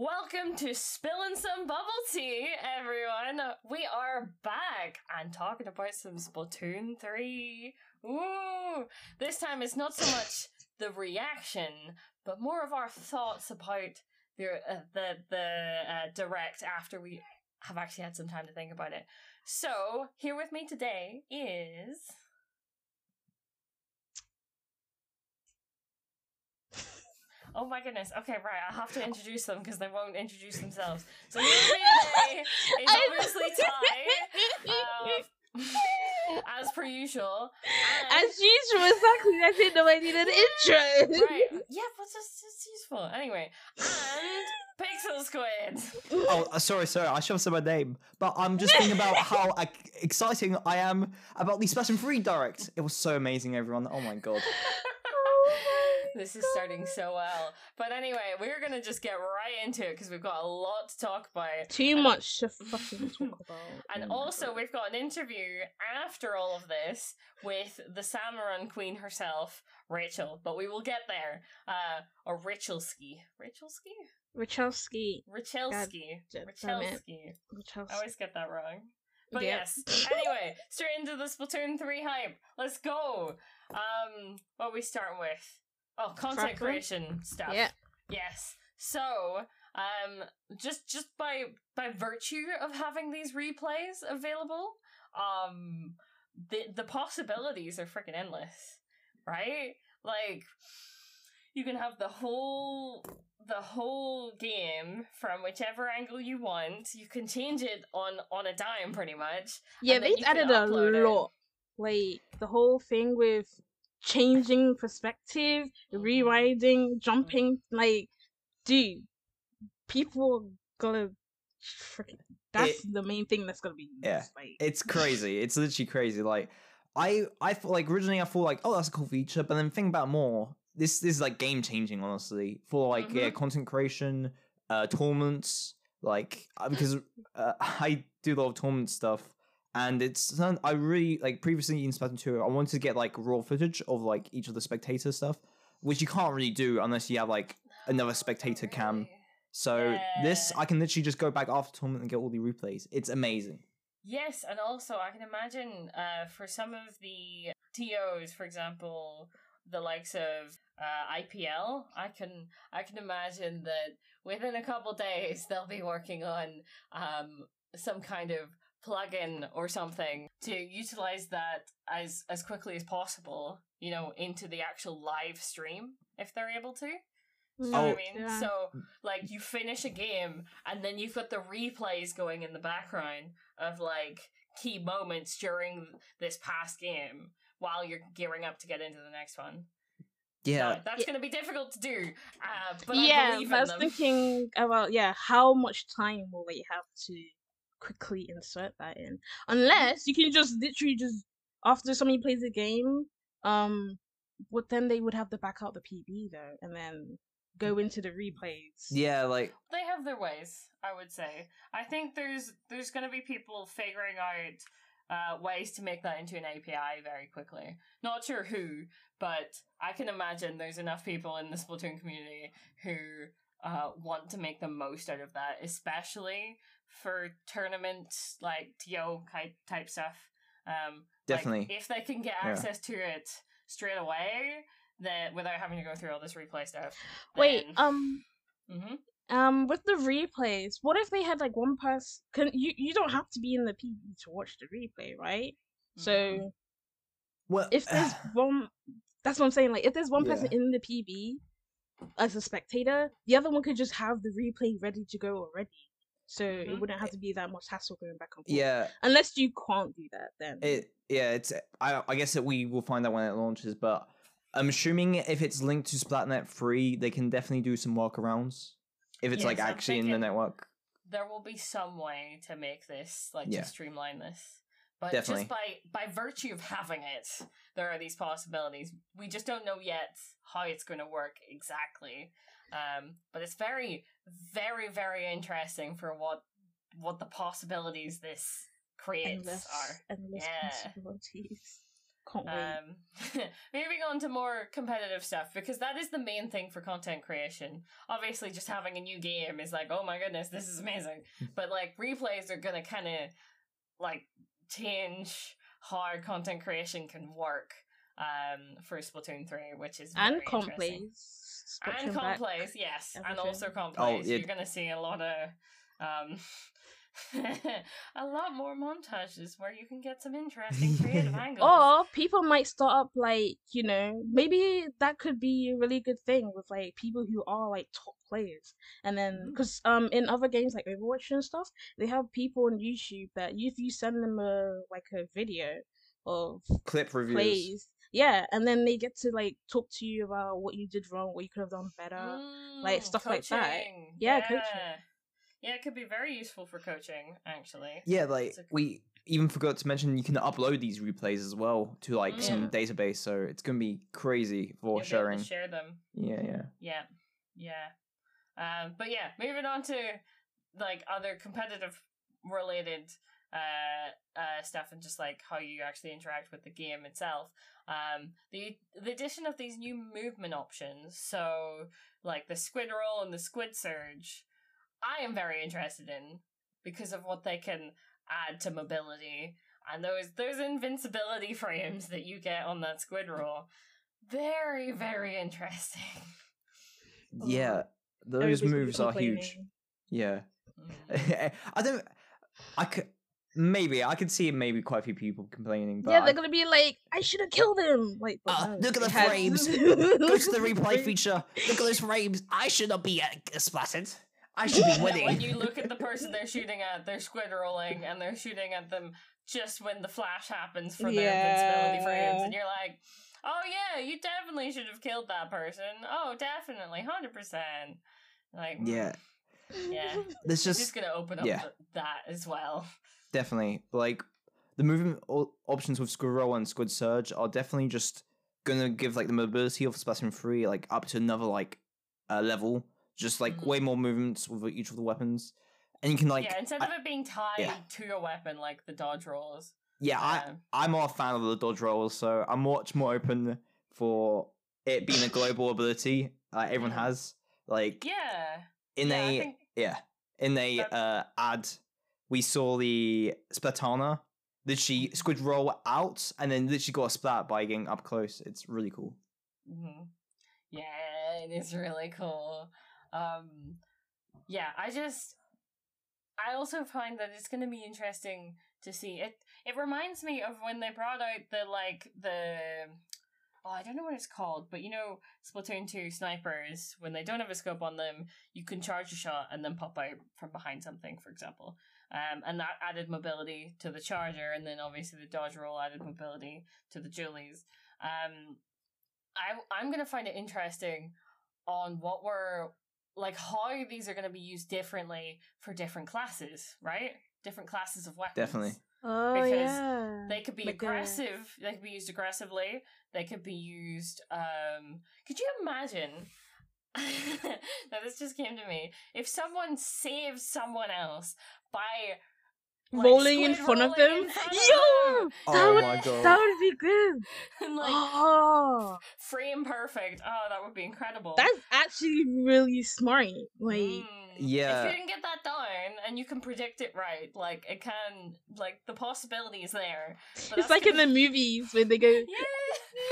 Welcome to Spilling Some Bubble Tea, everyone. We are back and talking about some Splatoon 3. Ooh! This time it's not so much the reaction, but more of our thoughts about the uh, the the uh, direct after we have actually had some time to think about it. So, here with me today is Oh my goodness. Okay, right. I have to introduce them because they won't introduce themselves. So here with me today is obviously Ty. Uh, as per usual. And, As usual, exactly. I didn't know I needed an intro. right. Yeah, but it's just useful. Anyway. And Pixel Squid. Oh, uh, sorry, sorry. I should have said my name, but I'm just thinking about how exciting I am about the Splatoon 3 Direct. It was so amazing, everyone. Oh my god. This is starting so well. But anyway, we're going to just get right into it because we've got a lot to talk about. Too much to fucking talk about. And Oh also, God. we've got an interview after all of this with the Salmon Run Queen herself, Rachel. But we will get there. Uh, or Richelski. Richelski? Wachowski. Richelski. damn. Richelski. I always get that wrong. But Yeah. yes. Anyway, straight into the Splatoon 3 hype. Let's go. Um, what are we starting with? Oh, content creation stuff. Yeah. Yes. So, um, just just by by virtue of having these replays available, um, the the possibilities are freaking endless, right? Like, you can have the whole the whole game from whichever angle you want. You can change it on on a dime, pretty much. Yeah, they've added a upload it. lot. Like the whole thing with changing perspective, Mm-hmm. rewinding, jumping. Like, dude, people gonna freaking. That's the main thing that's gonna be. Yeah. Like, It's crazy. It's literally crazy. Like, I I thought like originally I thought like oh that's a cool feature, but then think about more. This this is like game changing, honestly, for like yeah Mhm. content creation, uh tournaments, like uh, because uh, I do a lot of tournament stuff. And it's I really like previously in Splatoon 2, I wanted to get like raw footage of like each of the spectator stuff, which you can't really do unless you have like another spectator cam. Really. So this I can literally just go back after tournament and get all the replays. It's amazing. Yes, and also I can imagine uh, for some of the TOs, for example, the likes of uh, IPL, I can I can imagine that within a couple days they'll be working on um, some kind of plugin or something to utilize that as as quickly as possible, you know, into the actual live stream if they're able to. You know what I Oh. mean? Yeah. So, like, you finish a game, and then you've got the replays going in the background of, like, key moments during this past game while you're gearing up to get into the next one. Yeah. So that's going to be difficult to do, uh, but yeah, I believe I was them. thinking about yeah, how much time will they have to quickly insert that in? Unless you can just literally just after somebody plays a game, um, but then they would have to back out the PB though, and then go into the replays. Yeah, like they have their ways i would say i think there's there's going to be people figuring out uh, ways to make that into an api very quickly not sure who but i can imagine there's enough people in the splatoon community who uh, want to make the most out of that especially for tournament like to type type stuff um like, Definitely. if they can get Yeah. access to it straight away then without having to go through all this replay stuff Wait, um, hmm um, with the replays, what if they had like one person? Can you? You don't have to be in the PB to watch the replay, right? Mm-hmm. So well, if there's one that's what i'm saying like if there's one person in the pb as a spectator the other one could just have the replay ready to go already so Mhm. it wouldn't have to be that much hassle going back and forth yeah, unless you can't do that then it yeah, it's I I guess that we will find out when it launches, but I'm assuming if it's linked to Splatnet 3, they can definitely do some workarounds. If it's like Yes, I'm actually in the network. there will be some way to make this like Yeah. to streamline this but Definitely. just by by virtue of having it there are these possibilities we just don't know yet how it's going to work exactly um but it's very very very interesting for what what the possibilities this creates endless are endless Yeah. possibilities Can't wait. Um, moving on to more competitive stuff because that is the main thing for content creation. Obviously, just having a new game is like, oh my goodness, this is amazing. But like replays are gonna kind of like change how content creation can work um, for Splatoon three, which is and very comp interesting. and Switching complays, yes, and also complays. Oh, yeah. You're gonna see a lot of. Um, a lot more montages where you can get some interesting creative angles. Or people might start up like, you know, maybe that could be a really good thing with like people who are like top players. And then Mm. because um in other games like Overwatch and stuff, they have people on YouTube that if you send them a like a video of Clip reviews. plays, yeah, and then they get to like talk to you about what you did wrong, what you could have done better. like, Mm, stuff like that. coaching. Yeah, coaching. Yeah, it could be very useful for coaching, actually. Yeah, like a- we even forgot to mention you can upload these replays as well to like some database, so it's gonna be crazy for You'll be able to sharing. share them. Yeah, yeah. Yeah, yeah. Um, but yeah, moving on to like other competitive related uh, uh, stuff and just like how you actually interact with the game itself. Um, the the addition of these new movement options, so like the squid roll and the squid surge, I am very interested in because of what they can add to mobility and those those invincibility frames that you get on that squid roll. Very very interesting. Yeah, those Everybody's moves are huge. Yeah. Mm. I don't. I could maybe I could see maybe quite a few people complaining, but yeah, they're gonna be like, I should have killed him. Like, but Ah, no, look at the had- frames. go to the replay feature. Look at those frames. I should not be uh, splattered. I should be winning. then when you look at the person they're shooting at, they're squid rolling and they're shooting at them just when the flash happens for their invincibility frames, and you're like, "Oh yeah, you definitely should have killed that person. Oh, definitely, hundred percent." Like, yeah, yeah. This It's just just gonna open up yeah. that as well. Definitely like the movement o- options with Squid Roll and Squid Surge are definitely just gonna give like the mobility of Splatoon three like up to another like uh, level. Just like Mhm. way more movements with each of the weapons, and you can like yeah, instead I- of it being tied yeah. to your weapon like the dodge rolls. yeah, I um, I'm more a fan of the dodge rolls, so I'm much more open for it being a global ability uh, everyone Mm. has. Like yeah, in yeah, I a yeah in a uh, ad, we saw the Splatana. Did Mm-hmm. she squid roll out and then literally got a splat by getting up close? It's really cool. hmm Yeah, it is really cool. Um, yeah, I just, I also find that it's going to be interesting to see it. It reminds me of when they brought out the like the, oh, I don't know what it's called, but you know, Splatoon two snipers when they don't have a scope on them, you can charge a shot and then pop out from behind something, for example. Um, and that added mobility to the charger, and then obviously the dodge roll added mobility to the Dualies. Um, I I'm gonna find it interesting on what we're like how these are gonna be used differently for different classes, right? Different classes of weapons. Definitely. Oh Because yeah. They could be Like, uh, aggressive. They could be used aggressively. They could be used. Um, could you imagine? now this just came to me. If someone saves someone else by like, rolling in squid front of them. in front of Yo, them, that Oh would that would be good. and like oh, frame perfect. Oh, that would be incredible. that's actually really smart. Like, Mm. Yeah. If you can get that down and you can predict it right, like it can, like the possibility is there. But it's like in gonna- the movies when they go, Yeah.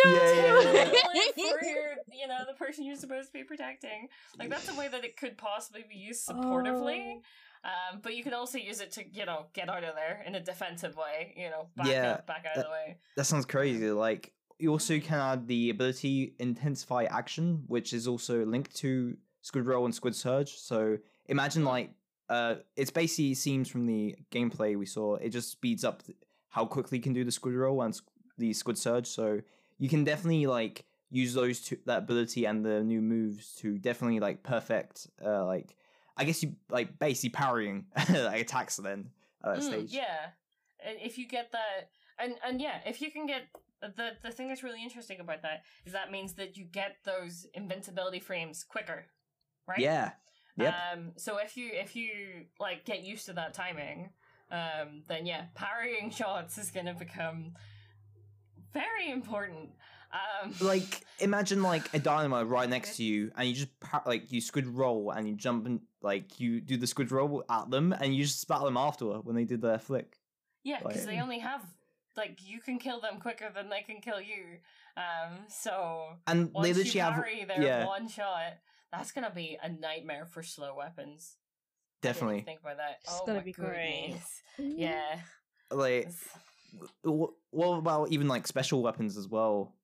Yeah, yeah, yeah, Like, for your, you know, the person you're supposed to be protecting. Like that's a way that it could possibly be used supportively. Oh. Um, but you can also use it to, you know, get out of there in a defensive way. You know, back Yeah, up, back out of the way. That sounds crazy. Like you also can add the ability intensify action, which is also linked to Squid Roll and Squid Surge. So imagine like uh, it's basically seems from the gameplay we saw, it just speeds up th- how quickly you can do the Squid Roll and the Squid Surge. So you can definitely like use those two that ability and the new moves to definitely like perfect uh, like I guess you like basically parrying like attacks then at that Mm, stage. yeah, if you get that, and and yeah, if you can get the the thing that's really interesting about that is that means that you get those invincibility frames quicker, right? Yeah. Yep. Um, so if you if you like get used to that timing, um, then yeah, parrying shots is gonna become very important. Um, like imagine like a dynamo right next to you and you just pa- like you squid roll and you jump and like you do the squid roll at them and you just spat them afterward when they did their flick yeah, because they only have like you can kill them quicker than they can kill you. Um, so and once they you literally have their yeah one shot, that's gonna be a nightmare for slow weapons. I didn't even definitely think about that. It's oh gonna my be great. Yeah. like It's- wh- what about even like special weapons as well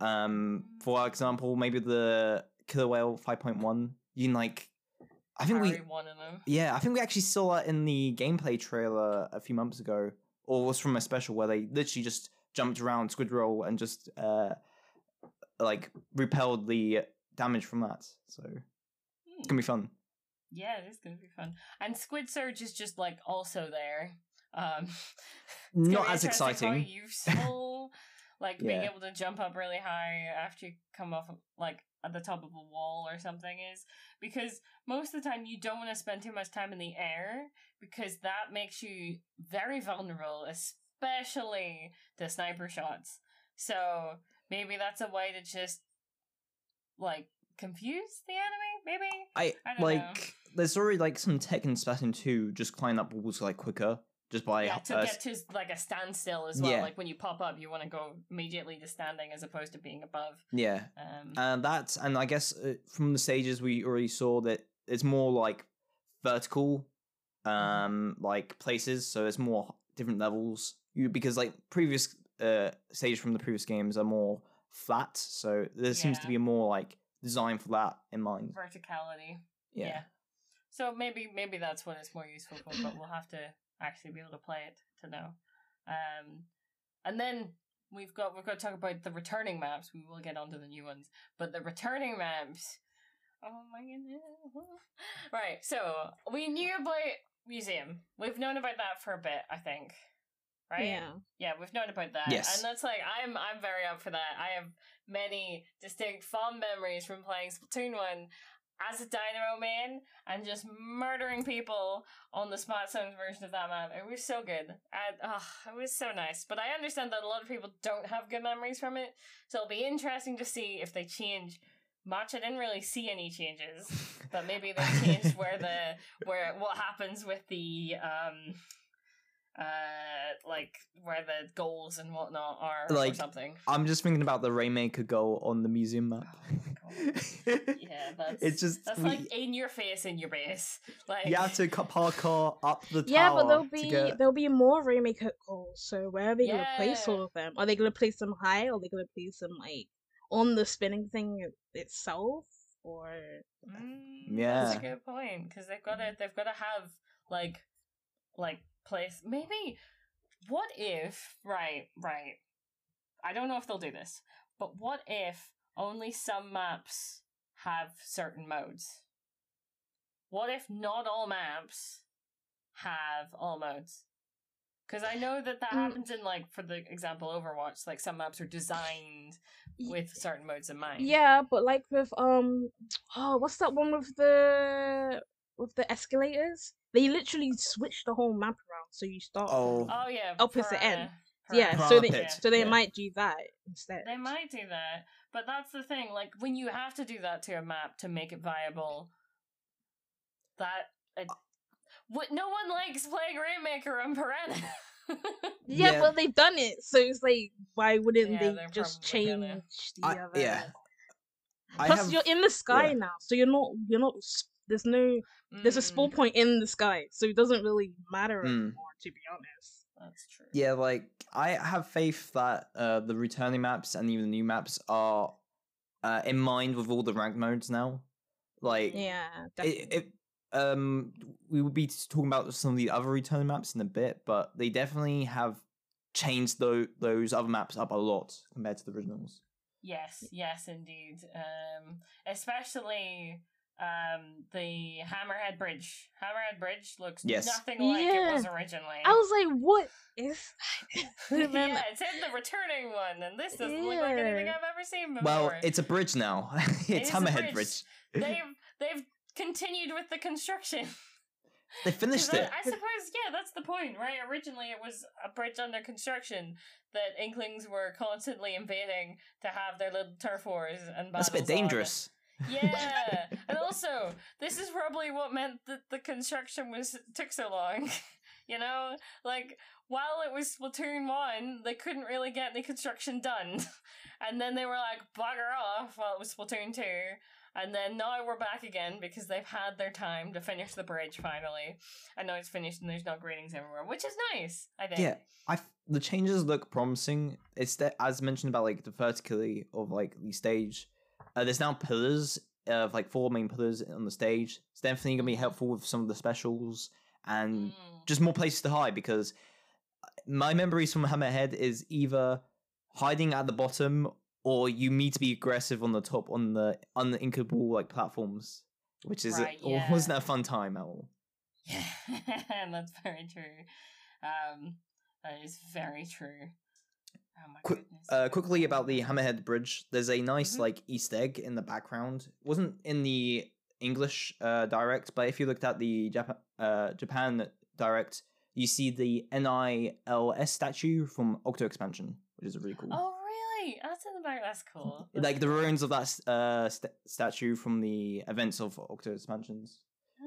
um for example maybe the Killer Wail 5.1 you can like i think we one of them. Yeah, I think we actually saw that in the gameplay trailer a few months ago, or was from a special where they literally just jumped around Squid Roll and just uh like repelled the damage from that. So Hmm. it's gonna be fun. Yeah, it is gonna be fun. And Squid Surge is just like also there. Um Not as exciting. useful like being able to jump up really high after you come off like at the top of a wall or something is because most of the time you don't want to spend too much time in the air because that makes you very vulnerable, especially to sniper shots. So maybe that's a way to just like confuse the enemy, maybe? I, I like know. there's already like some tech in Splatoon 2 just climb up walls like quicker just by yeah, to uh, get to like a standstill as well. yeah. Like when you pop up, you want to go immediately to standing as opposed to being above. yeah. Um, And that's and I guess uh, from the stages we already saw that it's more like vertical um like places so it's more different levels you because like previous uh stages from the previous games are more flat so there seems to be a more like design for that in mind verticality. yeah, Yeah. So maybe maybe that's what it's more useful for, but we'll have to actually be able to play it to know. Um, and then we've got we've got to talk about the returning maps. We will get onto the new ones, but the returning maps. Oh my goodness! Right, so we knew about museum. We've known about that for a bit, I think. Right? Yeah. Yeah, we've known about that. Yes. And that's like I'm I'm very up for that. I have many distinct fond memories from playing Splatoon 1 as a Dynamo man and just murdering people on the Splat Zones version of that map. It was so good. And oh, it was so nice. But I understand that a lot of people don't have good memories from it. So it'll be interesting to see if they change much. I didn't really see any changes. But maybe they changed where the where what happens with the um uh like where the goals and whatnot are or Like, something. i'm just thinking about the rainmaker goal on the museum map Yeah, that's it's just that's we, like in your face in your base. Like you have to cut parkour up the tower Yeah, but there'll be get- there'll be more Rainmaker goals. So where are they gonna place all of them? Are they gonna place them high? Or are they gonna place them like on the spinning thing itself? Or Mm, that's a good point because they've got to they've got to have like like place maybe. What if right right? I don't know if they'll do this, but what if only some maps have certain modes? What if not all maps have all modes? Because I know that that Mm. happens in like, for the example, Overwatch. Like some maps are designed with certain modes in mind. yeah, but like with um oh what's that one with the with the escalators? They literally switch the whole map around. So you start Oh. Oh yeah. Opposite Piranha- end. yeah, Piranha, so they yeah. so they yeah. might do that instead. They might do that, but that's the thing. Like when you have to do that to a map to make it viable, that uh, what no one likes playing Rainmaker on Piranha. Yeah, Yeah. but they've done it, so it's like, why wouldn't Yeah, they just change gonna. the I- other? yeah. I Plus, have you're in the sky yeah. now, so you're not you're not. There's no there's a Mm, spawn point in the sky, so it doesn't really matter Mm. anymore. To be honest. That's true. Yeah, like I have faith that uh, the returning maps and even the new maps are uh, in mind with all the ranked modes now. Like, Yeah, it, it, um, we will be talking about some of the other returning maps in a bit, but they definitely have changed tho- those other maps up a lot compared to the originals. Yes, yes, indeed. Um, especially um the Hammerhead Bridge. Hammerhead Bridge looks Yes. nothing like it was originally. I was like, what is? And then- yeah, it's in the returning one, and this doesn't look like anything I've ever seen before. Well, it's a bridge now. it's is a Hammerhead bridge. Bridge. they've they've continued with the construction. They finished it. I suppose, yeah, that's the point, right? Originally, it was a bridge under construction that Inklings were constantly invading to have their little turf wars and That's a bit battles on. dangerous. Yeah, and also this is probably what meant that the construction was took so long. you know, like while it was Splatoon one, they couldn't really get any construction done, and then they were like bugger off while it was Splatoon two, and then now we're back again because they've had their time to finish the bridge finally, and now it's finished and there's no greetings everywhere, which is nice. I think. Yeah, I f- the changes look promising. It's that as mentioned about like the vertically of like the stage. Uh, there's now pillars of like four main pillars on the stage. It's definitely gonna be helpful with some of the specials and Mm. just more places to hide because my memories from Hammerhead is either hiding at the bottom or you need to be aggressive on the top on the uninkable like platforms, which is Right, or yeah. wasn't a fun time at all. Yeah, that's very true. Um, that is very true. Oh my Uh, quickly about the Hammerhead Bridge. There's a nice Mhm. like Easter egg in the background. wasn't in the English uh, direct, but if you looked at the Japan uh, Japan direct, you see the NILS statue from Octo Expansion, which is really cool. Oh, really? That's in the back. That's cool. like the ruins of that uh, st- statue from the events of Octo Expansions.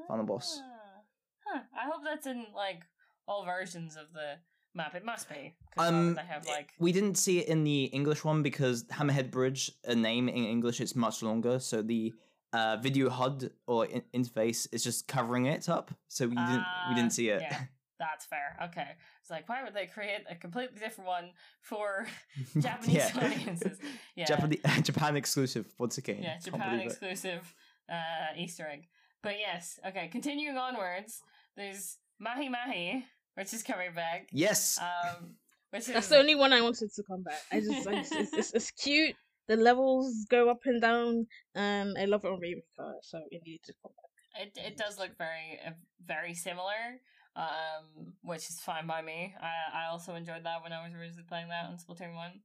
Final boss. Ah. Huh. I hope that's in like all versions of the map. It must be. why Um, they have like. We didn't see it in the English one because Hammerhead Bridge, a name in English, it's much longer. So the uh, video HUD or in- interface is just covering it up. So we didn't we Ah, didn't see it. Yeah, that's fair. Okay. It's like, why would they create a completely different one for Japanese yeah. audiences? Yeah. Japan, Japan exclusive once again. Yeah, Japan exclusive uh, Easter egg. But yes, okay, continuing onwards, there's Mahi Mahi, which is coming back. Yes. Um, which That's is the only one I wanted to come back. I just, I just it's, it's, it's cute. The levels go up and down. Um, I love it on Raven Car, so it needed to come back. It it does look very uh, very similar, um, which is fine by me. I I also enjoyed that when I was originally playing that on Splatoon one.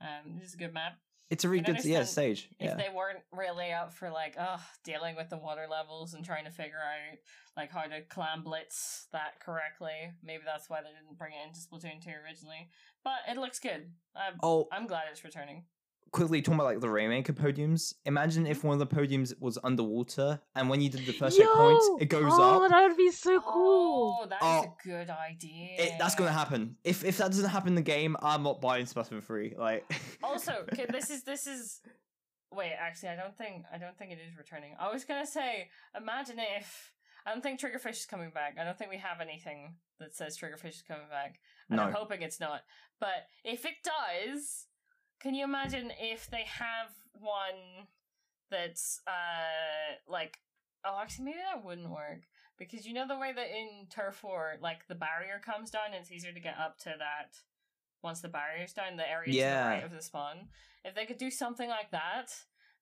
Um, this is a good map. It's a really good yeah stage. If Yeah. they weren't really up for like oh dealing with the water levels and trying to figure out like how to clam blitz that correctly, maybe that's why they didn't bring it into Splatoon two originally. But it looks good. I'm Oh, I'm glad it's returning. Quickly talking about like the Rainmaker podiums. Imagine if one of the podiums was underwater, and when you did the first checkpoint, Yo! it goes oh, up. that would be so oh, cool. Oh, that's Oh. a good idea. It, that's gonna happen. If if that doesn't happen in the game, I'm not buying Splatoon three. Like also okay, this is this is wait actually i don't think i don't think it is returning i was gonna say imagine if i don't think triggerfish is coming back i don't think we have anything that says triggerfish is coming back and i'm hoping it's not but if it does can you imagine if they have one that's uh like oh actually maybe that wouldn't work because you know the way that in turf war like the barrier comes down it's easier to get up to that once the barrier's down the area to the Yeah. right of the spawn if they could do something like that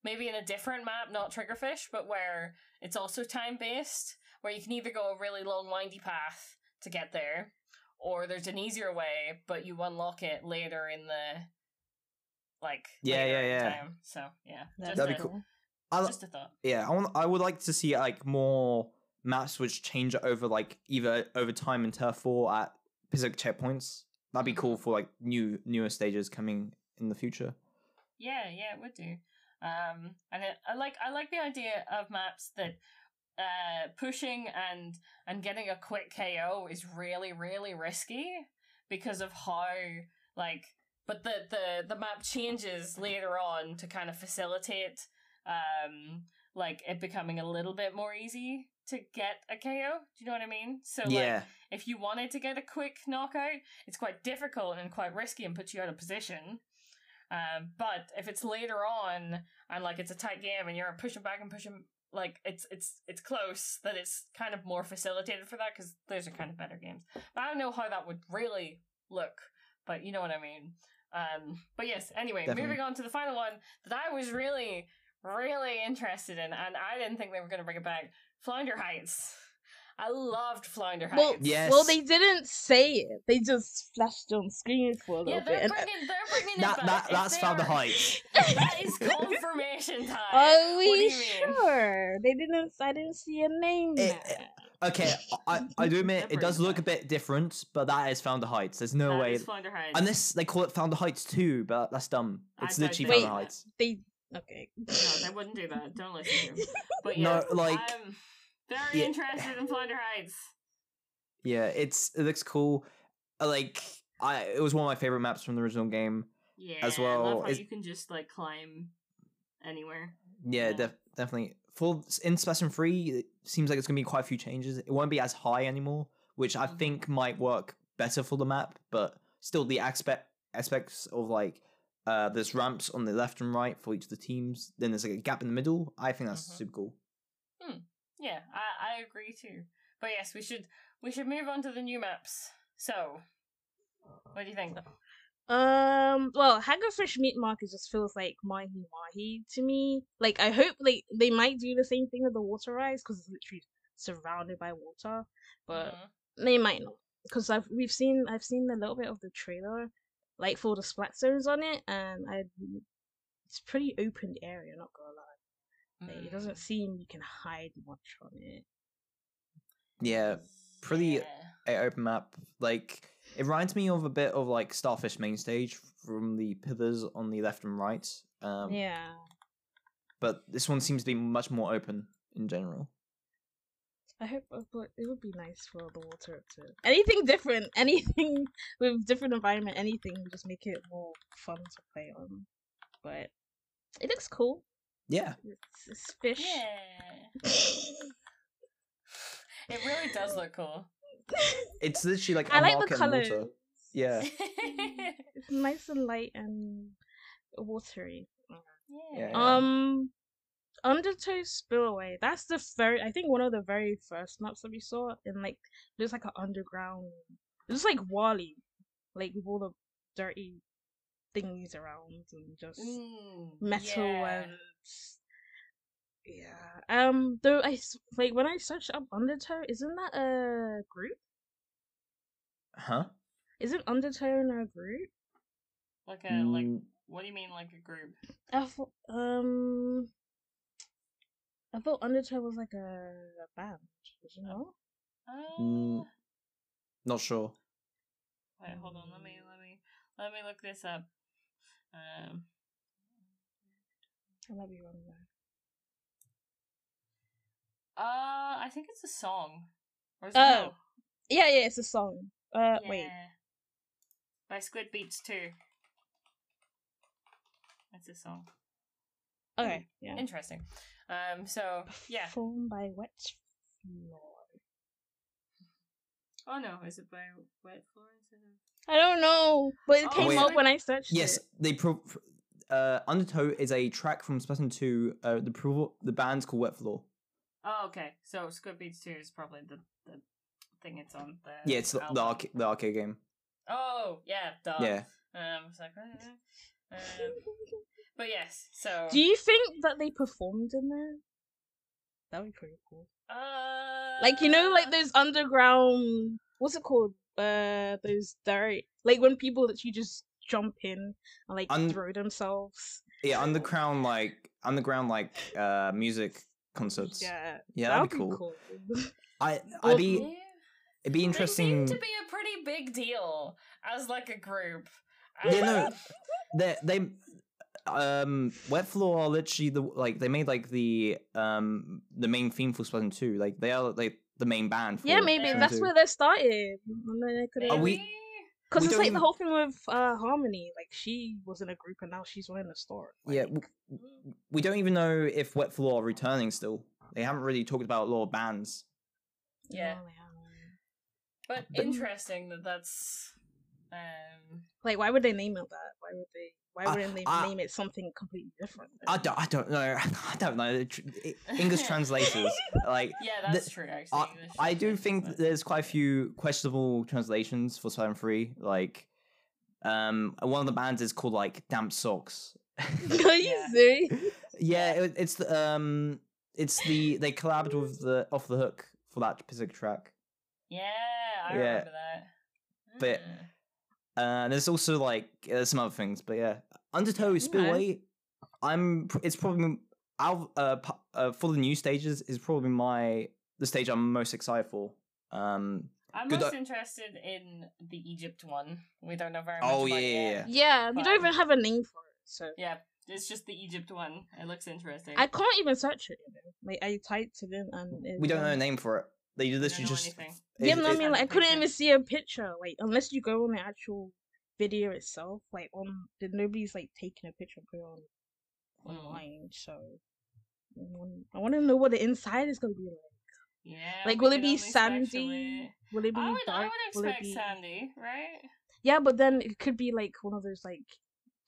maybe in a different map not triggerfish but where it's also time based where you can either go a really long windy path to get there or there's an easier way but you unlock it later in the like Yeah, later yeah, yeah. time. so yeah That'd just, That'd a, be cool. I, just a thought yeah, I want. I would like to see like more maps which change over like either over time in Turf War at specific checkpoints. That'd be cool for like new newer stages coming in the future. Yeah, yeah, it would do. Um, and it, I like I like the idea of maps that uh pushing and and getting a quick KO is really really risky because of how like but the the the map changes later on to kind of facilitate um like it becoming a little bit more easy to get a KO. Do you know what I mean? So like if you wanted to get a quick knockout, it's quite difficult and quite risky and puts you out of position. Um, but if it's later on and like it's a tight game and you're pushing back and pushing, like it's it's it's close, that it's kind of more facilitated for that because those are kind of better games. But I don't know how that would really look, but you know what I mean. Um, but yes, anyway, Definitely. moving on to the final one that I was really really interested in, and I didn't think they were going to bring it back. Flounder Heights. I loved Flounder Heights. Well, Yes. well, they didn't say it. They just flashed on screen for a little Yeah, bit. they're and- bringing, they're bringing that it back. that that's they found the are- heights. That is confirmation time. Are What do we you mean? sure? They didn't. I didn't see a name. It- there. Okay, I, I do admit it does look a bit different, but that is Founder Heights. There's no That way. is Flounder Heights. Unless they call it Founder Heights too, but that's dumb. I It's don't literally Founder that. Heights. They okay. No, they wouldn't do that. Don't listen to him. But No, yeah, like- I'm very Yeah. interested in Flounder Heights. Yeah, it's it looks cool. Uh, Like I, it was one of my favorite maps from the original game. Yeah, As I well, love how is- you can just like climb anywhere. Yeah, Yeah. def- definitely. For in Splatoon three, it seems like it's gonna be quite a few changes. It won't be as high anymore, which I Mhm. think might work better for the map. But still, the aspect aspects of like uh, there's ramps on the left and right for each of the teams. Then there's like a gap in the middle. I think that's Mhm. super cool. Yeah, I, I agree too. But yes, we should we should move on to the new maps. So, what do you think? Um. Well, Hagglefish Meat Market just feels like mahi mahi to me. Like I hope like they might do the same thing with the water rise because it's literally surrounded by water, but Mhm. they might not because I've we've seen I've seen a little bit of the trailer, like for the splat zones on it, and I it's pretty open area. Not gonna lie, like, it doesn't Mm. seem you can hide much on it. Yeah, pretty Yeah. open map. Like it reminds me of a bit of like Starfish main stage from the pillars on the left and right. Um, yeah. But this one seems to be much more open in general. I hope, uh, but it would be nice for the water to anything different, anything with different environment, anything would just make it more fun to play on. But it looks cool. Yeah. It's, it's fish. Yeah. It really does look cool. It's literally like I a like the market in colors. water. Yeah. It's nice and light and watery. yeah. Yeah. Um, Undertow Spillway. That's the very. I think one of the very first maps that we saw in like there's like an underground. It's like Wally, like with all the dirty things around and just Mm, metal yeah. and yeah. Um, though I like when I searched up Undertow, isn't that a group? Huh? Isn't Undertow in a group? Like a like. Mm, What do you mean, like a group? I thought, um, I thought Undertow was like a, a band. Did you know? Uh, Mm. not sure. Wait, hold on. Let me let me let me look this up. Um, I might be wrong there. Uh, I think it's a song. Or is Oh, no? Yeah, yeah, it's a song. Uh, wait. By Squid Beats too. That's a song. Okay, yeah. Interesting. Um. So yeah. Performed by Wet Floor. Oh no, is it by Wet Floor instead of? I don't know, but it Oh, came wait. up when I searched Yes, it. they pro. Uh, Undertow is a track from Splatoon 2. Uh, the pro- the band's called Wet Floor. Oh, okay. So Squid Beats two is probably the the thing it's on. The Yeah, it's the, the, album. arca- the arcade game. Oh yeah, duh. Yeah. Um. It's like. uh, um, but yes. So. Do you think that they performed in there? That would be pretty cool. Uh. Like you know, like those underground. What's it called? Uh, those dirt. Like when people that you just jump in and like Un- throw themselves. Yeah, underground like underground like uh music concerts. Yeah, Yeah, that that'd be cool. cool. I, I'd be Yeah. it'd be They interesting. seem to be a pretty big deal as like a group. Yeah, no, they they um wet floor are literally the like they made like the um the main theme for Splatoon 2 like they are like the main band for yeah, maybe Splatoon that's 2. where they started. And then they could Are we- Maybe? Because it's like even- the whole thing with uh Harmony. Like she was in a group and now she's running a store. yeah Like, w- we don't even know if wet floor are returning still they haven't really talked about law lot of bands Yeah. no. But But- interesting that that's. Um. Like, why would they name it that? Why would they? Why wouldn't they I- name it something completely different? I don't I don't know I don't know English translators like Yeah, that's true. Actually, I, I do think but- there's quite a few questionable translations for Splatoon 3 like um one of the bands is called like Damp Socks Are you Yeah. serious? Yeah, it, it's the um, it's the they collabed with the Off the Hook for that specific track. Yeah, I Yeah. remember that. But- Mm. Uh, there's also like uh, some other things, but yeah, Undertow Spillway. I'm. It's probably out uh, pu- uh for the new stages is probably my the stage I'm most excited for. Um, I'm Good most o- interested in the Egypt one. We don't know very much Oh, about yeah, it yeah. Yeah, we don't even have a name for it, so Yeah, it's just the Egypt one. It looks interesting. I can't even search it. You know? Like I typed it in and it we don't know a name for it. They We don't literally just. anything. Yeah, it- no, I mean like I couldn't even see a picture. Like unless you go on the actual video itself, like on did nobody's like taking a picture of it on Mm. online. So I want to know what the inside is gonna be like. Yeah. Like, will it be sandy? Will it be I would, dark? I would Will it expect be... sandy, right? Yeah, but then it could be like one of those like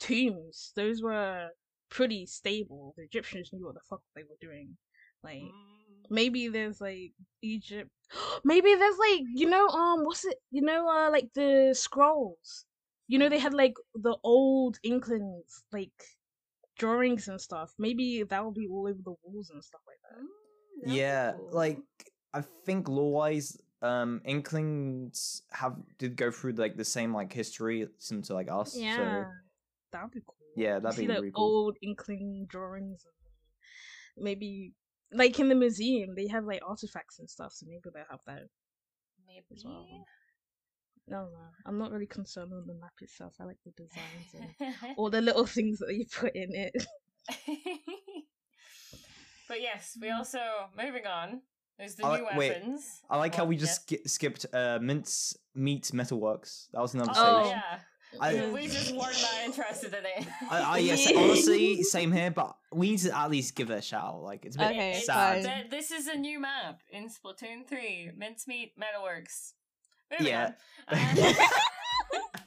tombs. Those were pretty stable. The Egyptians knew what the fuck they were doing. Like Mm. maybe there's like Egypt. maybe there's like you know um what's it you know uh like the scrolls. You know they had like the old Inklings like drawings and stuff. Maybe that will be all over the walls and stuff like that. Mm, Yeah, cool. like I think lore-wise, um, Inklings have did go through like the same like history similar to like us. Yeah, So that would be cool. yeah, that'd see be the really cool. old Inkling drawings. And maybe like in the museum they have like artifacts and stuff, so maybe they'll have that. maybe. as well. No, no, I'm not really concerned with the map itself. I like the designs and all the little things that you put in it. but yes, we also moving on. There's the I new like- wait, weapons. I like how we just yes. ski- skipped uh, Mince Meat Metalworks. That was another Oh, stage. yeah. I- We- we just weren't that interested in it. I, I yes, honestly, same here. But we need to at least give it a shout. Like it's a bit Okay, sad. fine. th- this is a new map in Splatoon 3. Mincemeat Metalworks. Moving Yeah. Uh,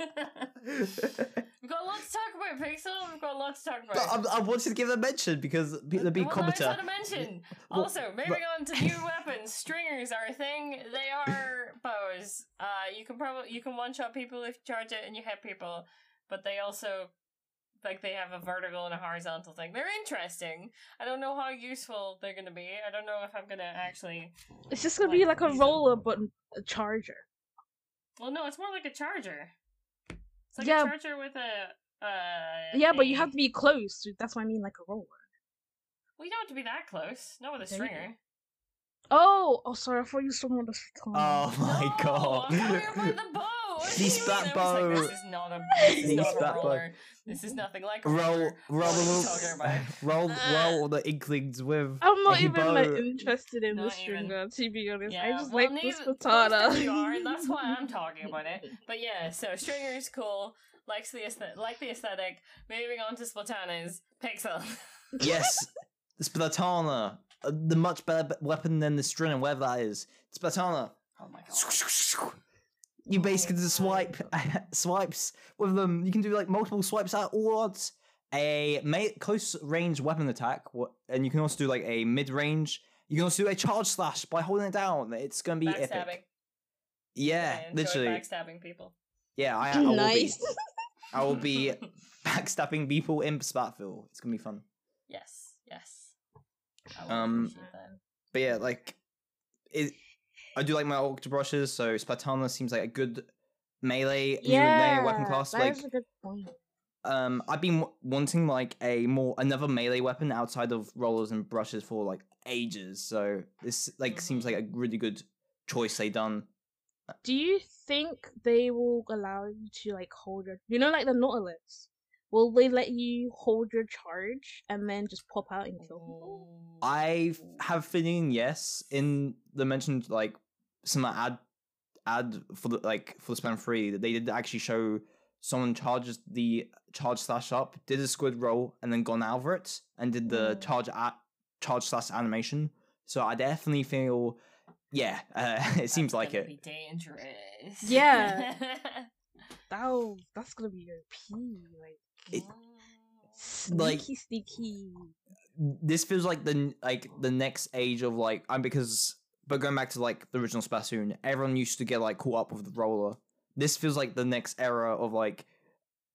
We've got a lot to talk about, Pixel. We've got a lot to talk about. but I, I wanted to give a mention because the big well, now it's commenter. not a mention. Well, Also, moving on to new weapons. Stringers are a thing. They are bows. Uh, you can probably you can one shot people if you charge it and you hit people, but they also like they have a vertical and a horizontal thing. They're interesting. I don't know how useful they're gonna be. I don't know if I'm gonna actually. It's just gonna be Like, like a roller, them. but a charger. Well, no, it's more like a charger. It's like Yeah. a charger with a. Uh, Yeah, but you have to be close. That's what I mean, like a roller. We don't have to be that close. Not with a There stringer. Oh, oh, sorry. I thought you were talking about the Satan. Oh my no, god! I'm talking about the bow. What do These you flat mean? I was like, this is not a. This is not flat a bow. roller. This is nothing like a roll, roller. roll, What roll, talking roll, Uh, roll the inklings with. I'm not a even like interested in the Not even. stringer, to be honest. Yeah, I just well, like the neither- Splatana. most you are, and that's why I'm talking about it. But yeah, so stringer is cool. Likes the aesthetic, like the aesthetic. Moving on to Splatanas, Pixel. Yes, the Splatana, uh, the much better be- weapon than the Stringer, whatever that is. Splatana. Oh my god. You basically just swipe swipes with them. You can do like multiple swipes at all odds. A ma- close range weapon attack, and you can also do like a mid range. You can also do a charge slash by holding it down. It's gonna be Backstabbing. epic. Yeah, I enjoy literally. backstabbing people. Yeah, I, I will nice. be. I will be backstabbing people in Splatsville. It's gonna be fun. yes, yes. I will Um, appreciate that. But yeah, like it. I do like my Octobrushes, so Splatana seems like a good melee, yeah, melee weapon class. Like, that's a good point. um, I've been w- wanting like a more another melee weapon outside of rollers and brushes for like ages. So this like seems like a really good choice they done. Do you think they will allow you to like hold your, you know, like the Nautilus? Will they let you hold your charge and then just pop out and kill people? I have feeling yes in the mentioned like some ad ad for the like for the span three that they did actually show someone charges the charge slash up, did a squid roll, and then gone over it and did the Mm. charge at charge slash animation. So I definitely feel yeah, uh, it seems like gonna it. Be dangerous. Yeah. That that's gonna be OP. Like It- Mm. like- sneaky, sneaky. this feels like the like the next age of like I'm because but going back to like the original Splatoon, everyone used to get like caught up with the roller. This feels like the next era of like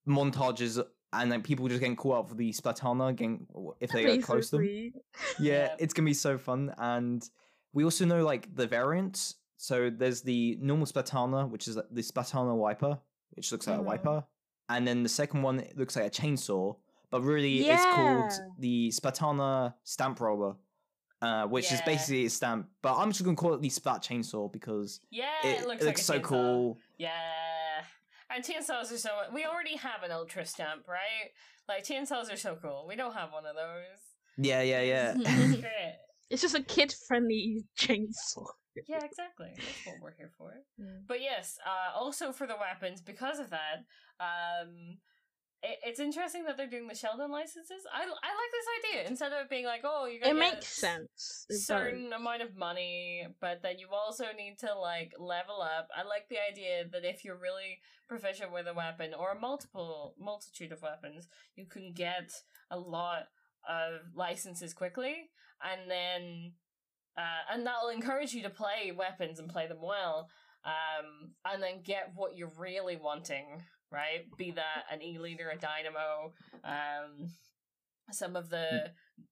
montages and like people just getting caught up with the Splatana getting if they get close to them. Yeah, Yeah. it's gonna be so fun. And we also know like the variants. So there's the normal Splatana, which is like, the Splatana wiper, which looks like Mhm. a wiper, and then the second one looks like a chainsaw, but really it's called the Splatana stamp roller. uh, which is basically a stamp. But I'm just gonna call it the Splat Chainsaw because Yeah, it, it, looks, it looks a so chainsaw. cool. Yeah. And chainsaws are so. We already have an ultra stamp, right? Like chainsaws are so cool. We don't have one of those. Yeah, yeah, yeah. It's just a kid-friendly chainsaw. Yeah, exactly. That's what we're here for. Mm. But yes, uh, also for the weapons, because of that, um, it, it's interesting that they're doing the Sheldon licenses. I, I like this idea instead of it being like, oh, you're It gonna get makes sense. It does. certain amount of money, but then you also need to like level up. I like the idea that if you're really proficient with a weapon or a multiple multitude of weapons, you can get a lot of licenses quickly, and then uh, and that'll encourage you to play weapons and play them well, um, and then get what you're really wanting. Right, be that an E leader, a dynamo, um, some of the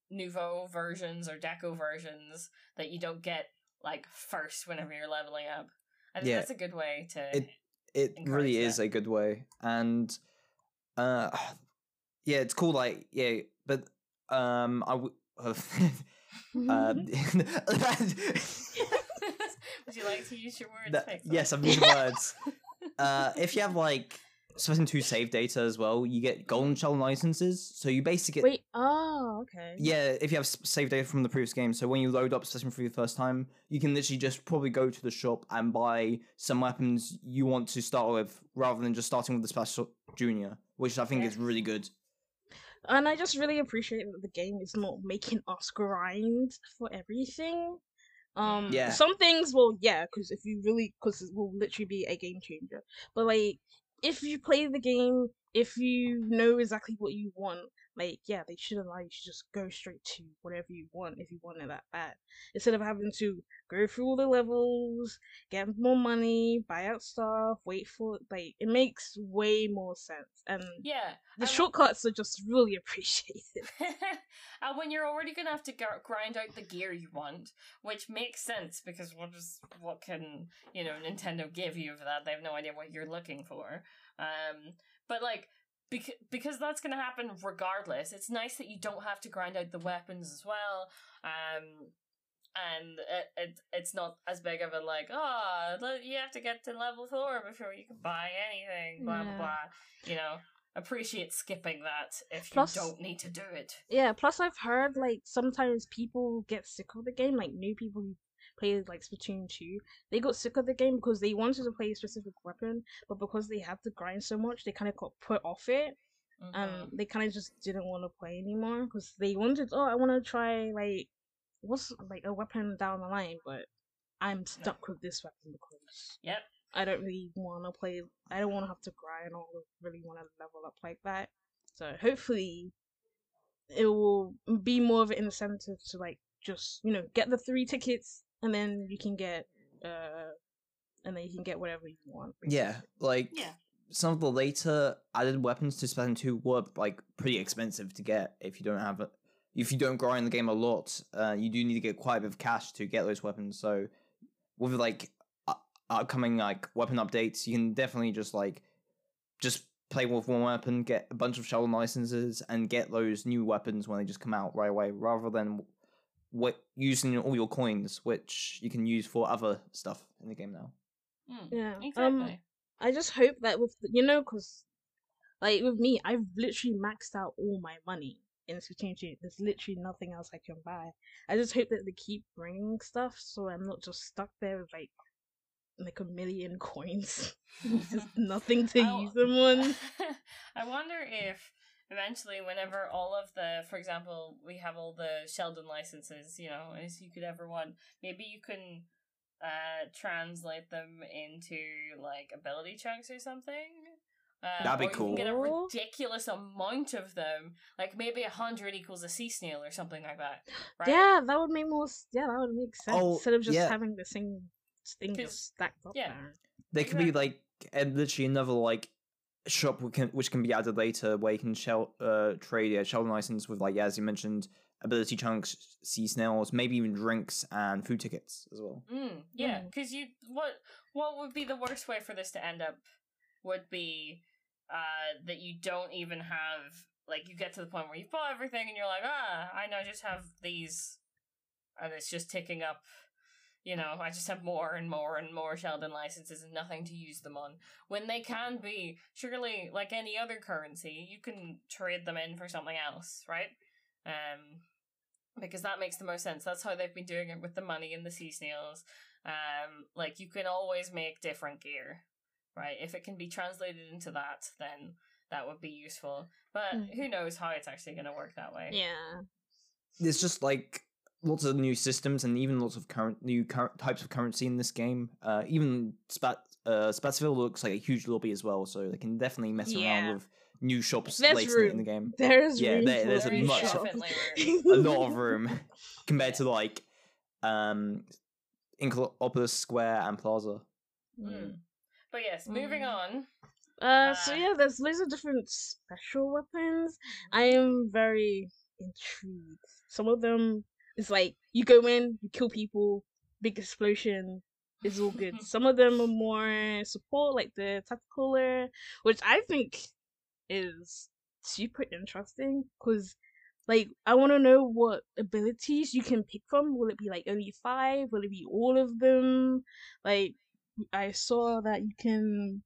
nouveau versions or deco versions that you don't get like first whenever you're leveling up. I think Yeah. that's a good way to. It- It really is a good way, and uh, yeah, it's cool. Like yeah, but um, I w- um, Would you like to use your words? that- yes, I'm using words. uh, if you have like Splatoon 2 save data as well, you get golden Sheldon licenses. So you basically get Wait. Oh, okay. yeah, if you have save data from the previous game, so when you load up Splatoon 3 the first time, you can literally just probably go to the shop and buy some weapons you want to start with, rather than just starting with the Special Junior, which I think Yeah. is really good. And I just really appreciate that the game is not making us grind for everything. Um, Yeah. some things, well, yeah, because if you really, because it will literally be a game changer. But like, if you play the game, if you know exactly what you want, like, yeah, they should allow you to just go straight to whatever you want if you want it that bad, instead of having to go through all the levels, get more money, buy out stuff, wait for like, it makes way more sense. And Yeah. the wa- shortcuts are just really appreciated. and when you're already gonna have to gr- grind out the gear you want, which makes sense because what is what can you know Nintendo give you for that? They have no idea what you're looking for. Um, but like because because that's gonna happen regardless. It's nice that you don't have to grind out the weapons as well. Um. And it, it it's not as big of a like oh you have to get to level four before you can buy anything blah blah blah you know appreciate skipping that if Plus- you don't need to do it. Yeah, plus I've heard like sometimes people get sick of the game, like new people who played like Splatoon 2, they got sick of the game because they wanted to play a specific weapon, but because they had to grind so much, they kind of got put off it, and Mhm. they kind of just didn't want to play anymore because they wanted, oh, I want to try like what's like a weapon down the line, but I'm stuck with this weapon because Yep. I don't really want to play. I don't want to have to grind or really want to level up like that. So hopefully, it will be more of an incentive to like just you know get the three tickets and then you can get uh and then you can get whatever you want. Yeah, like Yeah. some of the later added weapons to Splatoon 2 were like pretty expensive to get if you don't have it. If you don't grind the game a lot, uh, you do need to get quite a bit of cash to get those weapons. So with like upcoming like weapon updates, you can definitely just like just play with one weapon, get a bunch of Sheldon licenses, and get those new weapons when they just come out right away, rather than what using all your coins, which you can use for other stuff in the game now. Mm, Yeah. Exactly. Um, I just hope that with the, you know, cause like with me, I've literally maxed out all my money in Splatoon 2. There's literally nothing else I can buy. I just hope that they keep bringing stuff, so I'm not just stuck there with like like a million coins, just nothing to I'll- use them on. I wonder if eventually, whenever all of the, for example, we have all the Sheldon licenses, you know, as you could ever want, maybe you can uh translate them into like ability chunks or something. Uh, That'd be or You can get a ridiculous amount of them, like maybe a hundred equals a sea snail or something like that. Right? Yeah, that would make more. Yeah, that would make sense Oh, instead of just yeah. having the same thing just stacked up yeah. there. There could be like a, literally another like shop which can, which can be added later where you can shell uh trade a Sheldon license with like yeah, as you mentioned ability chunks, sea snails, maybe even drinks and food tickets as well. Mm, yeah, Mm. because you what what would be the worst way for this to end up would be uh that you don't even have like you get to the point where you bought everything and you're like ah I now just have these and it's just ticking up. You know, I just have more and more and more Sheldon licenses and nothing to use them on. When they can be, surely, like any other currency, you can trade them in for something else, right? Um, because that makes the most sense. That's how they've been doing it with the money in the sea snails. Um, like you can always make different gear, right? If it can be translated into that, then that would be useful. But Mm. who knows how it's actually going to work that way? Yeah. it's just like lots of new systems and even lots of current new cur- types of currency in this game. Uh, even Spat uh, Splatsville looks like a huge lobby as well, so they can definitely mess Yeah. around with new shops There's later in the game. There's Yeah, room there- for there's a much- definitely a lot of room compared to like um Inkopolis Square and Plaza. Mm. But yes, moving Mm. on. Uh, so Uh, yeah, there's loads of different special weapons. I am very intrigued. Some of them is like you go in, you kill people, big explosion, it's all good. Some of them are more support, like the tacticooler, which I think is super interesting because. Like I want to know what abilities you can pick from. Will it be like only five? Will it be all of them? Like I saw that you can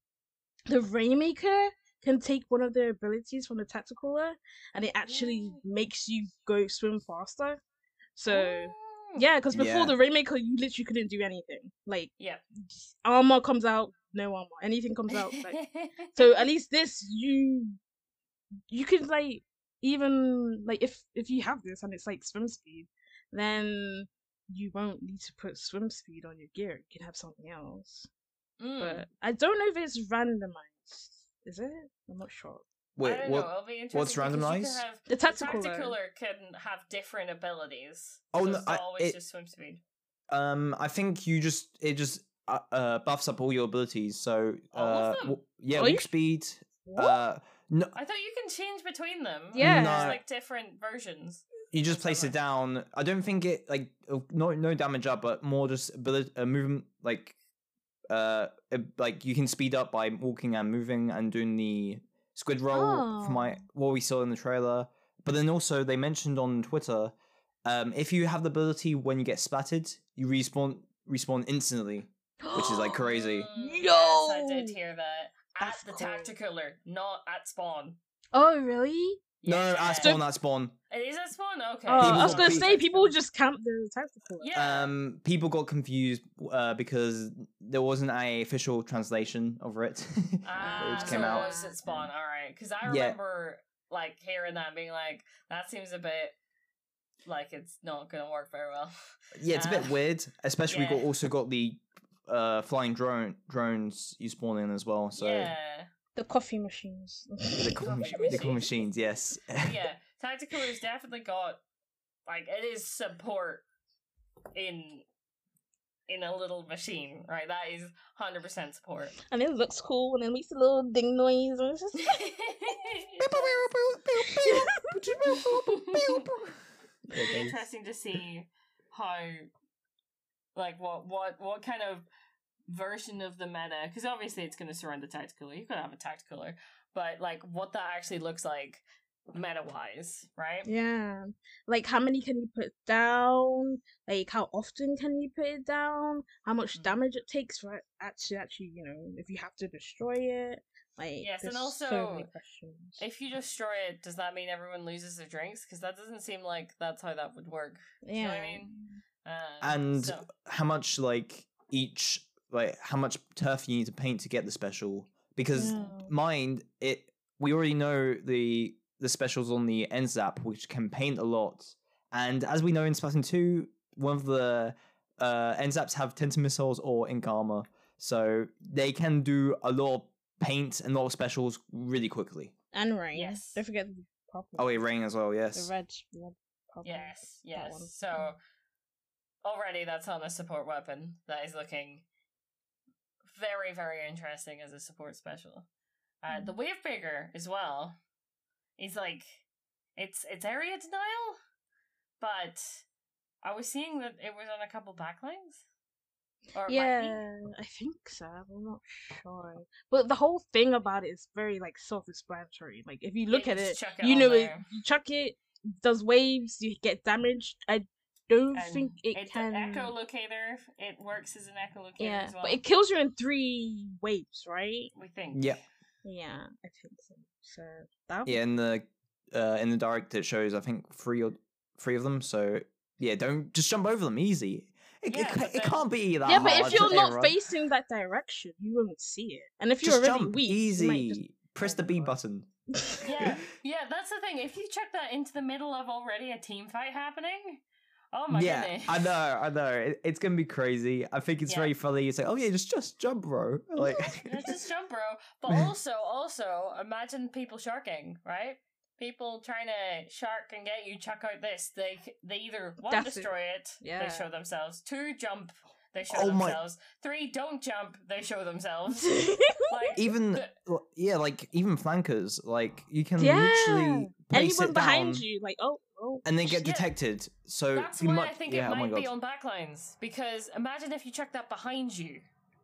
the Rainmaker can take one of their abilities from the Tacticooler and it actually makes you go swim faster. So Mm. yeah, because before Yeah. the Rainmaker you literally couldn't do anything. Like Yeah. armor comes out, no armor. Anything comes out. Like, so at least this you you can like even like if if you have this and it's like swim speed, then you won't need to put swim speed on your gear. You can have something else. Mm. But I don't know if it's randomized. Is it? I'm not sure. Wait, I don't what? know. It'll be interesting what's because you could randomized? have- The The tactical. tacticooler can have different abilities. Oh, so no, I- always it- just swim speed. Um, I think you just it just uh, uh buffs up all your abilities. So All uh, of them? w- yeah, Oh, walk speed. What? Uh, no, I thought you can change between them. Yeah. There's like different versions. you just place it down. I don't think it like uh, no no damage up, but more just ability uh, movement like uh uh, like you can speed up by walking and moving and doing the squid roll from my Oh. what we saw in the trailer. But then also they mentioned on Twitter, um, if you have the ability when you get splattered, you respawn respawn instantly, which is like crazy. Mm, Yes, I did hear that. At the cool. tacticooler, not at spawn. Oh really? No, no, Yeah. at spawn, at spawn. It is at spawn? Okay. Oh, I was gonna say people just camp the tactical. Yeah. Um, people got confused uh, because there wasn't a official translation over it. Ah, which so came it out. was at spawn. All right, because I Yeah. remember like hearing that and being like, that seems a bit like it's not gonna work very well. Yeah, it's a bit Uh, weird. Especially we yeah. got also got the uh flying drone drones you spawn in as well. So yeah, The coffee machines. the cool, Coffee mach- the cool machines. machines, yes. yeah. Tacticooler's definitely got like it is support in in a little machine, right? That is hundred percent support. and it looks cool and it makes a little ding noise. And it's just It'll be interesting to see how, like, what what what kind of version of the meta? Because obviously it's going to surround the tacticooler. You could have a tacticooler, but like, what that actually looks like meta wise, right? yeah. Like how many can you put down? Like how often can you put it down? How much Mm. damage it takes for it actually actually, you know, if you have to destroy it. Like Yes, and there's so also. If you destroy it, does that mean everyone loses their drinks? Because that doesn't seem like that's how that would work. yeah. you know what I mean? Uh, and so- how much like each like how much turf you need to paint to get the special because Yeah. mine it we already know the the specials on the N-ZAP which can paint a lot and as we know in Splatoon 2 one of the uh zaps have tenta missiles or ink armor so they can do a lot of paint and a lot of specials really quickly And rain. Yes. Don't forget the purple. oh wait rain as well the yes red, red purple. Yes, yes. So already that's on a support weapon that is looking very, very interesting as a support special. Uh, the wave breaker as well is like it's it's area denial, but I was seeing that it was on a couple backlines. Or it might be. Yeah, I think so. I'm not sure. But the whole thing about it is very like self-explanatory. Like if you look you at it, it you know it. You chuck it, does waves, you get damaged. I don't And think it it's can. an echolocator. It works as an echolocator yeah, as well. but it kills you in three waves, right? we think. Yeah, Yeah, I think so. So that yeah. In the uh, in the direct, it shows I think three or three of them. So yeah, don't just jump over them easy. It, Yeah, it, ca- it can't be that yeah, but hard if you're not error. facing that direction, you won't see it. And if you're just already jump weak, you might easy. just- Press the B button. Yeah, yeah, that's the thing. If you chuck that into the middle of already a team fight happening, oh my yeah, goodness. I know, I know. It, it's gonna be crazy. I think it's Yeah. very funny. It's like, oh yeah, just just jump, bro. Like, just jump, bro. But also, also, imagine people sharking, right? People trying to shark and get you. Chuck out this. They they either one That's destroy it, Yeah. they show themselves. Two jump, they show Oh my- themselves. Three don't jump, they show themselves. like even the- yeah, like even flankers, like you can yeah, literally place anyone it behind down you, like oh, oh, and then get Yeah. detected. So that's why might, I think yeah, it oh might be on backlines. Because imagine if you chuck that behind you,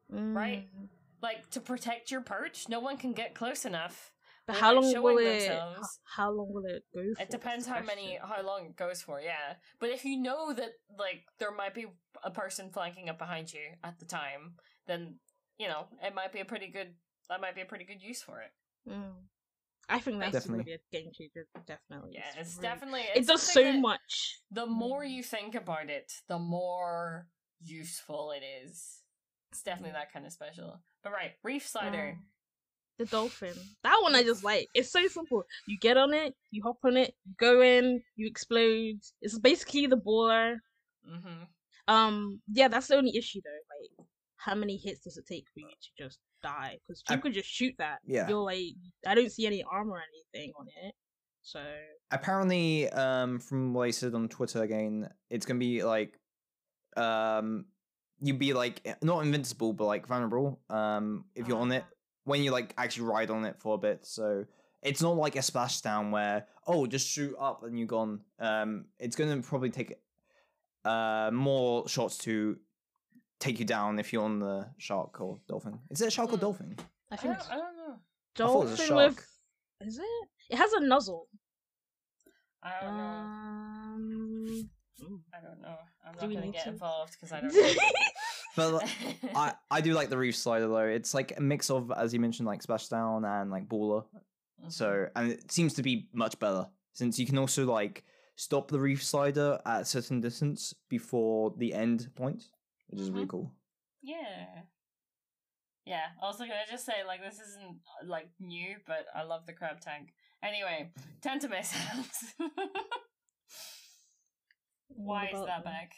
right? Mm. like to protect your perch. No one can get close enough. But how long will it? How, themselves. how long will it go for? It depends how many, how long it goes for. Yeah, but if you know that like there might be a person flanking up behind you at the time, then you know it might be a pretty good. That might be a pretty good use for it. Mm. I think that's Definitely. really a game changer. Definitely, Yeah, it's really- definitely. It does so that much. The more you think about it, the more useful it is. It's definitely that kind of special. But right, reef slider. Um, the dolphin. That one I just like. It's so simple. You get on it, you hop on it, you go in, you explode. It's basically the baller. Mm-hmm. Um, yeah, that's the only issue though. How many hits does it take for you to just die? Because you I- could just shoot that. Yeah. You're like, I don't see any armor or anything on it. So apparently um from what I said on Twitter again, it's gonna be like um you'd be like eh, not invincible but like vulnerable um if you're on it when you like actually ride on it for a bit. So it's not like a splashdown where oh just shoot up and you're gone. Um it's gonna probably take uh more shots to take you down if you're on the shark or dolphin. Is it a shark or Hmm. dolphin? I I think don't, I don't know. thought it was a dolphin with is it? It has a nozzle. I don't know. Um, I don't know. I'm Do not gonna get to? involved because I don't know. But like, I I do like the reef slider though. It's like a mix of as you mentioned like splashdown and like baller. Mhm. So and it seems to be much better since you can also like stop the reef slider at a certain distance before the end point, which is really Mhm. cool. Yeah. Yeah. Also, can I just say, like, this isn't uh, like new, but I love the crab tank. Anyway, Tentamissiles. Why is about that them? back?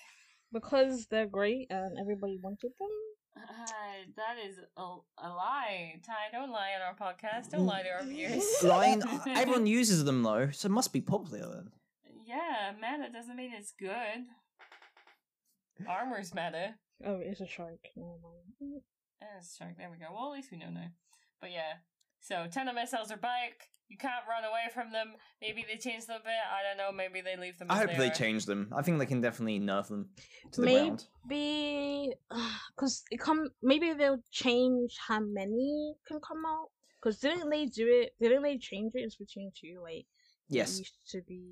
Because they're great and everybody wanted them. Uh, that is a, a lie. Ty, don't lie on our podcast. Don't lie to our viewers. Line, everyone uses them though, so it must be popular then. Yeah, meta doesn't mean it's good. Armor's meta. Oh, it's a shark. Never mind. It's shark. There we go. Well, at least we know now. But yeah. So, Tenta missiles are back. You can't run away from them. Maybe they change them a bit. I don't know. Maybe they leave them. I as hope they are. change them. I think they can definitely nerf them to the Maybe- ground. Because it come. Maybe they'll change how many can come out. Because didn't they do it? Didn't they change it in Splatoon two? Like it Yes. used to be.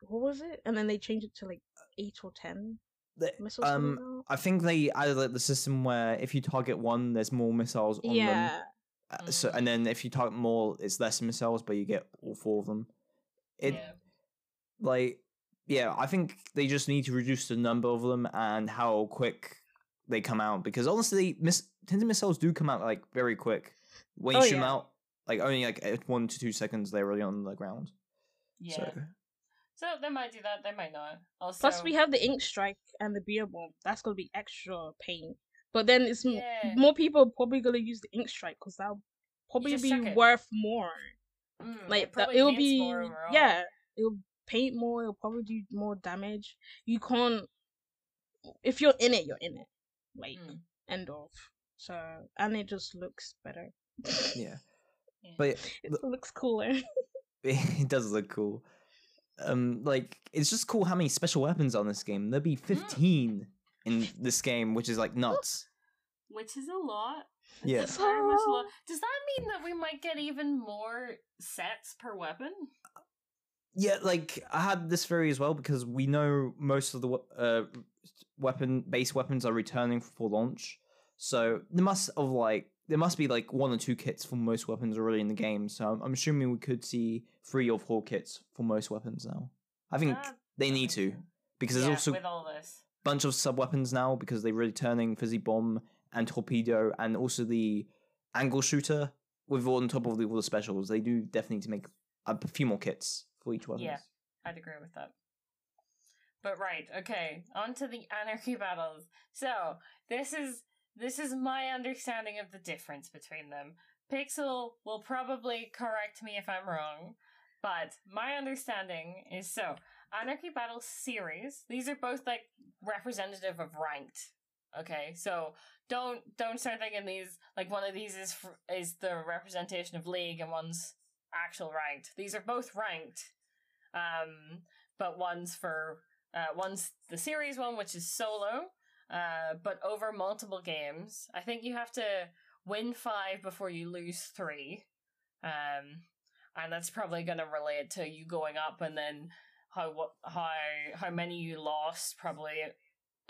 What was it? And then they changed it to like eight or ten The- missiles. um, out? I think they added like the system where if you target one, there's more missiles on them. yeah. Uh, So and then if you target more, it's less missiles, but you get all four of them. It yeah. like yeah, I think they just need to reduce the number of them and how quick they come out because honestly, miss tenta missiles do come out like very quick when you Oh, shoot them out. Like only like at one to two seconds, they're already on the ground. Yeah. So So they might do that. They might not. Also, Plus, we have the ink strike and the Booyah bomb. That's gonna be extra pain. But then it's m- more people probably gonna use the ink strike because that'll probably be chuck it. worth more. Mm, it Like that, probably it'll be more yeah, it'll paint more. It'll probably do more damage. You can't if you're in it, you're in it. Like Mm. end of. So and it just looks better. yeah, Yeah. but it looks cooler. it does look cool. Um, like it's just cool how many special weapons are on this game. There'll be fifteen in this game, which is like nuts. which is a lot. Yeah. It's very much a lot. Does that mean that we might get even more sets per weapon? Yeah, like I had this theory as well because we know most of the uh, weapon base weapons are returning for launch. So there must of like there must be like one or two kits for most weapons already in the game. So I'm, I'm assuming we could see three or four kits for most weapons now. I think That- they need to because there's Yeah, also with all this. bunch of sub weapons now because they're returning fizzy bomb and torpedo and also the angle shooter with all on top of the, all the specials. They do definitely need to make a few more kits for each weapon. Yeah. I'd agree with that. But right, okay, on to the anarchy battles. So this is this is my understanding of the difference between them. Pixel will probably correct me if I'm wrong, but my understanding is so Anarchy Battle series. These are both like representative of ranked. Okay, so don't don't start thinking these like one of these is is the representation of league and one's actual ranked. These are both ranked, um, but one's for uh, one's the series one, which is solo, uh, but over multiple games. I think you have to win five before you lose three, um, and that's probably going to relate to you going up and then how how how many you lost probably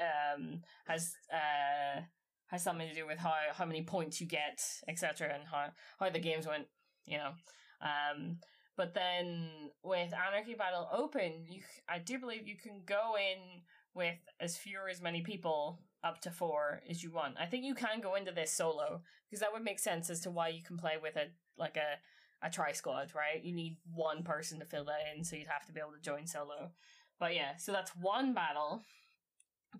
um has uh has something to do with how how many points you get etc and how how the games went you know. Um but then with anarchy battle open you i do believe you can go in with as few or as many people up to four as you want. I think you can go into this solo because that would make sense as to why you can play with a like a a tri squad right? You need one person to fill that in so you'd have to be able to join solo. But yeah so that's one battle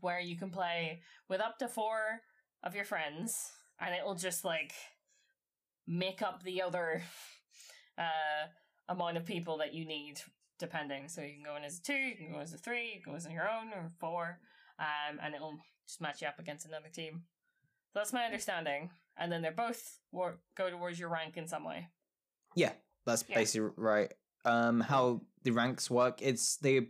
where you can play with up to four of your friends and it'll just like make up the other uh amount of people that you need depending. So you can go in as a two you can go as a three you can go as on your own or four um and it'll just match you up against another team. So that's my understanding. And then they're both wor- go towards your rank in some way Yeah, that's Yeah. basically right. Um, how the ranks work? It's they,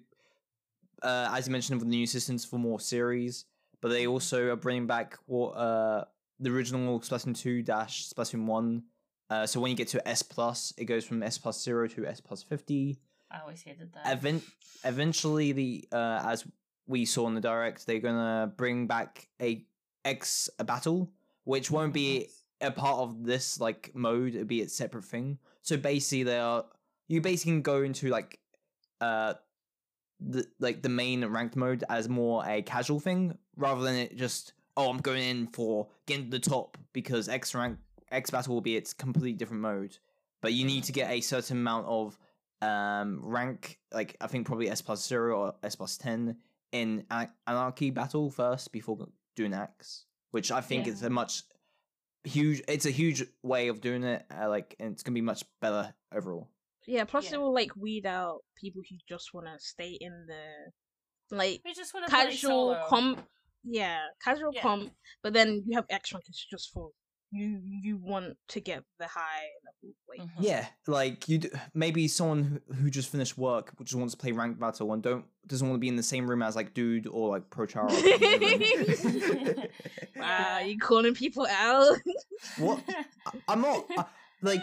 uh, as you mentioned, with the new systems for more series, but they also are bringing back what uh the original Splatoon two dash Splatoon one. Uh, so when you get to S plus, it goes from S plus zero to S plus fifty. i always hated that Event eventually, the uh, as we saw in the direct, they're gonna bring back a X battle, which won't be a part of this like mode it'd be a separate thing so basically they are you basically can go into like uh the like the main ranked mode as more a casual thing rather than it just oh i'm going in for getting to the top because x rank x battle will be its completely different mode but you need to get a certain amount of um rank like i think probably s plus 0 or s plus 10 in anarchy battle first before doing x which i think Yeah. is a much huge it's a huge way of doing it uh, like and it's gonna be much better overall Yeah, plus Yeah. it will like weed out people who just want to stay in the like just want to casual comp. Yeah, casual Yeah. comp. But then you have X rank. It's just for you. You want to get the high level. Like Mhm. yeah like you d- maybe someone who, who just finished work who just wants to play ranked battle and don't doesn't want to be in the same room as like dude or like pro chara wow, you calling people out? what I- i'm not I- like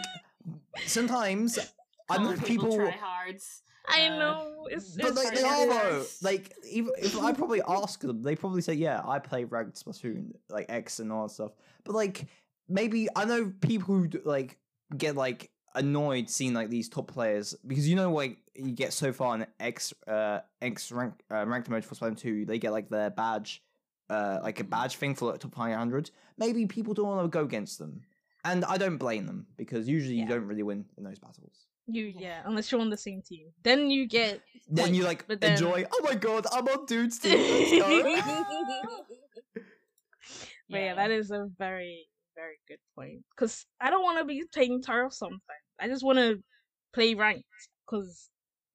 sometimes I'm Calling people try hards. I Uh, know. It's, But it's like they are though. Like even if I probably ask them, they probably say, "Yeah, I play ranked Splatoon, like X and all that stuff." But like maybe I know people who like get like annoyed seeing like these top players because you know like you get so far in X uh X rank uh, ranked mode for Splatoon two, they get like their badge, uh like a badge thing for like top five hundred. Maybe people don't want to go against them, and I don't blame them because usually Yeah. you don't really win in those battles. you. Yeah, unless you're on the same team, then you get. Then you like but then- enjoy. Oh my god, I'm on dude's team. Let's go. But yeah, that is a very, very good point. Because I don't want to be playing Taro sometimes. I just want to play ranked because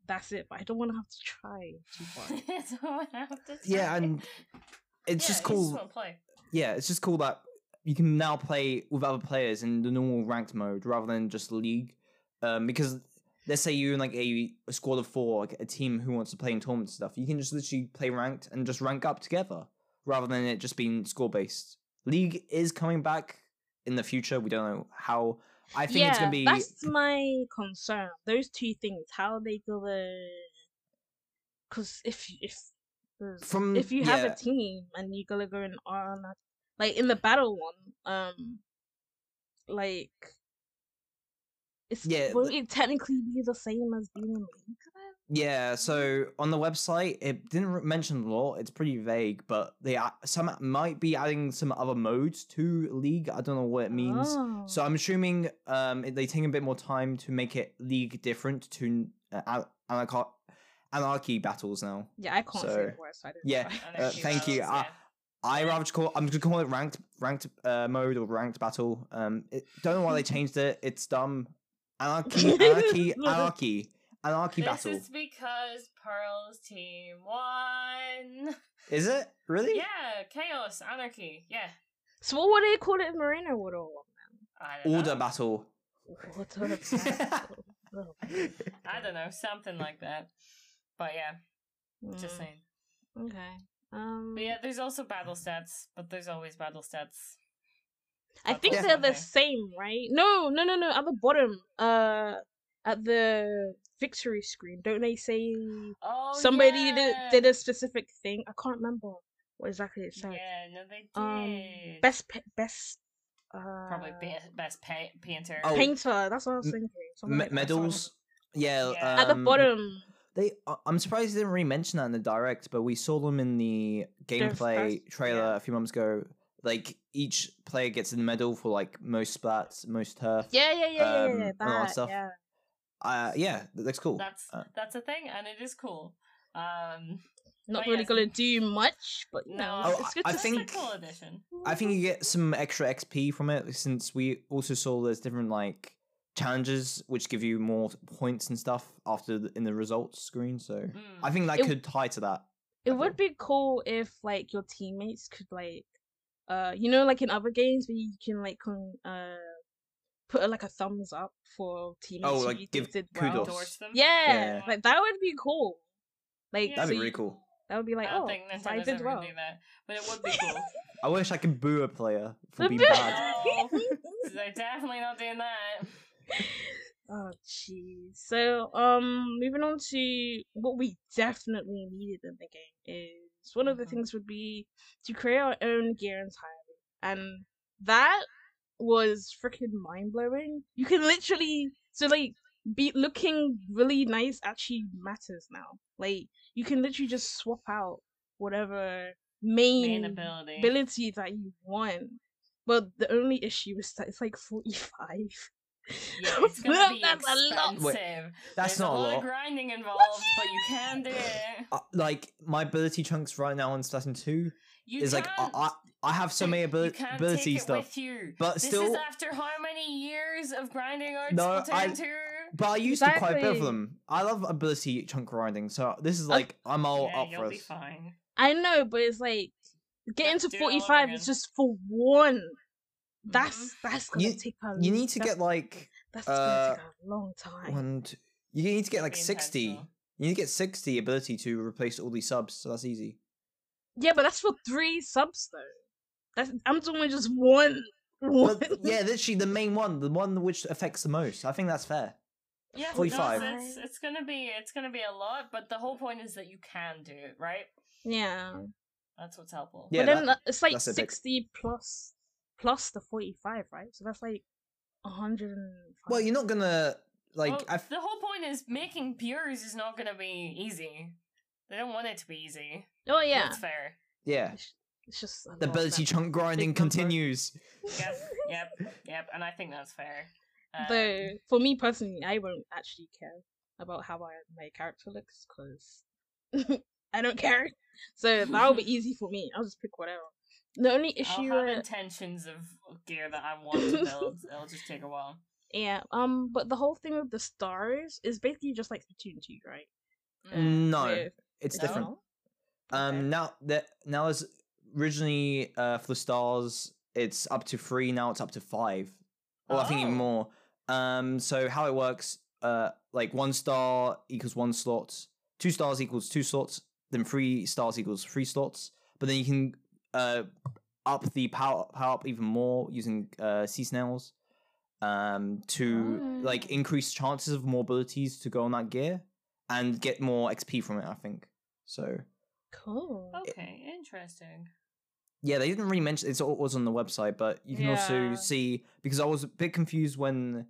that's it. But I don't want to have to try too hard. That's all I have to yeah, and it's Yeah, just cool. wanna play. yeah, it's just cool that you can now play with other players in the normal ranked mode rather than just league. Um, because let's say you're in like a, a squad of four, like a team who wants to play in tournament stuff, you can just literally play ranked and just rank up together rather than it just being score based. League is coming back in the future. We don't know how I think yeah, it's gonna be that's my concern. Those two things, how they gonna? Because if you- if From- if you have yeah. a team and you're gonna go in on like in the battle one, um, like it's Yeah, will it technically be the same as being in league? Yeah, so on the website, it didn't mention a lot. It's pretty vague, but they a- some might be adding some other modes to League. I don't know what it means. So Oh. I'm assuming um they take a bit more time to make it League different to uh, An- Anarch- Anarchy battles now. yeah, I can't say so- the word. So yeah. Uh, thank you. I-. I rather call I'm just gonna call it ranked ranked uh, mode or ranked battle. Um, it, don't know why they changed it. It's dumb. Anarchy, anarchy, anarchy, anarchy This battle. is because Pearl's team won. Is it really? Yeah, chaos, anarchy. Yeah, So what would they call it in Marina Order? I don't Order know. Order battle. battle. Oh, I don't know, something like that. But yeah, just mm, saying. Okay. Um, But yeah, there's also battle stats, but there's always battle stats. I think also they're the same, right? No, no, no, no. At the bottom, uh, at the victory screen, don't they say Oh, somebody yeah. did, did a specific thing? I can't remember what exactly it said. Yeah, no, they did. Um, best, pa- best, uh, Probably be- best pa- painter. Oh, painter. That's what I was thinking. something Me- like medals. Yeah. Yeah. At the um, bottom. They, I- I'm surprised they didn't really mention that in the direct, but we saw them in the gameplay first- trailer yeah. a few months ago. Like each player gets a medal for like most splats, most turf. Yeah, yeah, yeah, yeah, um, yeah. and all that That, stuff. yeah. Uh, yeah, that looks cool. That's Uh, that's a thing, and it is cool. Um, Not really yes. gonna do much, but you no, Oh, it's good I to it's see. a think- cool addition. I think you get some extra XP from it since we also saw there's different like challenges which give you more points and stuff after the, in the results screen. So Mm. I think that It- could tie to that. It I would be cool if like your teammates could like, uh, you know, like in other games where you can like con- uh put a, like a thumbs up for teammates. Oh, who like, you give did well. kudos. Endorse them. Yeah, Yeah. like that would be cool. Like Yeah. That'd so be really cool. That would be like, I oh, think I did well. do that, but it would be cool. I wish I could boo a player for being bad. No. They're definitely not doing that. Oh jeez. So um moving on to what we definitely needed in the game is one of the Mhm. things would be to create our own gear entirely. And that was freaking mind blowing. You can literally so like be looking really nice actually matters now. Like you can literally just swap out whatever main, Main ability. ability that you want. But the only issue is that it's like forty five. Yeah, it's gonna be That's expensive. Wait, That's There's not a a lot of grinding involved, but you can do it. Uh, like my ability chunks right now on Splatoon 2 You is like I, can't- I I have so many you abili- can't ability take it stuff. with you. but this still- is after how many years of grinding out No, Splatoon I- 2? But I used to quite a bit of them. I love ability chunk grinding, so this is like I'm all yeah, up you'll for be it. fine. I know, but it's like getting to do it all over forty five again. is just for one. That's that's gonna You- take a. You need to get like that's uh, gonna take a long time. And you need to get like sixty. You need to get sixty ability to replace all these subs, so that's easy. Yeah, but that's for three subs though. That's I'm talking just one. one. But yeah, literally the main one, the one which affects the most. I think that's fair. Yeah, 45. it's, it's, it's gonna be it's gonna be a lot, but the whole point is that you can do it, right? yeah. That's what's helpful. Yeah, but then that- it's like that's a big- sixty plus plus the forty five, right? So that's like hundred. Well, you're not gonna like. Well, the whole point is making pures is not gonna be easy. They don't want it to be easy. Oh yeah. That's fair. yeah, It's, it's just the ability chunk grinding continues. Yep, yep, yep, and I think that's fair. Um, Though for me personally, I won't actually care about how I, my character looks because I don't care. So that'll be easy for me. I'll just pick whatever. The only I'll issue, have uh, intentions of gear that I want to build. It'll just take a while. yeah, um, but the whole thing with the stars is basically just like Splatoon two, right? Mm. No, With- it's No? different. Okay. Um, now that now as originally uh, for the stars, it's up to three. Now it's up to five, or I think even Oh. more. Um, so how it works, uh, like one star equals one slot, two stars equals two slots, then three stars equals three slots. But then you can uh up the power power up even more using uh sea snails. um to like Oh. increase chances of more abilities to go on that gear and get more XP from it. I think so. Cool. Okay, interesting. Yeah, they didn't really mention it's all was on the website, but you can also see because I was a bit confused when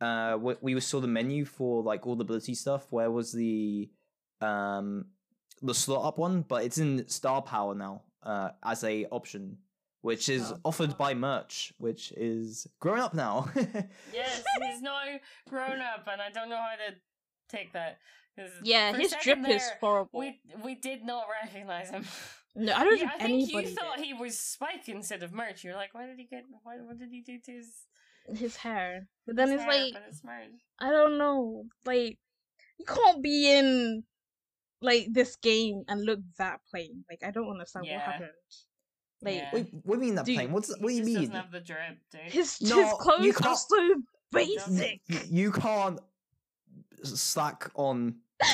uh we, we saw the menu for like all the ability stuff. Where was the um the slot up one? But it's in Star Power now uh as a option, which is Star offered Power. by Murch, which is grown up now. Yes, he's now grown up, and I don't know how to take that. Yeah, his drip is horrible. We we did not recognize him. No, I don't Yeah, think I think anybody you thought did. he was Spike instead of Murch. You're like, why did he get? What, what did he do to his? his hair. But then his it's hair, like but it's Murch. I don't know. Like you can't be in like this game and look that plain. Like I don't understand Yeah. what happened. Like Yeah. Wait, what do you mean that Dude, plane? What's what do you just mean? doesn't have the drip, dude. his No, his clothes are so basic. You can't slack on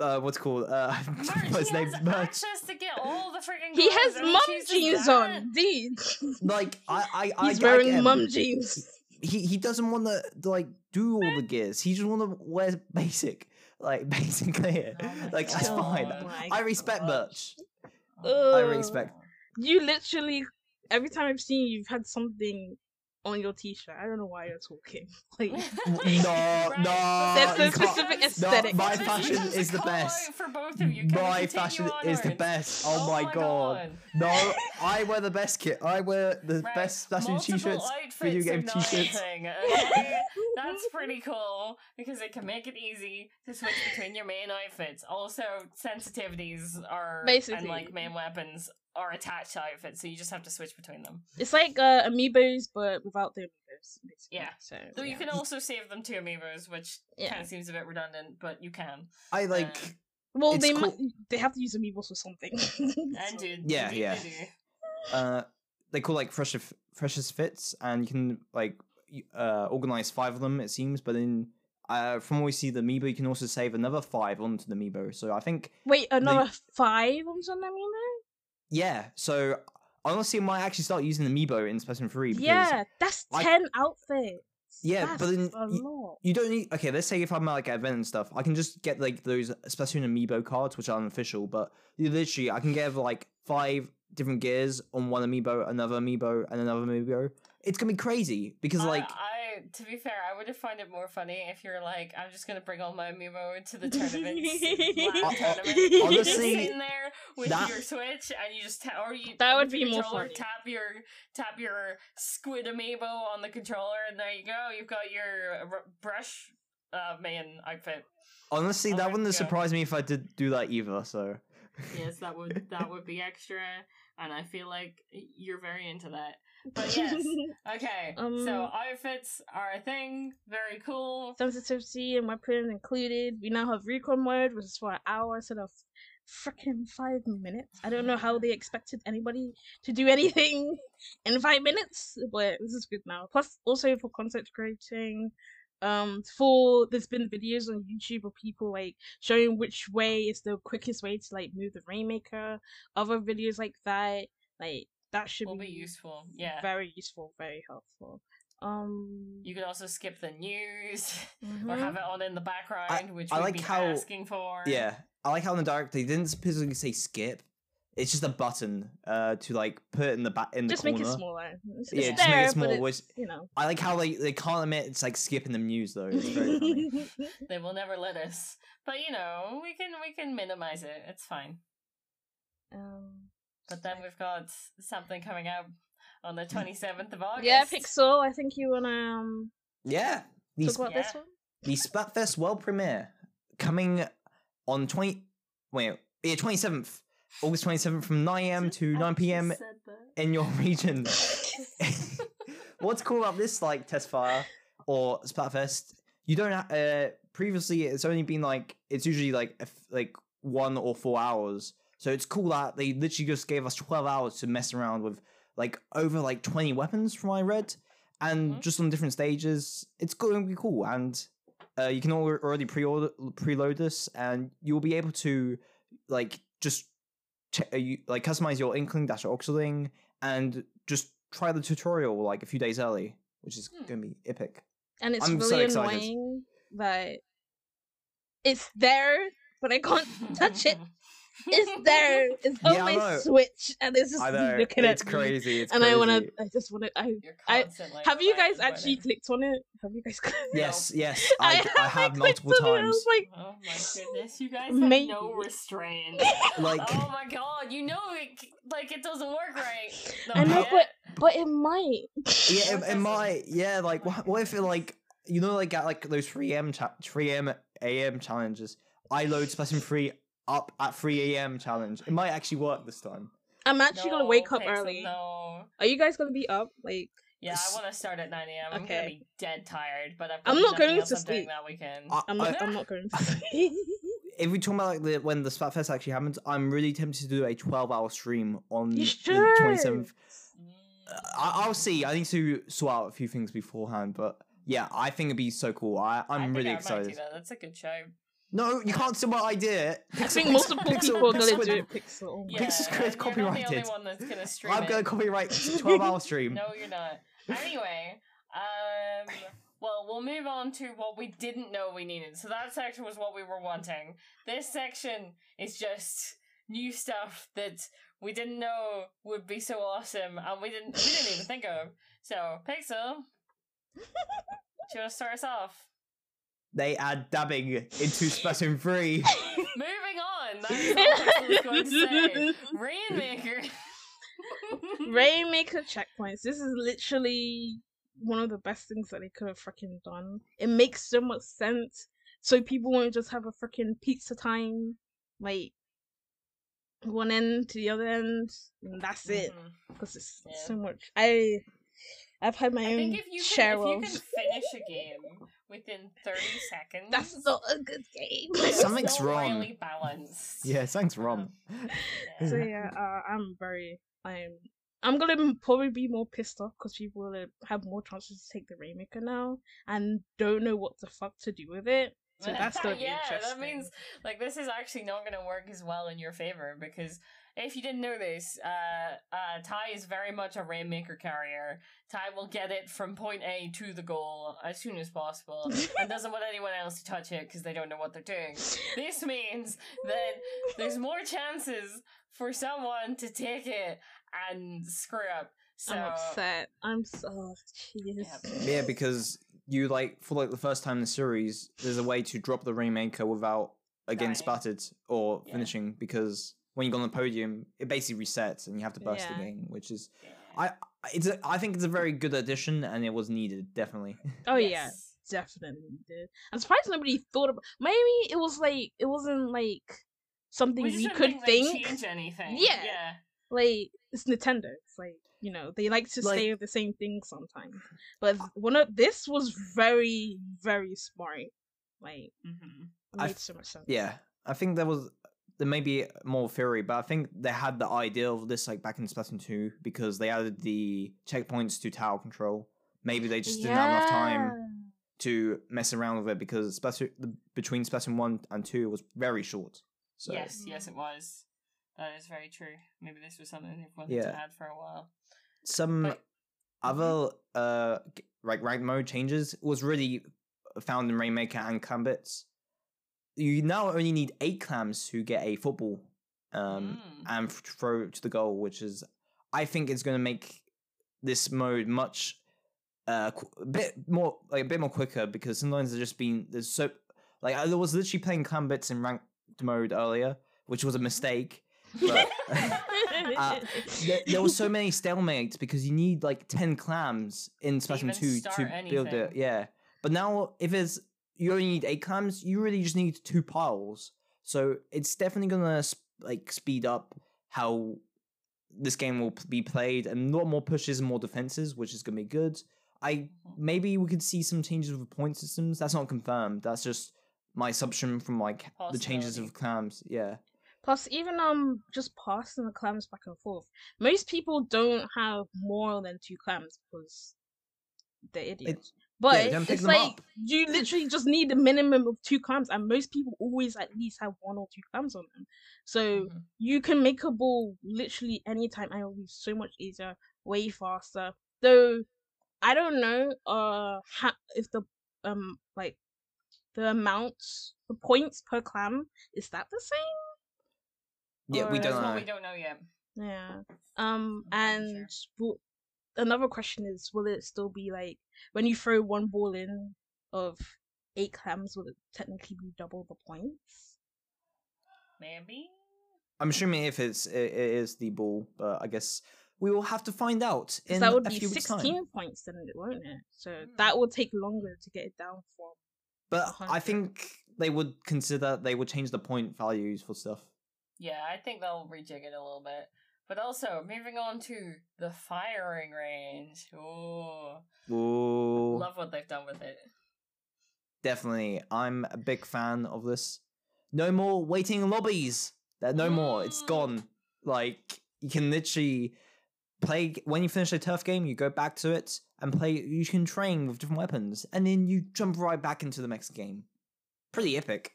uh what's it called uh Murch, what's his he name has Murch. to get all the freaking. He has mum jeans on, dude. Like I I I He's I wearing get mum jeans. he he doesn't want to like do all the gears. He just want to wear basic, like basic gear. Oh my like that's fine. God. my I respect gosh. Birch. I respect. You literally every time I've seen you, you've had something on your t-shirt. I don't know why you're talking. Like No, Right, no, There's a you can't- No, my fashion is the best. For both of you. Can My continue fashion is the best. Oh, oh my, god. god. No, I wear the best kit. I wear the Right, best fashion multiple t-shirts, video game not a t-shirts. okay? That's pretty cool because it can make it easy to switch between your main outfits. Also, sensitivities are and like main weapons are attached to outfits, so you just have to switch between them. It's like uh, amiibos, but without the amiibos. Basically. Yeah. So, So you can also save them to amiibos, which Yeah. kind of seems a bit redundant, but you can. I like. Um, Well, they cool- might, they have to use amiibos for something. And So- do, Yeah, do, yeah. do, do. uh they call like fresh freshest fits and you can like uh organize five of them it seems but then uh from what we see the amiibo you can also save another five onto the amiibo so i think Wait, another five onto the amiibo? Yeah so honestly i might actually start using the amiibo in Splatoon 3 because Yeah, that's I- ten outfits. Yeah, That's but then a y- lot. you don't need okay let's say if i'm at like an event and stuff i can just get like those Splatoon amiibo cards which are unofficial but literally i can get like five different gears on one amiibo another amiibo and another amiibo it's gonna be crazy because I- like I, to be fair, I would have found it more funny if you're like, I'm just gonna bring all my amiibo to the tournaments, Hon- lab tournament. You're just honestly, sitting there with that- your Switch, and you just ta- or you That would be more controller, funny. Tap your tap your squid amiibo on the controller, and there you go. You've got your r- brush uh, main outfit. Honestly, Oh that wouldn't have surprised me if I did do that either. So Yes, that would that would be extra, and I feel like you're very into that. But yes, okay. Um, so outfits are a thing. Very cool. Sensitivity and weapon included. We now have recon mode, which is for an hour instead of freaking five minutes. I don't know how they expected anybody to do anything in five minutes, but this is good now. Plus, also for content creating. Um, for there's been videos on YouTube of people like showing which way is the quickest way to like move the rainmaker. Other videos like that, like that should Will be useful. Yeah. very useful, very helpful. Um, You could also skip the news or mhm. have it on in the background, which I we'd like be how- asking for. yeah, I like how in the direct they didn't specifically say skip. It's just a button uh to like put in the back in the just corner. make it smaller. It's, Yeah, it's just make it there, small, which- you know. I like how they they can't admit it's like skipping the news though. It's very funny. They will never let us. But you know, we can we can minimize it. It's fine. um, But then we've got something coming out on the twenty seventh of August. yeah, Pixel. I think you wanna um, yeah, the talk about this one. the Splatfest world premiere coming on twenty wait yeah twenty seventh August twenty seventh from nine a.m. to nine p.m. in your region. What's cool about this like test fire or Splatfest? You don't ha- uh previously it's only been like it's usually like if, like one or four hours. So it's cool that they literally just gave us twelve hours to mess around with like over like twenty weapons from what I read, and Mhm. just on different stages. It's going to be cool, and uh, you can already pre-order preload this, and you'll be able to like just uh, you, like customize your Inkling dash Octoling and just try the tutorial like a few days early, which is Hmm. gonna be epic. and it's I'm so really excited. annoying that it's there, but I can't touch it. It's there. It's on Yeah, I my. Switch, and it's just I know looking it's at me. crazy. It's and crazy. I wanna. I just wanna. I I- have you guys actually it. clicked on it? Have you guys? Clicked? Yes, yes, I, d- I have haven't multiple clicked on it. I times. was like, Oh my goodness, you guys have Maybe. no restraint. Like, oh my god, you know it like it doesn't work right. No, I know, yeah. but but it might. yeah, it, it might. Yeah, like what, what if it like you know like at like those three m cha- three m a.m. challenges? I load Splatoon three up at three a.m. challenge. It might actually work this time. I'm actually gonna wake up Pixel, early. No. Are you guys gonna be up? Like, Yeah, I want to start at 9 a.m. I'm gonna Okay. be dead tired, but I've I'm not going to sleep. that weekend. I, I'm not. I'm not going to. sleep. if we talk about like the when the Splatfest actually happens, I'm really tempted to do a 12 hour stream on You the 27th. Mm. I, I'll see. I need to sort out a few things beforehand, but yeah, I think it'd be so cool. I, I I'm think really I excited. that. That's a good show. No, you can't steal my idea. I think multiple Pixel- people are gonna do it. Pixel. Yeah, Pixel's God. Chris you're not the copyrighted. only one that's gonna stream I'm gonna copyright 12 hour stream. No, you're not. Anyway, um, well, we'll move on to what we didn't know we needed. So that section was what we were wanting. This section is just new stuff that we didn't know would be so awesome, and we didn't we didn't even think of. So, Pixel, do you want to start us off? They add dabbing into Splatoon 3. Moving on. That is what Pixel was going to say. Rainmaker. Rainmaker checkpoints. This is literally one of the best things that they could have freaking done. It makes so much sense. So people won't just have a freaking pizza time, like one end to the other end, and that's it. Mm-hmm. Because it's Yeah. so much. I, I've had my I own think if you share can, if you can finish a game within thirty seconds, That's not a good game. it's Something's not wrong. Really balanced. Yeah, thanks, Rom. Yeah. so yeah, uh, I'm very, I'm, I'm gonna probably be more pissed off because people will have more chances to take the Rainmaker now and don't know what the fuck to do with it. So that's gonna be yeah, interesting. that means like this is actually not going to work as well in your favor because if you didn't know this, uh, uh, Ty is very much a rainmaker carrier. Ty will get it from point A to the goal as soon as possible and doesn't want anyone else to touch it because they don't know what they're doing. This means that there's more chances for someone to take it and screw up. So I'm upset. I'm so jeez. Yep. Yeah, because you like for like the first time in the series, there's a way to drop the Rainmaker without again Dying. splattered or Yeah. finishing because when you go on the podium, it basically resets and you have to burst Yeah. the game, which is I it's a, I think it's a very good addition and it was needed definitely. Oh yeah, definitely did. I'm surprised nobody thought about. Maybe it was like it wasn't like something We we, could think think. change anything. Yeah. Yeah. like it's Nintendo. It's like you know they like to Like- stay with the same thing sometimes. But one of this was very very smart. Like Mm-hmm. it I so much sense. Yeah, I think there was there may be more theory, but I think they had the idea of this like back in Splatoon two because they added the checkpoints to tower control. Maybe they just didn't have enough time to mess around with it because Splatoon the, between Splatoon one and two was very short. So Yes, yes, it was. That is very true. Maybe this was something they've wanted Yeah. to add for a while. some But- other uh like rank mode changes was really found in Rainmaker and Clam Blitz. You now only need eight clams who get a football um Mm. and f- throw to the goal, which is I think is going to make this mode much uh qu- a bit more like a bit more quicker because sometimes there's just been there's so like I was literally playing Clam Blitz in ranked mode earlier, which was a mistake. But uh, there, there was so many stalemates because you need like 10 clams in even 2 to start build it. Yeah. But now, if it's you only need eight clams, you really just need two piles. So it's definitely gonna like speed up how this game will be played and a lot more pushes and more defenses, which is gonna be good. I maybe we could see some changes with point systems. That's not confirmed. That's just my assumption from like the changes of clams. Yeah. Plus, even um, just passing the clams back and forth. Most people don't have more than two clams because they're idiots. But don't it's like up. you literally just need a minimum of two clams, and most people always at least have one or two clams on them. So Mhm. you can make a ball literally anytime, and it'll be so much easier, way faster. Though I don't know uh ha- if the um like the amounts the points per clam is that the same? Yeah, we don't know. we don't know yet. Yeah. Um I'm not sure. and will, another question is will it still be like when you throw one ball in of eight clams will it technically be double the points? Maybe. I'm assuming if it's it, it is the ball, but I guess we will have to find out in that would a be few weeks' 16 time. points then it won't it? So Hmm. that will take longer to get it down from But I think they would consider they would change the point values for stuff. Yeah, I think they'll rejig it a little bit. But also, moving on to the firing range. Oh, Ooh, love what they've done with it. definitely. I'm a big fan of this. No more waiting lobbies. No more. It's mm. gone. Like you can literally play when you finish a turf game. You go back to it and play. You can train with different weapons, and then you jump right back into the next game. Pretty epic.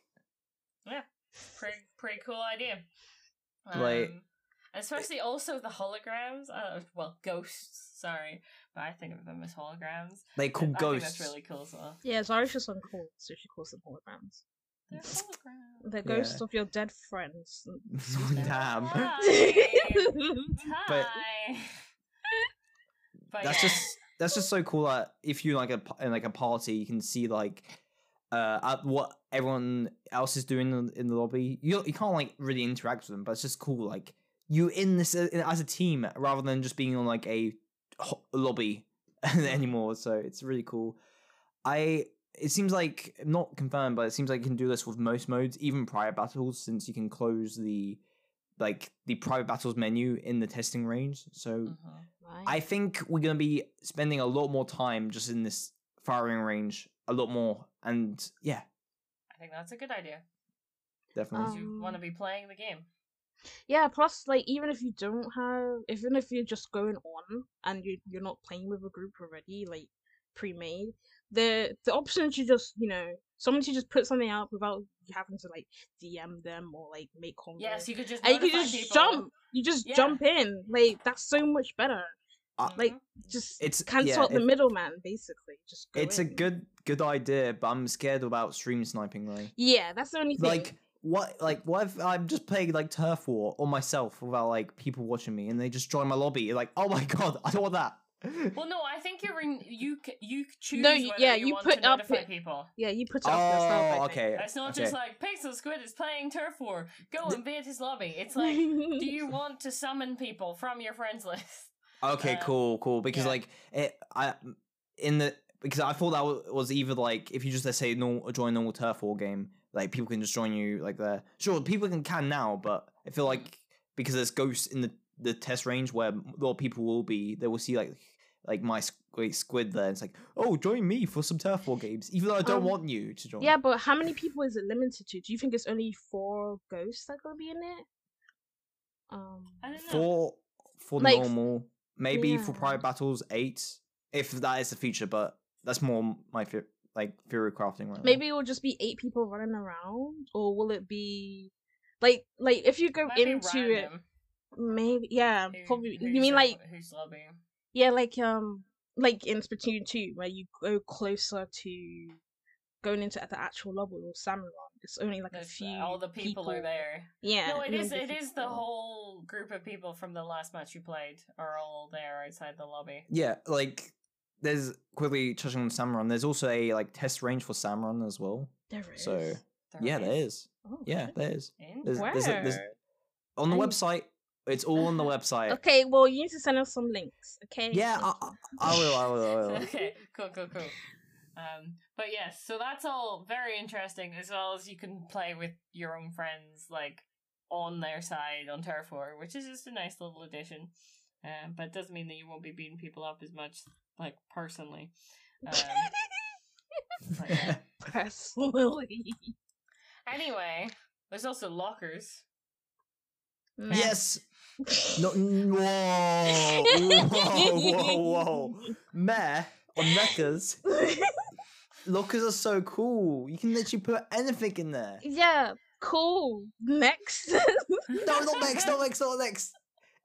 Yeah pretty, pretty cool idea. Like- um, Especially also the holograms. Uh, well, ghosts. Sorry, but I think of them as holograms. They call I think ghosts. that's really cool as well. Yeah, Zara's just on call, so she calls them holograms. They're holograms. The ghosts of your dead friends. Damn. But- Hi. But that's yeah. just that's just so cool that if you like a p- in like a party you can see like uh at what everyone else is doing in, in the lobby you you can't like really interact with them but it's just cool like you in this uh, as a team rather than just being on like a ho- lobby anymore so it's really cool i it seems like not confirmed but it seems like you can do this with most modes even private battles since you can close the like the private battles menu in the testing range so Mhm. I think we're gonna be spending a lot more time just in this firing range, a lot more, and yeah, I think that's a good idea. definitely. Because you want to Um, be playing the game. Yeah, plus like even if you don't have even if you're just going on and you you're not playing with a group already, like pre-made, the the option to just, you know, someone to just put something out without you having to like DM them or like make convo. Yes, you could just and you can notify just people. jump. You just Yeah. jump in. Like that's so much better. Uh, like, Mhm. Just It's cancel yeah, out the it- middleman basically. Just go it's a good good idea, but I'm scared about stream sniping though. Yeah, that's the only thing. Like what? Like what if I'm just playing like turf war on myself without like people watching me, and they just join my lobby? You're like, oh my god, I don't want that. Well, no, I think you're in. You c- you choose. No, yeah, you, you want put to up it- people. yeah, you put it up yourself. Oh, okay. It's not okay. just like Pixel Squid is playing turf war. Go and invade his lobby. It's like, do you want to summon people from your friends list? Okay, Uh, cool, cool. Because yeah. like it, I in the because I thought that was either like if you just let's say normal, join a normal turf war game, like people can just join you like there. Sure, people can can now, but I feel like because there's ghosts in the the test range where a lot of people will be, they will see like like my great squid there. It's like, oh, join me for some turf war games, even though I don't Um, want you to join. Yeah, but how many people is it limited to? Do you think it's only four ghosts that gonna be in it? Um, I don't know. for for Like, normal, maybe for yeah. private battles eight, if that is the feature, but that's more my fe- like theory crafting right now. maybe it will just be eight people running around, or will it be like like if you go Might be into it? Maybe yeah, who- probably. You mean like who's lobby? yeah, like um like in Splatoon two, where you go closer to going into at the actual level or Samurai. It's only like a There's- few. all the people, are there. Yeah. no, it only is. a It few is the whole group of people from the last match you played are all there outside the lobby. Yeah, like there's quickly touching on Salmon Run. There's also a like test range for Salmon Run as well. There is. So There yeah, there is. Oh, Yeah, shit. there is. There's, Where? there's, a- there's on the I- website. It's all on the website. Okay, well you need to send us some links. Okay. Yeah, I. I, I will. I will. I will. okay, cool, cool, cool. Um, but yes, so that's all very interesting, as well as you can play with your own friends, like on their side on Turf War, which is just a nice little addition. Um, but it doesn't mean that you won't be beating people up as much, like personally. Um, but yeah. Personally. Anyway, there's also lockers. Meh. Yes. No. Whoa. Whoa. Whoa. Whoa. Meh on mechas. Lockers are so cool. You can literally put anything in there. yeah, cool. Next. No, not next, not next, not next.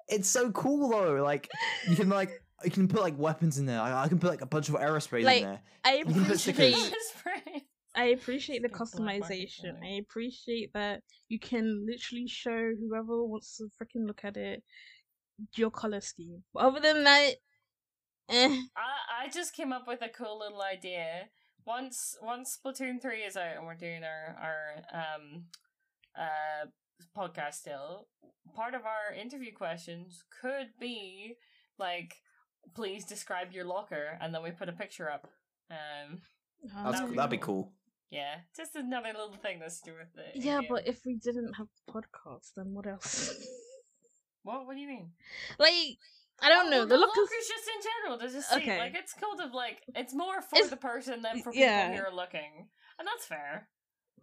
It's so cool though. Like you can like you can put like weapons in there. I, I can put like a bunch of aerospace Like, in there. I You can put appreciate stickers. Just right. I appreciate the Just put black market customization. I appreciate that you can literally show whoever wants to freaking look at it your color scheme. But other than that, eh. I I just came up with a cool little idea. Once once Splatoon three is out and we're doing our our um uh podcast still, part of our interview questions could be like, please describe your locker, and then we put a picture up. Um, That's, That'd be that'd be cool. cool. yeah, just another little thing that's to do with it. Yeah, but if we didn't have podcasts, then what else? what what do you mean? like, I don't Oh, know. well, The the lookers. lookers just in general to just see Okay. like it's kind of like it's more for It's- the person than for people yeah. who are looking, and that's fair.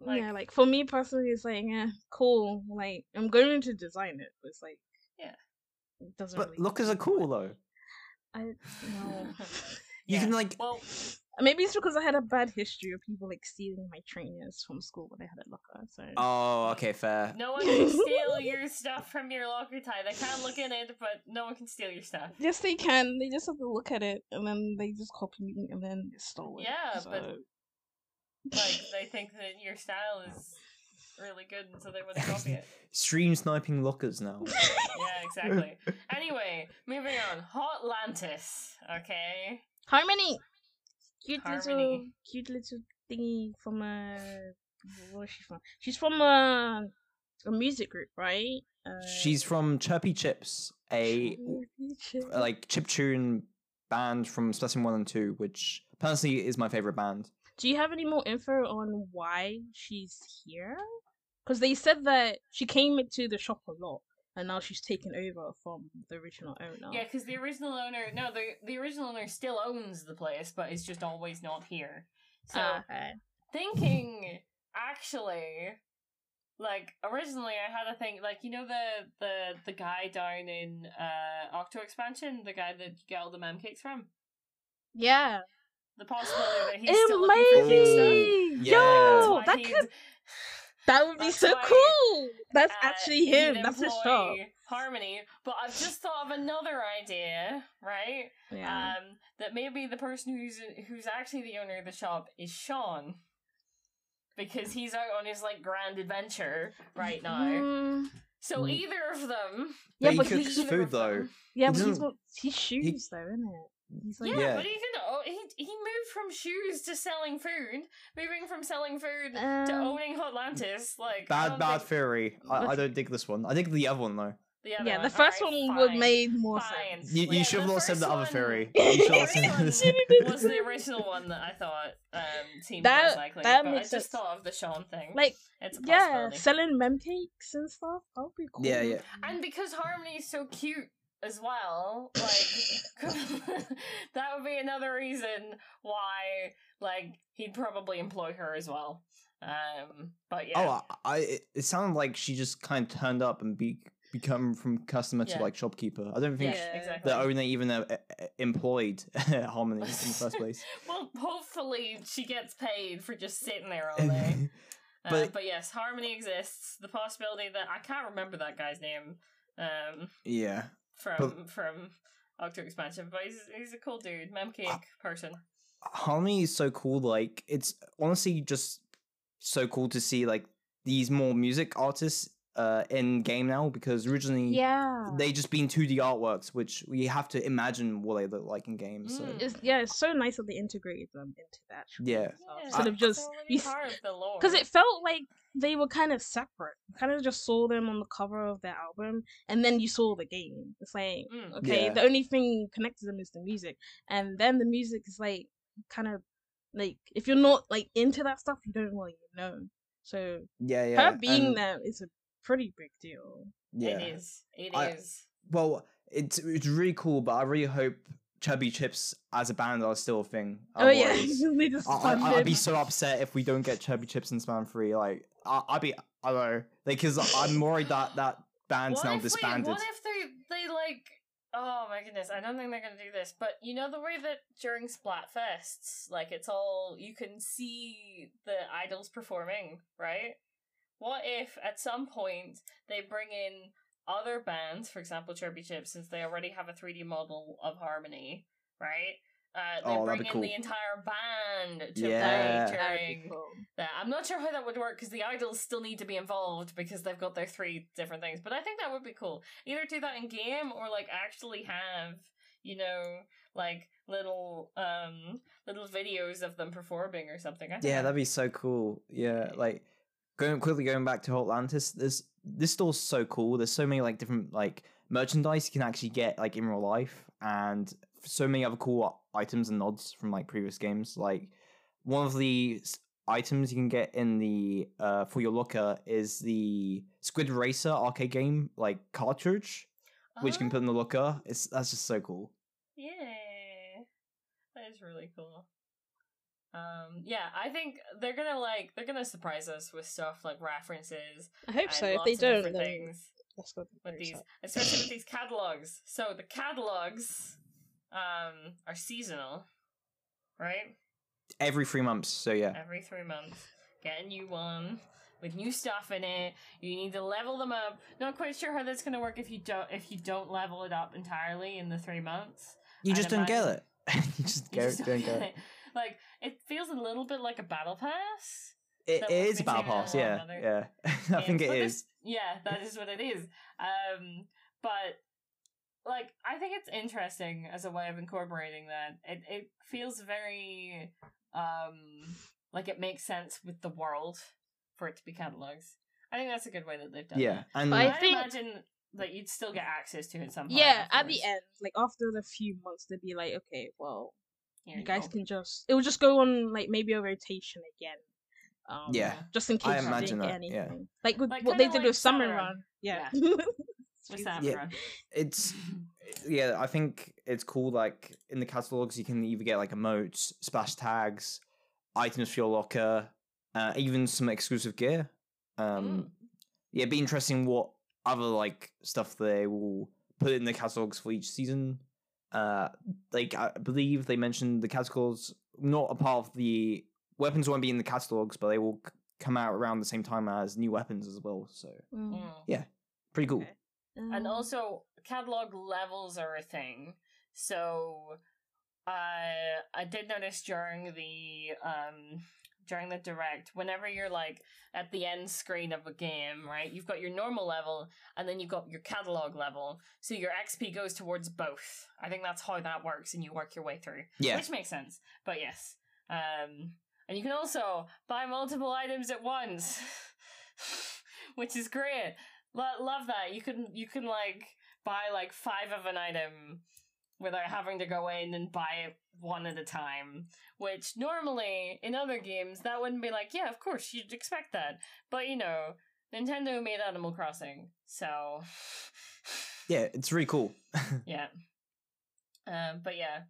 like- yeah, like for me personally, it's like, eh, cool. Like, I'm going to design it, but it's like, Yeah. it doesn't. But really lookers are cool though. I no. You Yeah. can like Well, Maybe it's because I had a bad history of people like stealing my trainers from school when I had a locker. So Oh, okay, fair. no one can steal your stuff from your locker tie. They can't look in it, but no one can steal your stuff. yes, they can. They just have to look at it and then they just copy me and then it's stolen. Yeah, so... but- Like they think that your style is really good, and so they wouldn't copy it. Stream sniping lockers now. Yeah, exactly. Anyway, moving on. Hotlantis. Okay. Harmony, cute little, cute little thingy from a. Where is she from? She's from a, a music group, right? Uh, She's from Chirpy Chips, a Chirpy like chiptune band from Splatoon one and two, which personally is my favorite band. Do you have any more info on why she's here? Because they said that she came into the shop a lot, and now she's taken over from the original owner. Yeah, because the original owner, no, the the original owner still owns the place, but it's just always not here. So Ah, okay. thinking, actually, like originally I had a thing, like you know the the the guy down in uh Octo expansion, the guy that you get all the mem cakes from. yeah, The possibility that he's it still looking for cute stuff. be. Yeah. Yo, That's that could he'd- that would be that's so cool. That's uh, actually him. That's his shop. Harmony, but I've just thought of another idea, right? Yeah. Um, that maybe the person who's who's actually the owner of the shop is Sean, because he's out on his like grand adventure right now. Mm, So Mm. either of them, yeah, but he cooks he's food though. them- yeah, he but he's doesn't- got he's shoes though, isn't it? He's like yeah, Yeah. but even oh, he he moved from shoes to selling food, moving from selling food to Um, owning Hotlantis. Like Bad, bad think- theory. I, I don't dig this one. I dig the other one though. The yeah, one. the first Alright, one would made more Fine. sense. You, Yeah, should have the not said the other one- theory. You should have said one was the original one that I thought um, seemed That- most likely. that but I just sense. thought of the Sean thing. Like, it's a yeah, selling mem cakes and stuff. That would be cool. Yeah, yeah. and because Harmony is so cute as well, like that would be another reason why, like, he'd probably employ her as well. Um, but yeah, Oh, I, I it, it sounded like she just kind of turned up and be become from customer Yeah. to like shopkeeper. I don't think yeah, Yeah. exactly. the owner even uh, uh, employed Harmony in the first place. well, hopefully she gets paid for just sitting there all day. Uh, But- but yes, harmony exists. The possibility that I can't remember that guy's name um, yeah. From But- from Octo Expansion, but he's he's a cool dude, mem cake Uh, person. Harmony is so cool. Like it's honestly just so cool to see like these more music artists uh in game now because originally Yeah. they just been 2D artworks, which we have to imagine what they look like in games. So Mm. It's, yeah, it's so nice that they integrated them into that. Yeah. game itself, Yeah, instead of just already part of the lore. because it felt like they were kind of separate. Kind of just saw them on the cover of their album, and then you saw the game. It's like Mm. okay, Yeah. the only thing connected them is the music, and then the music is like kind of like if you're not like into that stuff, you don't really know. So Yeah, yeah. her being and- there is a pretty big deal. yeah. It is. It is. I- Well, it's it's really cool, but I really hope Chirpy Chips as a band are still a thing. Oh yeah, Otherwise, they just I, I, I'd be so upset if we don't get Chirpy Chips in Span Free. Like, I, I'd be, I don't know, because I'm worried that that band's What now if, we, disbanded. what if they they like? Oh my goodness! I don't think they're gonna do this. But you know the way that during Splatfests, like it's all you can see the idols performing, right? What if at some point they bring in other bands, for example, Chirpy Chip, since they already have a 3D model of Harmony, right? Uh, they Oh, bring in cool. the entire band to Yeah. play during cool. that. I'm not sure how that would work because the idols still need to be involved because they've got their three different things. But I think that would be cool. Either do that in game or like actually have you know like little um little videos of them performing or something. I don't Yeah, that'd be so cool. Yeah, like going quickly going back to Hotlantis. This this store's so cool. There's so many like different like merchandise you can actually get like in real life, and so many other cool items and nods from like previous games. Like one of the items you can get in the uh for your locker is the Squid Racer arcade game like cartridge, which you can put in the Oh, locker. It's that's just so cool. Yeah, that is really cool. Um, yeah, I think they're gonna like they're gonna surprise us with stuff like references I hope and so. If they don't, then things. that's gonna with these, sad. especially with these catalogs. So the catalogs um, are seasonal, right? Every three months. So yeah. Every three months, get a new one with new stuff in it. You need to level them up. Not quite sure how that's going to work if you don't if you don't level it up entirely in the three months. You I'd just don't get it. you just You go, just don't get it. it. Like it feels a little bit like a battle pass. It, that it was is a battle pass, yeah, other yeah. I think games, it but is. this- yeah, that is what it is. Um, but like, I think it's interesting as a way of incorporating that. It it feels very um like it makes sense with the world for it to be catalogs. I think that's a good way that they've done. Yeah, that. and But I, I think- imagine that you'd still get access to it somehow. Yeah, at the end, like after the few months, they'd be like, okay, well, Here you guys go. can just it will just go on like maybe a rotation again. Um, Yeah, just in case I you imagine didn't get that, yeah. anything. Like with Like, what they did like with Summer Summer Run. Yeah. with Excuse Yeah. it's yeah. I think it's cool. Like in the catalogs, you can either get like emotes, splash tags, items for your locker, uh, even some exclusive gear. Um, Mm. yeah, it'd be interesting what other like stuff they will put in the catalogs for each season. Uh, like I believe they mentioned the catalogs not a part of the weapons won't be in the catalogs, but they will c- come out around the same time as new weapons as well. So Mm. Mm. pretty cool. Okay. and Um, also catalog levels are a thing so uh i did notice during the um during the direct whenever you're like at the end screen of a game right you've got your normal level and then you've got your catalog level. So your xp goes towards both. I think that's how that works and you work your way through. Yeah, which makes sense but yes. Um and you can also buy multiple items at once which is great. Lo- love that. You can you can like buy like five of an item without having to go in and buy it one at a time which normally in other games that wouldn't be like yeah of course you'd expect that but you know nintendo made animal crossing so yeah, it's really cool. yeah. Um, but yeah.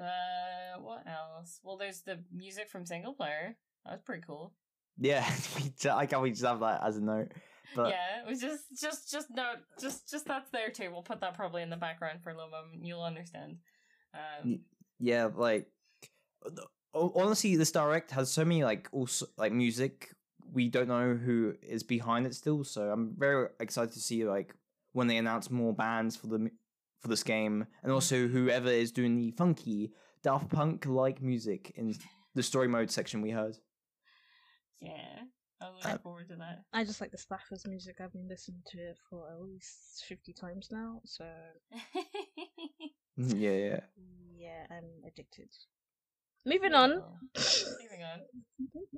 Uh, what else? Well, there's the music from single player. That was pretty cool. Yeah, I can't we just have that as a note. But yeah, it was just, just, just no, just, just that's there too. We'll put that probably in the background for a little moment. You'll understand. Um, yeah, like honestly, this direct has so many like also like music. We don't know who is behind it still, so I'm very excited to see like when they announce more bands for the for this game, and also whoever is doing the funky Daft Punk like music in the story mode section we heard. yeah, I'm looking Uh, forward to that. I just like the Staffers music. I've been listening to it for at least fifty times now. So yeah, yeah. yeah, I'm addicted. Moving on. Moving on.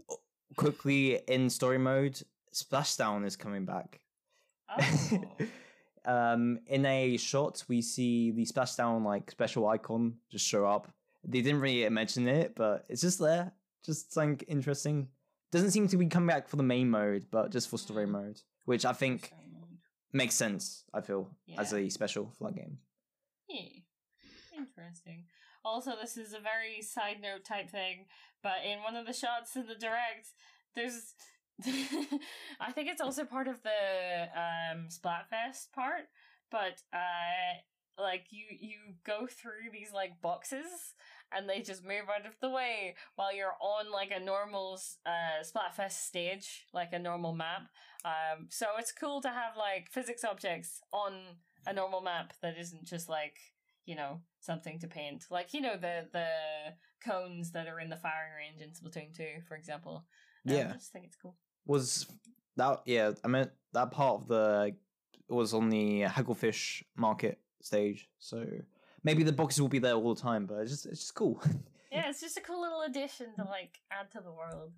Quickly in story mode, Splashdown is coming back. Oh. um, in a shot, we see the splashdown like special icon just show up. They didn't really mention it, but it's just there, just something interesting. Doesn't seem to be coming back for the main mode, but just for story Mm. mode, which I think makes sense. I feel as a special that game. Yeah. Interesting. Also, this is a very side note type thing, but in one of the shots in the direct, there's. I think it's also part of the um, Splatfest part, but uh, like you you go through these like boxes, and they just move out of the way while you're on like a normal uh, Splatfest stage, like a normal map. Um, so it's cool to have like physics objects on a normal map that isn't just like you know something to paint, like you know the the cones that are in the firing range in Splatoon two, for example. Um, Yeah. I just think it's cool. Was that yeah? I meant that part of the was on the Hagglefish market stage, so maybe the boxes will be there all the time. But it's just it's just cool. Yeah, it's just a cool little addition to like add to the world.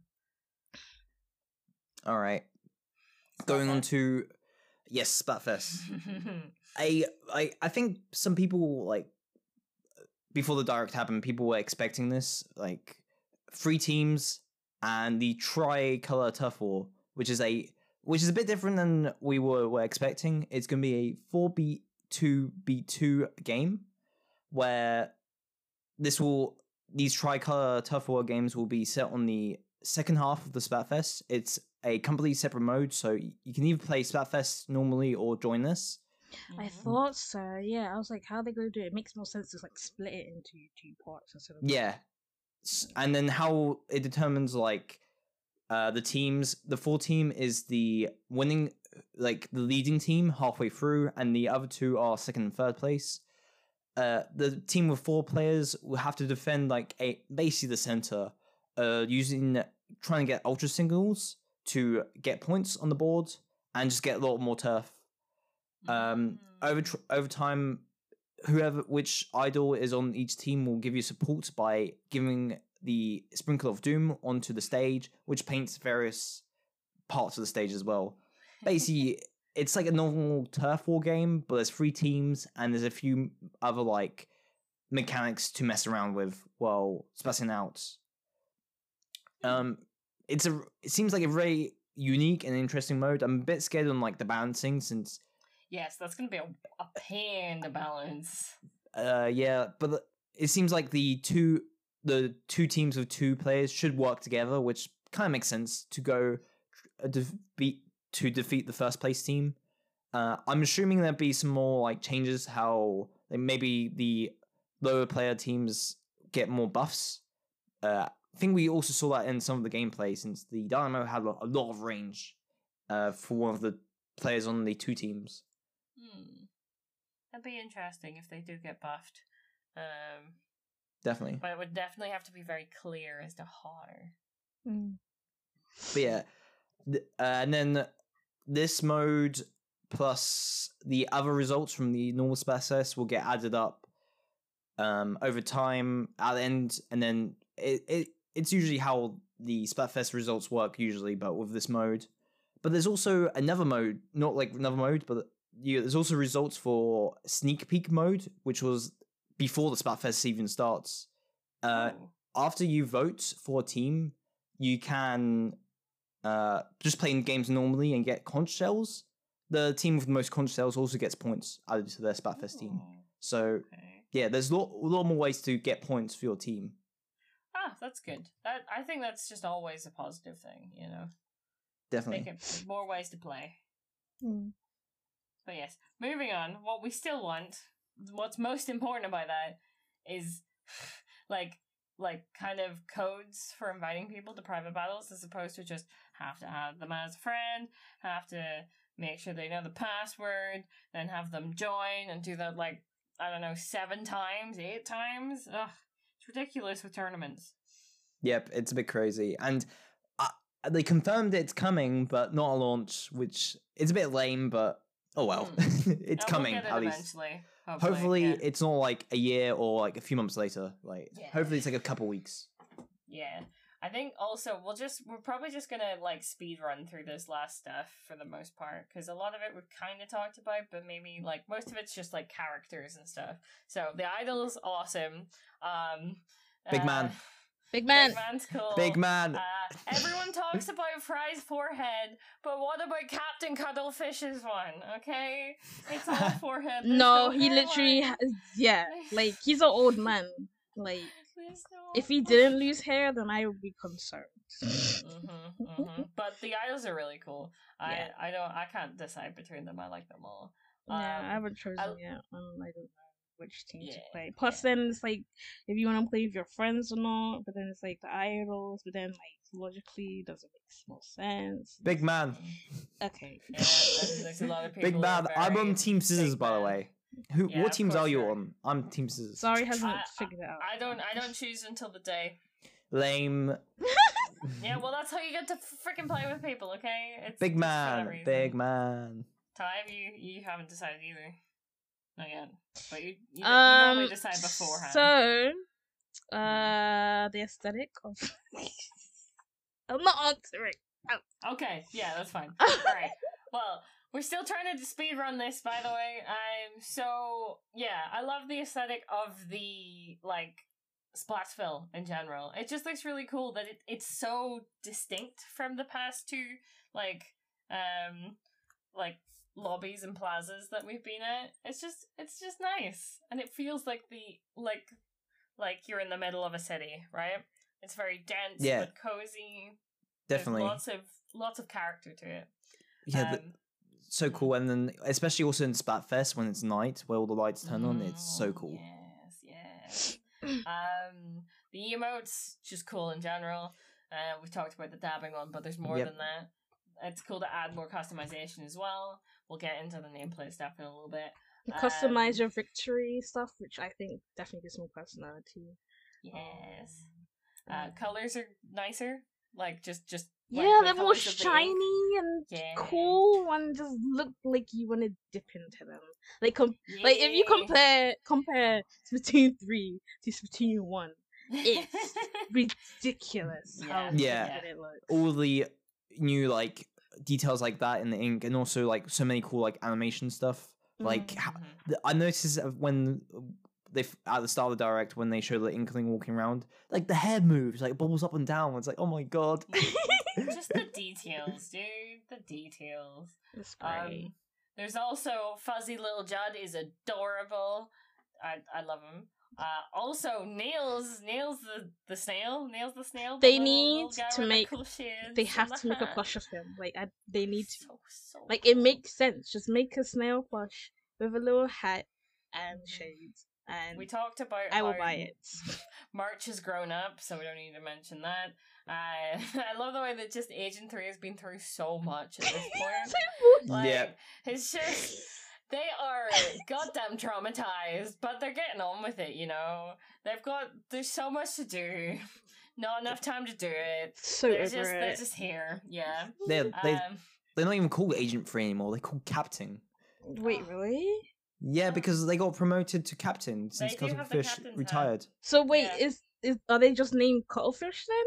all right, going on to yes, Splatfest. I I I think some people like before the direct happened, people were expecting this like three teams and the tricolor turf war, which is a which is a bit different than we were, were expecting. It's going to be a four b two b two game where this will these tricolor turf war games will be set on the second half of the Splatfest. It's a completely separate mode, so you can either play Splatfest normally or join this. I Mhm. thought so. Yeah, I was like, how are they going to do it? It makes more sense to like split it into two parts instead of Yeah. And then how it determines like uh the teams the full team is the winning like the leading team halfway through and the other two are second and third place. Uh the team with four players will have to defend like a basically the center uh using trying to get ultra signals to get points on the board and just get a lot more turf. Um, over Mm. tr- over time, whoever which idol is on each team will give you support by giving the sprinkle of doom onto the stage, which paints various parts of the stage as well. Basically, it's like a normal turf war game, but there's three teams and there's a few other like mechanics to mess around with while spacing out. Um, it's a it seems like a very unique and interesting mode. I'm a bit scared on like the balancing since Yes, that's gonna be a, a pain to balance. Uh, yeah, but the- it seems like the two the two teams of two players should work together, which kind of makes sense to go to defeat to defeat the first place team. Uh, I'm assuming there'd be some more like changes how like, maybe the lower player teams get more buffs. Uh, I think we also saw that in some of the gameplay since the Dynamo had a a lot of range uh, for one of the players on the two teams. Hmm. That'd be interesting if they do get buffed. Um, Definitely. but it would definitely have to be very clear as to how. Mm. But yeah, uh, and then this mode plus the other results from the normal Splatfest will get added up um, over time at the end, and then it, it it's usually how the Splatfest results work usually, but with this mode. But there's also another mode, not like another mode, but you, there's also results for sneak peek mode, which was before the Splatfest even starts. Uh, Oh. after you vote for a team, you can uh, just playing games normally and get conch shells. The team with the most conch shells also gets points added to their Splatfest team. Oh, So Okay. yeah, there's a lot, a lot more ways to get points for your team. Ah, that's good. That I think that's just always a positive thing, you know. Definitely. Make it more ways to play. Mm. But yes, moving on. What we still want, what's most important about that, is like like kind of codes for inviting people to private battles, as opposed to just have to have them as a friend, have to make sure they know the password, then have them join and do that like I don't know seven times, eight times. Ugh, it's ridiculous with tournaments. Yep, it's a bit crazy, and uh, they confirmed it's coming, but not a launch, which is a bit lame. But oh well, it's Uh, we'll coming it at least. eventually. Hopefully, Hopefully, yeah. it's not like a year or like a few months later. Like, Yeah. hopefully, it's like a couple weeks. Yeah. I think also we'll just we're probably just gonna like speed run through this last stuff for the most part because a lot of it we've kind of talked about, but maybe like most of it's just like characters and stuff. So the idol's awesome. Um, Big man. uh, Big man. Big man's cool. Big man. Uh, everyone talks about Frye's forehead, but what about Captain Cuttlefish's one? Okay, it's all forehead. There's no, he hairline. literally has, yeah, like he's an old man. Like There's no if he didn't lose hair, then I would be concerned. hmm hmm But the idols are really cool. I Yeah. I don't I can't decide between them. I like them all. yeah, I Um, haven't chosen I- yet. Um, I don't know which team to play. Plus, yeah. then it's like if you want to play with your friends or not. But then it's like the idols. But then like logically, doesn't make more sense. Big man. Okay. Yeah, there's, there's a lot of. Big who man. I'm on Team Scissors, by the way. Who? Yeah, what teams are you you're. on? I'm Team Scissors. Sorry, hasn't I- figured it out. I don't. I don't choose until the day. Lame. Yeah, well, that's how you get to freaking play with people. Okay, it's Big it's for that man. Big man. Time you you haven't decided either. Not yet, but you you, you normally Um. decide beforehand. So, uh, the aesthetic of. I'm not answering. Okay, yeah, that's fine. Alright. Well, we're still trying to speed run this, by the way. I'm so yeah, I love the aesthetic of the like Splatsville in general. It just looks really cool that it, it's so distinct from the past two like um like lobbies and plazas that we've been at. It's just it's just nice. And it feels like the like like you're in the middle of a city, right? It's very dense Yeah. but cozy. There's Definitely. lots of lots of character to it. Yeah. the- Um, so cool. And then, especially also in Splatfest when it's night, where all the lights turn on, it's so mm, cool. Yes, yes. um, the emotes just cool in general. Uh, we talked about the dabbing one, but there's more Yep. than that. It's cool to add more customization as well. We'll get into the nameplate stuff in a little bit. Customize Um, your victory stuff, which I think definitely gives more personality. Yes. Uh, colors are nicer. Like just just like yeah, the they're more colours of the shiny and Yeah. cool and just look like you want to dip into them. Like, com- like if you compare compare Splatoon three to Splatoon one, It's ridiculous how Yeah. good it looks. all the new like details like that in the ink, and also like so many cool like animation stuff. Like Mm-hmm. ho- Mhm. I noticed when they f- at the start of the direct when they show the inkling walking around, like the hair moves, like bubbles up and down. It's like oh my god. just the details, dude. The details. It's great. Um, there's also Fuzzy Little Judd is adorable. I I love him. Uh, also Nails, Nails the the snail, Nails the snail. They little- need little guy to with the make- they have to make a hat. plush of him. Like I, they need to. So, so Like it makes sense. Just make a snail plush with a little hat and Mhm. shades, and We talked about. I will buy it. Murch has grown up, so we don't need to mention that. Uh, I love the way that just Agent Three has been through so much at this point. Like, Yeah. It's just they are goddamn traumatized, but they're getting on with it. You know, they've got there's so much to do, not enough time to do it. so They're over just they're just here. Yeah. They they Um, they're not even called Agent Three anymore. They're called Captain. Wait, really? Yeah, because they got promoted to captain since do have the Cuttlefish captain's hat. retired. So wait, Yeah. is is are they just named Cuttlefish then?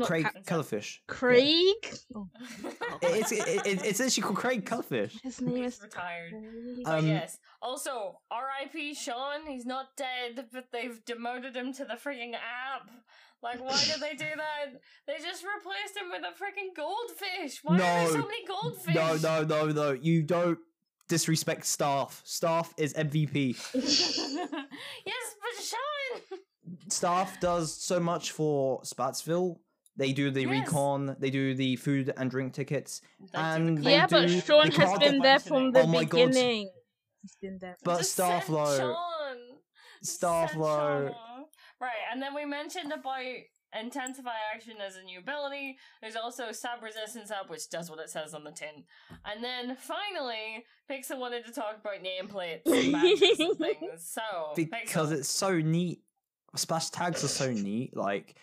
Not Craig Cap- Cap- Cuttlefish. Craig. Oh, It's it, it, it's actually called Craig Cuttlefish. his name is retired. Craig. But Um, yes. Also, R.I.P. Sean. He's not dead, but they've demoted him to the freaking app. Like, why did they do that? They just replaced him with a freaking goldfish. Why are there so many goldfish? No, no, no, no. You don't disrespect staff. Staff is MVP. yes, but Sean. Staff does so much for Splatsville. They do the Yes. recon, they do the food and drink tickets. And they yeah, but Sean they has been there from the Oh my God. beginning. He's been there. But Just staff said low. Sean. Staff Said low. Right, and then we mentioned about intensify action as a new ability. There's also sub resistance up, which does what it says on the tin. And then finally, Pixel wanted to talk about nameplates and badges and things. So because Pixel, it's so neat. Splash tags are so neat. Like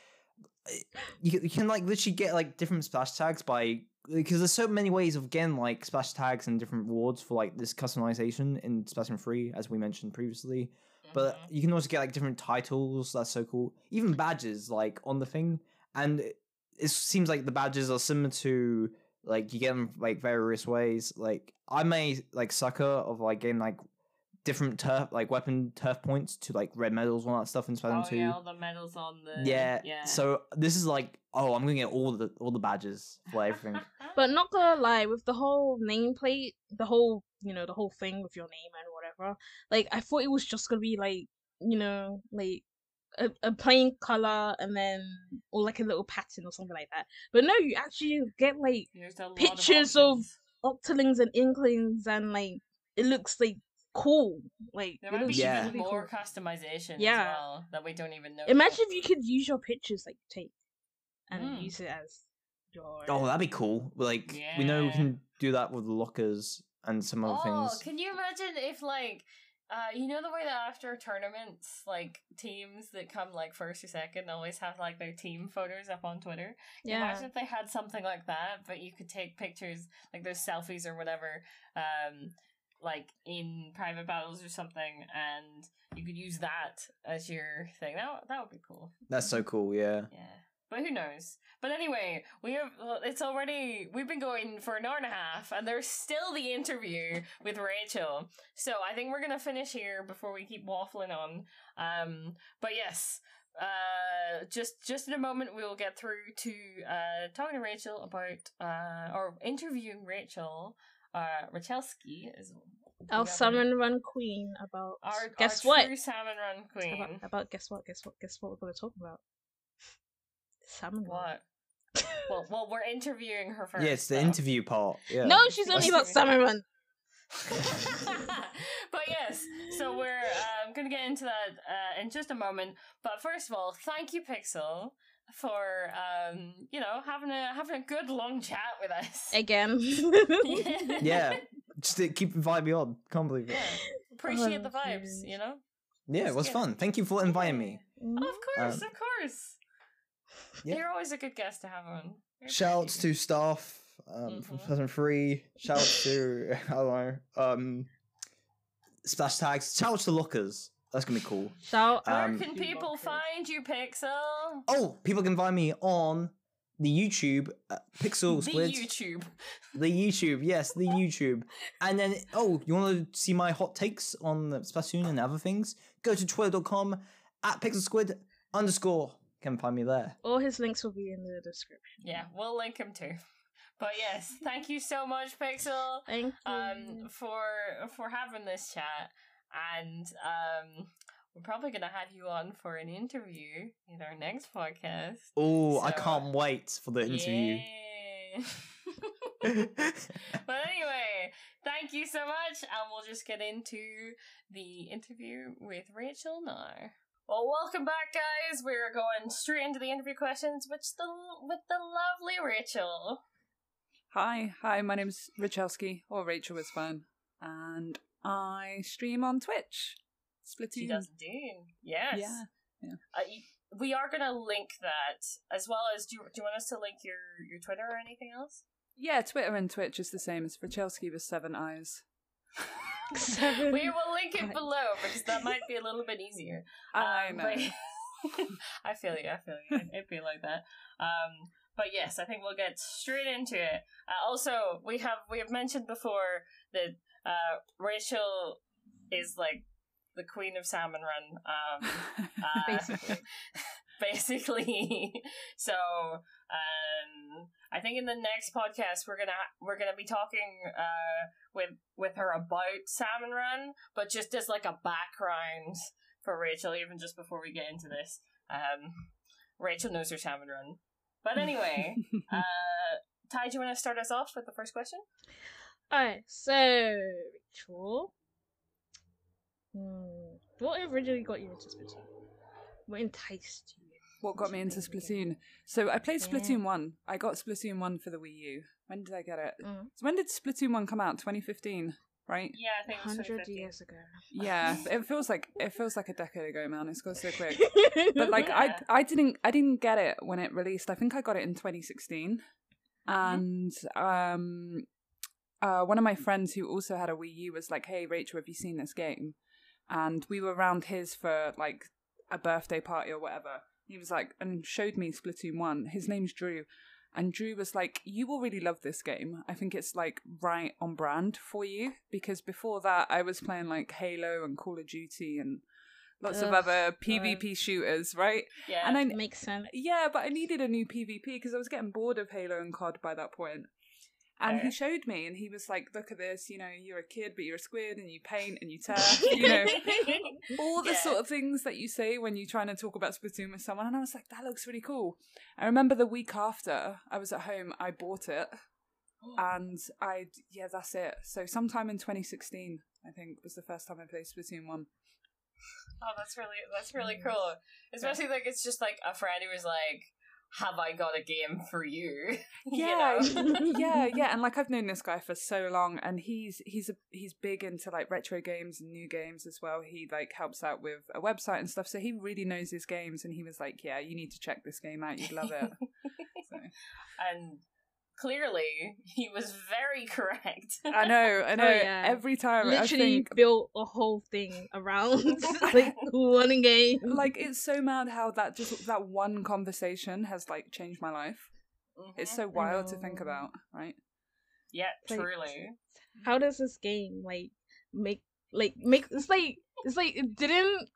you, can- you can like literally get like different splash tags by because there's so many ways of getting like splash tags and different rewards for like this customization in Splatoon 3, as we mentioned previously. But Mhm. you can also get like different titles. That's so cool. Even badges like on the thing, and it, it seems like the badges are similar to like you get them like various ways. Like I'm a like sucker of like getting like different turf like weapon turf points to like red medals and all that stuff in Splatoon oh 2. yeah, all the medals on the yeah, yeah. So this is like oh I'm gonna get all the all the badges for everything. But not gonna lie, with the whole nameplate, the whole you know, the whole thing with your name and whatever, like I thought it was just gonna be like, you know, like a, a plain color and then or like a little pattern or something like that. But no, you actually get like There's a lot pictures of- options. octolings and inklings and like it looks like cool. Like There might be Yeah. even really more cool. customization Yeah. as well that we don't even know. Imagine if you could use your pictures like take and Mm. use it as your. Oh, that'd be cool. Like we know we can do that with lockers and some other Oh, things. can you imagine if like uh you know the way that after tournaments like teams that come like first or second always have like their team photos up on Twitter? Yeah. Imagine if they had something like that, but you could take pictures like those selfies or whatever, um, like in private battles or something, and you could use that as your thing. That that would be cool. That's so cool. Yeah. Yeah. But who knows? But anyway, we have, it's already we've been going for an hour and a half and there's still the interview with Rachel. So I think we're gonna finish here before we keep waffling on. Um but yes, uh just just in a moment we will get through to uh talking to Rachel about uh or interviewing Rachel uh Rachelski is Our salmon run queen about our guess our what? true salmon run queen. About, about guess what? Guess what? Guess what we're gonna talk about? Salmon. run. What? well, well, we're interviewing her first. Yeah, it's the so. interview part. Yeah. No, she's only about Let's- salmon run. but yes, so we're um, going to get into that uh, in just a moment. But first of all, thank you, Pixel, for um, you know having a having a good long chat with us. Again. Yeah. Just to keep inviting me on. Can't believe it. Yeah. Appreciate the Oh, vibes, you know. Yeah, it was Yeah. fun. Thank you for inviting me. Of course, Um, of course. Yeah. You're always a good guest to have on. You're Shouts pretty- to staff um, from Mhm. 2003. Shouts to, I don't know, um, splash tags. Shouts to lockers. That's going to be cool. Shout Where um, can people find you, Pixel? Oh, people can find me on the YouTube, uh, Pixel Squid. the YouTube. The YouTube, yes, the YouTube. And then, oh, you want to see my hot takes on the Splatoon and other things? Go to twitter.com at Pixel Squid underscore. Can find me there. all his links will be in the description. Yeah, we'll link him too. But yes, thank you so much, Pixel. Thank you. um for for having this chat and um we're probably gonna have you on for an interview in our next podcast Oh, I can't wait for the interview. Yay. but anyway thank you so much and we'll just get into the interview with rachel now well welcome back guys we're going straight into the interview questions which the with the lovely rachel Hi, hi, my name's Rachelski, or Rachel is fine, and I stream on Twitch. Splatoon. She does indeed. Yes. Yeah. Uh, we are going to link that as well as. Do you, do you want us to link your, your Twitter or anything else? Yeah, Twitter and Twitch is the same as Rachelski with seven eyes. Seven. We will link it below because that might be a little bit easier. I Um, know. I feel you. I feel you. It'd be like that. Um, but yes, I think we'll get straight into it. Uh, also, we have we have mentioned before that uh, Rachel is like the queen of Salmon Run. Um, uh, Basically. basically. so, um, I think in the next podcast we're gonna we're gonna be talking uh with with her about Salmon Run, but just as like a background for Rachel, even just before we get into this. Um, Rachel knows her Salmon Run, but anyway, uh, Ty, do you want to start us off with the first question? Alright, so Rachel. Hmm, what originally got you into Splatoon? What enticed you? What got me into Splatoon? So I played Splatoon 1. I got Splatoon 1 for the Wii U. When did I get it? Mm. So when did Splatoon 1 come out? 2015, right? Yeah, I think it was Hundred years ago. Yeah, it feels like it feels like a decade ago, man. It's gone so quick. but like Yeah. I I didn't I didn't get it when it released. I think I got it in 2016, and um, uh, one of my friends who also had a Wii U was like, "Hey, Rachel, have you seen this game?" And we were around his for like a birthday party or whatever. He was like, and showed me Splatoon one. His name's Drew. And Drew was like, You will really love this game. I think it's like right on brand for you. Because before that, I was playing like Halo and Call of Duty and lots of other PvP shooters, right? Yeah, And I, it Makes sense. yeah, but I needed a new PvP because I was getting bored of Halo and COD by that point. And he showed me, and he was like, "Look at this. You know, you're a kid, but you're a squid, and you paint and you turf. You know, all the Yeah. sort of things that you say when you're trying to talk about Splatoon with someone." And I was like, "That looks really cool." I remember the week after I was at home, I bought it, oh. and I yeah, that's it. So sometime in 2016, I think was the first time I played Splatoon one. Oh, that's really that's really mm. cool. Especially like it's just like a friend who was like, "Have I got a game for you?" You Yeah, know? yeah, yeah. And like I've known this guy for so long, and he's he's a, he's big into like retro games and new games as well. He like helps out with a website and stuff, so he really knows his games. And he was like, "Yeah, you need to check this game out. You'd love it." so, and clearly he was very correct. I know, I know. yeah. Every time I Literally think built a whole thing around like one game. like it's so mad how that just that one conversation has like changed my life. It's Mhm. so wild to think about, right? yeah, like- truly. how does this game like make like make it's like it's like it didn't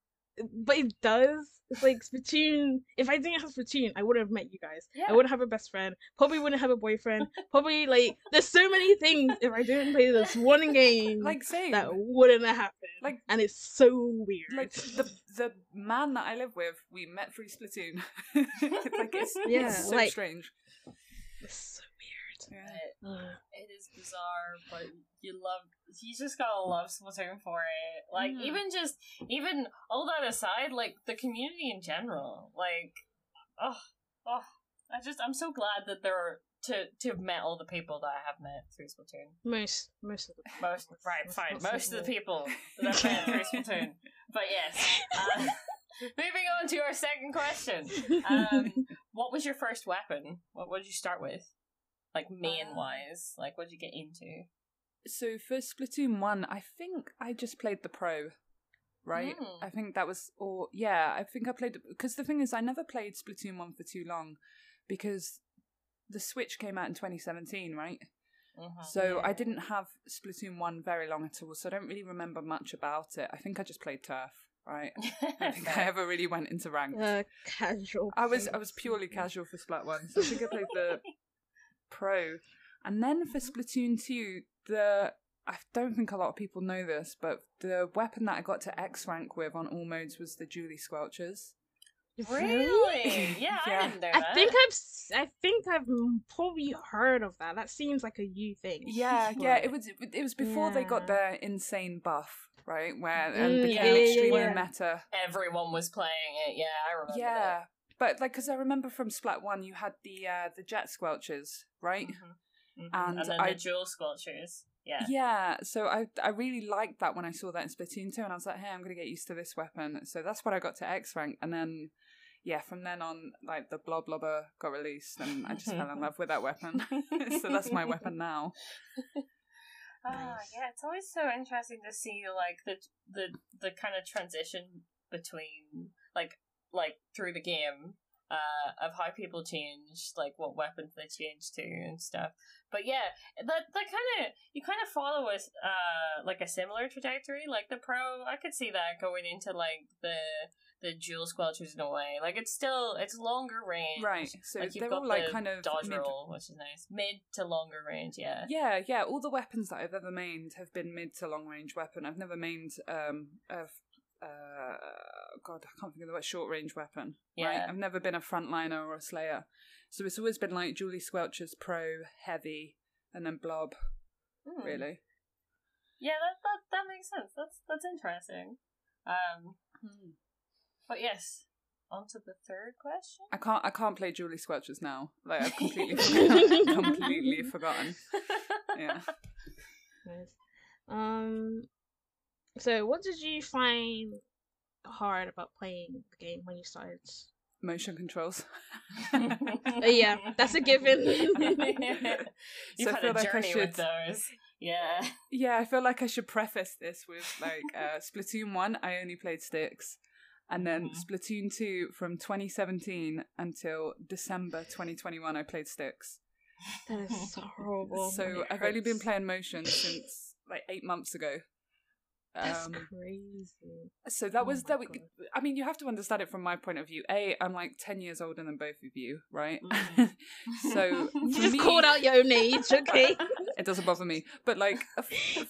but it does it's like Splatoon if I didn't have Splatoon I wouldn't have met you guys Yeah. I wouldn't have a best friend probably wouldn't have a boyfriend probably like there's so many things if I didn't play this one game Like same. that wouldn't have happened Like- and it's so weird like the the man that I live with, we met through Splatoon. like it's, Yeah, it's so like- strange. it's so weird Yeah. It, Ugh. it is bizarre, but you love. You just gotta love Splatoon for it. Like Mm. even just even all that aside, like the community in general. Like, oh, oh, I just I'm so glad that there are to to have met all the people that I have met through Splatoon. most most of the Most right, fine. most Most of the people. people that I've met through Splatoon. But yes. Uh, moving on to our second question. Um, what was your first weapon? What what did you start with? Like main Uh, wise, like what did you get into? So for Splatoon one, I think I just played the pro. Right, Mm. I think that was, or yeah, I think I played because the thing is, I never played Splatoon one for too long because the Switch came out in 2017, right? Mhm. So I didn't have Splatoon one very long at all, so I don't really remember much about it. I think I just played turf, right? I don't think I ever really went into ranked. uh, casual I was I was purely casual for Splat one, so I think I played the pro, and then for Splatoon two, the I don't think a lot of people know this, but the weapon that I got to X rank with on all modes was the Dualie Squelchers. Really? Yeah, I Yeah. didn't know I that. think I've I think I've probably heard of that. That seems like a you thing. Yeah, yeah, it was it was before they got Yeah. their insane buff, right? Where and Mm, became yeah, yeah, extremely yeah. meta. everyone was playing it. Yeah, I remember. Yeah, but like, because I remember from Splat One, you had the uh, the jet squelchers, right? Mhm. Mhm. And and then I- the dual squelchers. Yeah. Yeah, so I I really liked that when I saw that in Splatoon 2, and I was like, hey, I'm gonna get used to this weapon. So that's what I got to X rank, and then yeah, from then on, like the Blob Blobber got released, and I just fell in love with that weapon. so that's my weapon now. Ah, Nice. yeah, it's always so interesting to see like the the the kind of transition between like like through the game uh of how people change like what weapons they change to and stuff. But yeah that that kind of you kind of follow us uh like a similar trajectory. Like the pro i could see that going into like the the dual squelchers in a way. Like it's still it's longer range. Right, so like they're all like kind of dodge mid- roll which is nice. Mid to longer range yeah. Yeah, yeah. All the weapons that I've ever mained have been mid to long range weapon. I've never mained um of uh God, I can't think of the word short range weapon. Right. Yeah. I've never been a frontliner or a slayer. So it's always been like Dualie Squelcher's pro, heavy, and then blob, Hmm. really. Yeah, that, that that makes sense. That's that's interesting. Um, but yes, on to the third question. I can't I can't play Dualie Squelchers now. Like I've completely forgotten, completely forgotten. Yeah. Nice. Um. So, what did you find hard about playing the game when you started? Motion controls. Yeah, that's a given. You've So I had feel a like I with should- those. Yeah. Yeah, I feel like I should preface this with like uh, Splatoon 1, I only played sticks. And then Mhm. Splatoon 2 from 2017 until December 2021, I played sticks. That is so horrible. so I've only been playing motion since like eight months ago. That's Um, crazy. so that Oh was that. We, God. I mean, you have to understand it from my point of view. A, I'm like ten years older than both of you, right? Mhm. so You just me- called out your own age, okay? it doesn't bother me. But like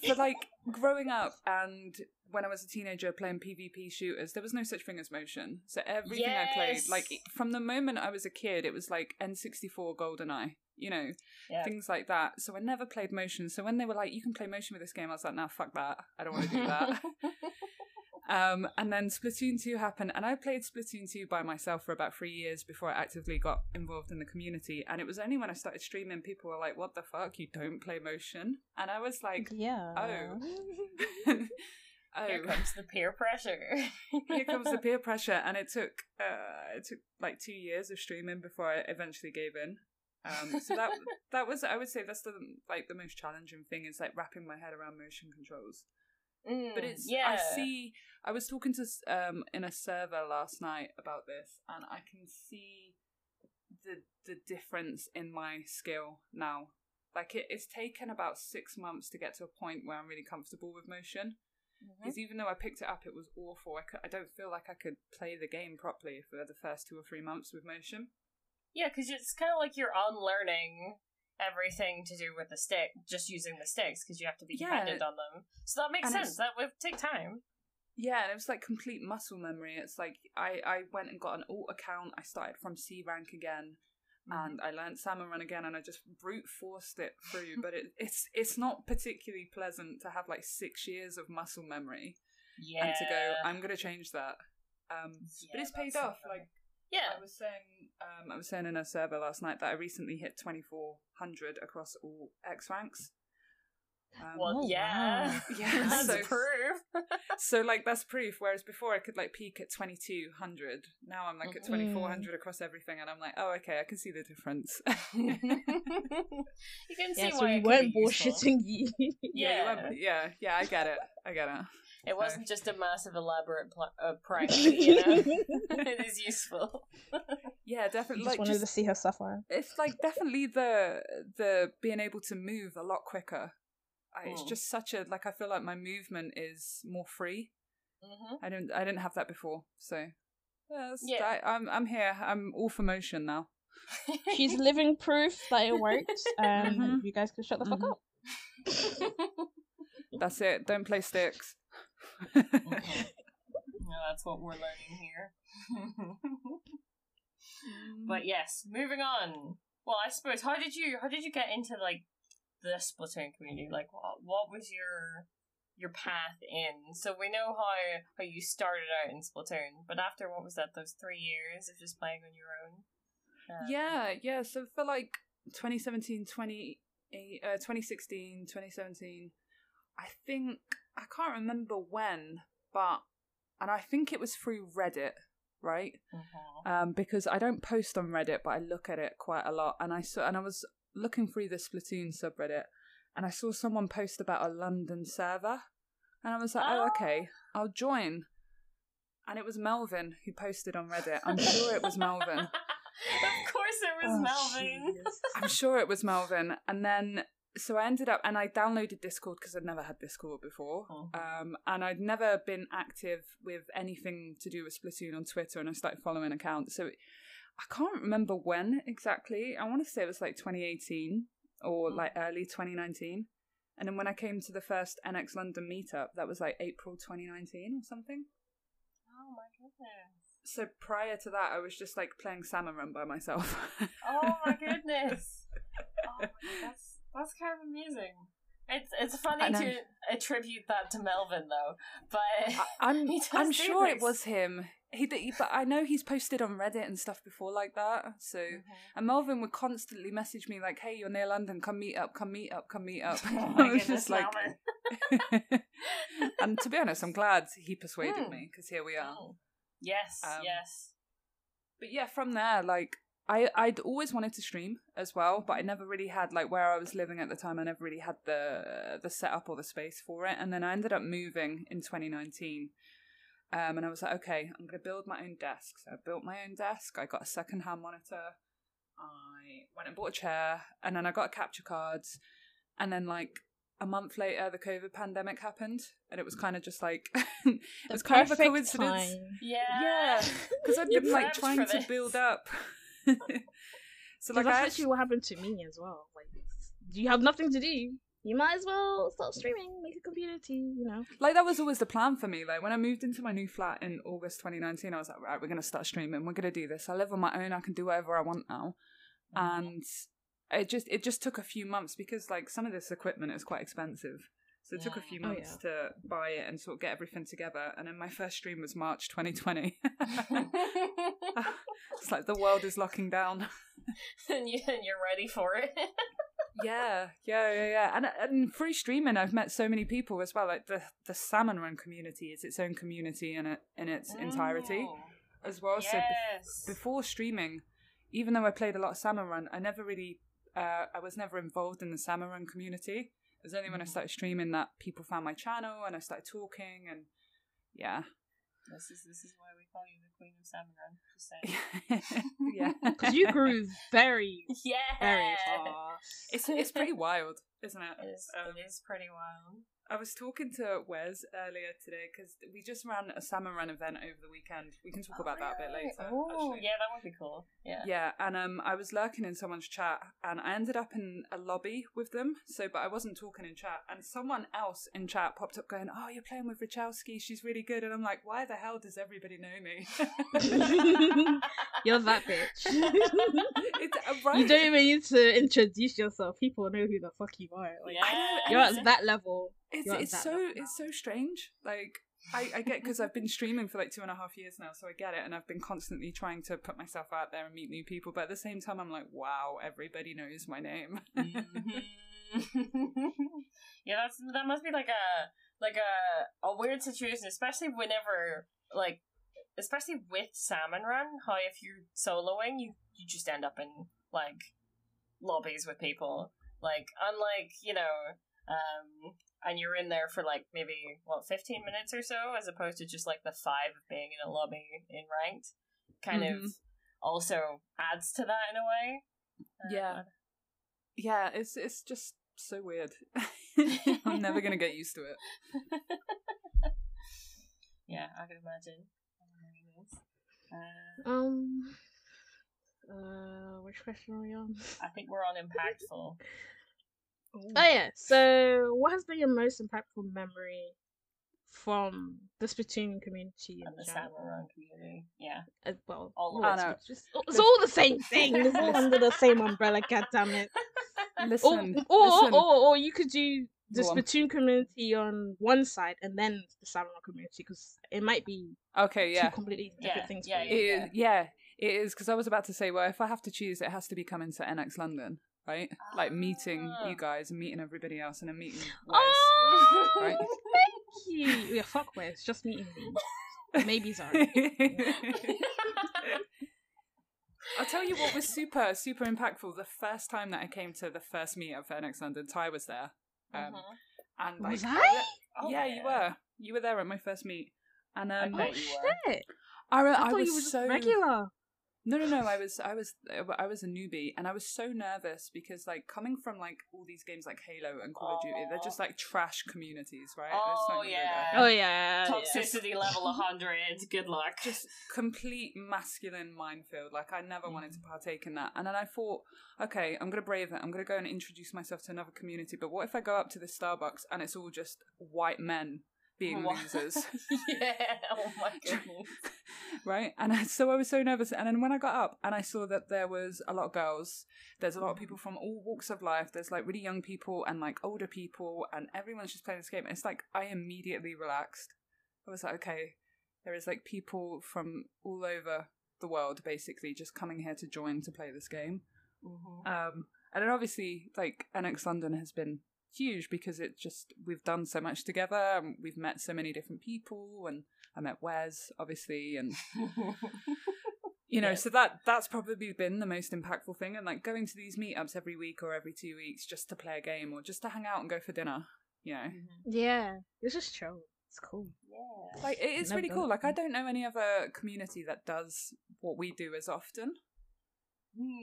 for like growing up and when I was a teenager playing PvP shooters, there was no such thing as motion. So everything I played, like from the moment I was a kid, it was like N64 GoldenEye, you know, Yeah. things like that. So I never played motion. So when they were like, "You can play motion with this game," I was like, "Nah, fuck that. I don't want to do that." Um, and then Splatoon 2 happened, and I played Splatoon 2 by myself for about three years before I actively got involved in the community. And it was only when I started streaming, people were like, What the fuck? You don't play motion? And I was like, yeah. Oh. Oh, Here comes the peer pressure. here comes the peer pressure. And it took, uh, it took like two years of streaming before I eventually gave in. Um, so that that was I would say that's the like the most challenging thing is like wrapping my head around motion controls. Mm, but it's yeah. I see. I was talking to um in a server last night about this, and I can see the the difference in my skill now. Like it, it's taken about six months to get to a point where I'm really comfortable with motion. Mm-hmm. Because even though I picked it up, it was awful. I, could, I don't feel like I could play the game properly for the first two or three months with motion. Yeah, because it's kind of like you're unlearning everything to do with the stick, just using the sticks, because you have to be Yeah. dependent on them. So that makes And sense. That would take time. Yeah, and it was like complete muscle memory. It's like I, I went and got an alt account. I started from C rank again. And I learned salmon run again, and I just brute forced it through. but it, it's it's not particularly pleasant to have like six years of muscle memory Yeah. and to go. I'm gonna change that. Um, but it's paid off. Like yeah. I was saying, um, I was saying in a server last night that I recently hit 2400 across all X ranks. Um, Well, Oh, yeah. wow. Yeah, That's so- proof. so like that's proof. Whereas before I could like peak at 2200. Now I'm like at Mhm. 2400 across everything, and I'm like, oh okay, I can see the difference. you can see Yeah, so why we it weren't be bullshitting you. Yeah, Yeah. you went, yeah, yeah. I get it. I get it. It wasn't just a massive elaborate pl- uh, prank, you know. it is useful. Yeah, definitely. just Like, wanted just, to see her suffer. it's like definitely the the being able to move a lot quicker. I, it's Mm. just such a like. I feel like my movement is more free. hmm I don't. I didn't have that before. So yeah, Yeah. I, I'm I'm here. I'm all for motion now. She's living proof that it works, and Mhm. you guys can shut the fuck Mhm. up. That's it. Don't play sticks. No, that's what we're learning here. but yes, moving on. Well, I suppose how did you how did you get into like the Splatoon community? Like, what what was your your path in? So we know how how you started out in Splatoon, but after what was that? Those three years of just playing on your own. Um, Yeah, yeah. So for like 2017, 20, uh, 2016, 2017, I think, I can't remember when, but, and I think it was through Reddit, right? mhm. Um, because I don't post on Reddit, but I look at it quite a lot. And I saw, and I was looking through the Splatoon subreddit, and I saw someone post about a London server, and I was like, oh, Oh. okay, I'll join. And it was Melvin who posted on Reddit. I'm sure it was Melvin. of course, it was Oh, Melvin. I'm sure it was Melvin. And then, so I ended up, and I downloaded Discord because I'd never had Discord before. Mhm. Um, and I'd never been active with anything to do with Splatoon on Twitter, and I started following accounts. So I can't remember when exactly. I want to say it was like 2018 or Mm. like early 2019. And then when I came to the first NX London meetup, that was like April 2019 or something. Oh my goodness. So prior to that, I was just like playing Salmon Run by myself. Oh my goodness. Oh my that's that's kind of amusing. It's it's funny to attribute that to Melvin though, but I, I'm I'm do sure it was him. He, did, but I know he's posted on Reddit and stuff before like that. So Mhm. and Melvin would constantly message me like, "Hey, you're near London. Come meet up. Come meet up. Come meet up." Oh I was just like, and to be honest, I'm glad he persuaded Hmm. me because here we are. Mm. Yes, Um, yes. But yeah, from there, like I I'd always wanted to stream as well, but I never really had like where I was living at the time. I never really had the the setup or the space for it. And then I ended up moving in 2019. Um, and I was like, okay, I'm gonna build my own desk. So I built my own desk. I got a second hand monitor. I went and bought a chair, and then I got a capture cards. And then like a month later, the COVID pandemic happened, and it was kind of just like it was kind of a coincidence time. Yeah. Yeah, because I've been like trying to build up. so Like like that's I actually what happened to me as well. Like you have nothing to do. You might as well start streaming, make a community, you know. Like that was always the plan for me. Like when I moved into my new flat in August 2019, I was like, right, we're gonna start streaming. We're gonna do this. I live on my own. I can do whatever I want now. Mm-hmm. And it just it just took a few months because like some of this equipment is quite expensive. So it took a Yeah. few Oh, months to buy it and sort of get everything together. And then my first stream was March 2020. it's like the world is locking down. and, you, and you're ready for it. Yeah, yeah, yeah, yeah. And and through streaming, I've met so many people as well. Like the the salmon run community is its own community in it in its entirety Oh, as well. So bef- yes. before streaming, even though I played a lot of salmon run, I never really, uh, I was never involved in the salmon run community. It was only when I Mhm. started streaming that people found my channel and I started talking and yeah, This is this is why we call you the Queen of Salmon Run. Just saying. yeah. Because you grew very, yeah. very fast. It's it's pretty wild, isn't it? It is, Um, it is pretty wild. I was talking to Wes earlier today because we just ran a salmon run event over the weekend. We can talk about that a bit later. Oh, yeah, that would be cool. Yeah. Yeah, and um, I was lurking in someone's chat, and I ended up in a lobby with them. So, but I wasn't talking in chat, and someone else in chat popped up going, "Oh, you're playing with Rachelski. She's really good." And I'm like, "Why the hell does everybody know me?" You're that bitch. it's, uh, right? You don't even need to introduce yourself. People know who the fuck you are. Like, Yeah. you're at that level. It's it's so it's so strange. Like I, I get because I've been streaming for like two and a half years now, so I get it, and I've been constantly trying to put myself out there and meet new people. But at the same time, I'm like, wow, everybody knows my name. Mhm. yeah, that's that must be like a like a a weird situation, especially whenever like especially with salmon run. How if you're soloing, you you just end up in like lobbies with people. Like unlike you know, um, and you're in there for like maybe what fifteen minutes or so, as opposed to just like the five of being in a lobby in ranked. Kind of Mhm. also adds to that in a way. Uh, Yeah. yeah, it's it's just so weird. I'm never gonna get used to it. yeah, I can imagine. Uh, Um. Uh, which question are we on? I think we're on impactful. Oh yeah. So, what has been your most impactful memory from the Splatoon community and the general? Salmon Run community. Yeah. As well, All of well, it. It's, just, it's all the same thing. It's all under the same umbrella. God damn it. Or, Listen, or, listen. or, or you could do the Go on. Community on one side and then the Salmon community because it might be okay, yeah, two completely different Yeah, things. yeah, for it you. is, yeah, it is because I was about to say, well, if I have to choose, it has to be coming to NX London, right? Like meeting Ah. you guys and meeting everybody else, and then meeting Wes. Oh, Right. thank you. Yeah, fuck Wes. Just meeting me. Maybe sorry. I'll tell you what was super, super impactful. The first time that I came to the first meetup for NX London, Ty was there. Um, Mhm. and like, Was I? Oh, yeah, you were. You were there at my first meet. And um, bet you were. shit! I, I, I thought was you were just so regular. No, no, no. I was, I was, I was a newbie, and I was so nervous because, like, coming from like all these games like Halo and Call of Duty, they're just like trash communities, right? Oh, don't go yeah. Oh yeah. yeah. Toxicity level 100. Good luck. just complete masculine minefield. Like I never wanted to mm. partake in that. And then I thought, okay, I'm gonna brave it. I'm gonna go and introduce myself to another community. But what if I go up to the Starbucks and it's all just white men being What? losers, yeah. Oh my goodness. right? And I, so I was so nervous. And then when I got up and I saw that there was a lot of girls, there's a lot of people from all walks of life. There's like really young people and like older people, and everyone's just playing this game. It's like I immediately relaxed. I was like, okay, there is like people from all over the world basically just coming here to join to play this game. Mhm. Um, and then obviously, like NX London has been huge because it just we've done so much together and we've met so many different people and I met Wes obviously and you know Yeah. so that that's probably been the most impactful thing and like going to these meetups every week or every two weeks just to play a game or just to hang out and go for dinner you know Mhm. Yeah. It's just chill. It's cool. Yeah. like it is Never really cool like I don't know any other community that does what we do as often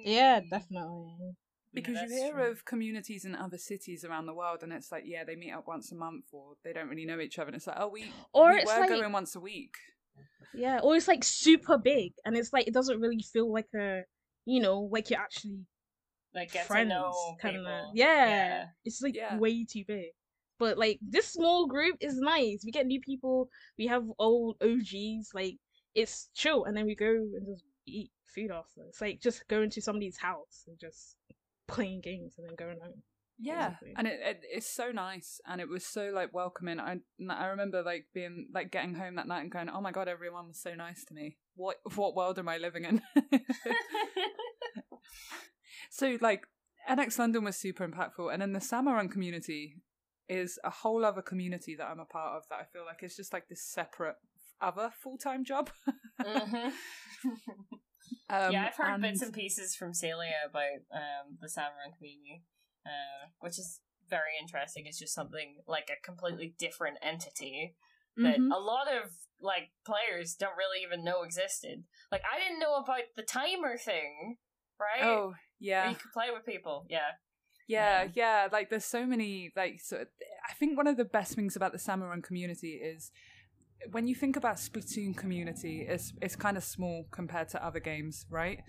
Yeah, Hmm. definitely. Because Yeah, you hear true. of communities in other cities around the world, and it's like, yeah, they meet up once a month, or they don't really know each other, and it's like, oh, we Or we it's were like- going once a week. Yeah, or it's like super big, and it's like it doesn't really feel like a, you know, like you're actually like get friends kind of. Yeah. yeah. it's like Yeah. way too big. But like this small group is nice. We get new people. We have old OGs. Like it's chill, and then we go and just eat food after. It's like just going to somebody's house and just playing games and then going home. Yeah, basically. and it, it it's so nice, and it was so like welcoming. I I remember like being like getting home that night and going, "Oh my god, everyone was so nice to me. What what world am I living in?" so like NX London was super impactful, and then the Salmon Run community is a whole other community that I'm a part of. That I feel like is just like this separate other full time job. Mhm. um, yeah, I've heard bits and pieces from Celia about um, the Salmon Run community, uh, which is very interesting. It's just something like a completely different entity that Mhm. a lot of like players don't really even know existed. Like I didn't know about the timer thing, right? Oh Where yeah, you could play with people. Yeah. Yeah, Yeah. yeah. Like there's so many like so I think one of the best things about the Salmon Run community is when you think about Splatoon community, it's it's kind of small compared to other games, right?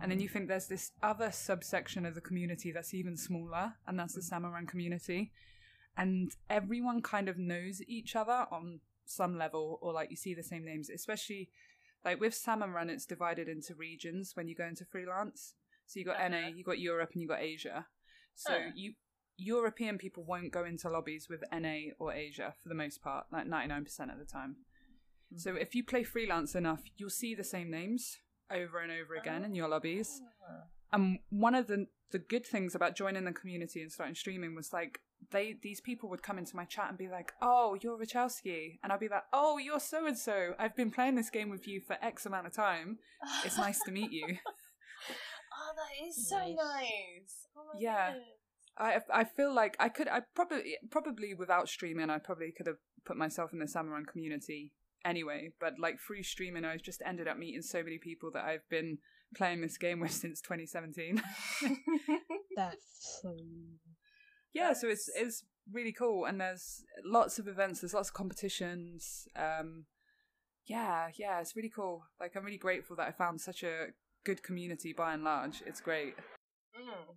And then you think there's this other subsection of the community that's even smaller, and that's the Salmon Run community. And everyone kind of knows each other on some level, or like you see the same names, especially like with Salmon Run, it's divided into regions when you go into freelance. So you got NA, Uh-huh. you got Europe, and you got Asia. So Huh. you European people won't go into lobbies with NA or Asia for the most part, like ninety nine percent of the time. So if you play freelance enough, you'll see the same names over and over again in your lobbies. Ah. And one of the the good things about joining the community and starting streaming was like they these people would come into my chat and be like, "Oh, you're Rachelski," and I'd be like, "Oh, you're so and so. I've been playing this game with you for X amount of time. It's nice to meet you." oh, that is so Nice. nice. Oh my Yeah. goodness. I I feel like I could I probably probably without streaming I probably could have put myself in the Salmon Run community anyway. But like through streaming, I've just ended up meeting so many people that I've been playing this game with since 2017. That's so. yeah, so it's it's really cool, and there's lots of events, there's lots of competitions. Um, yeah, yeah, it's really cool. Like I'm really grateful that I found such a good community by and large. It's great. Mm.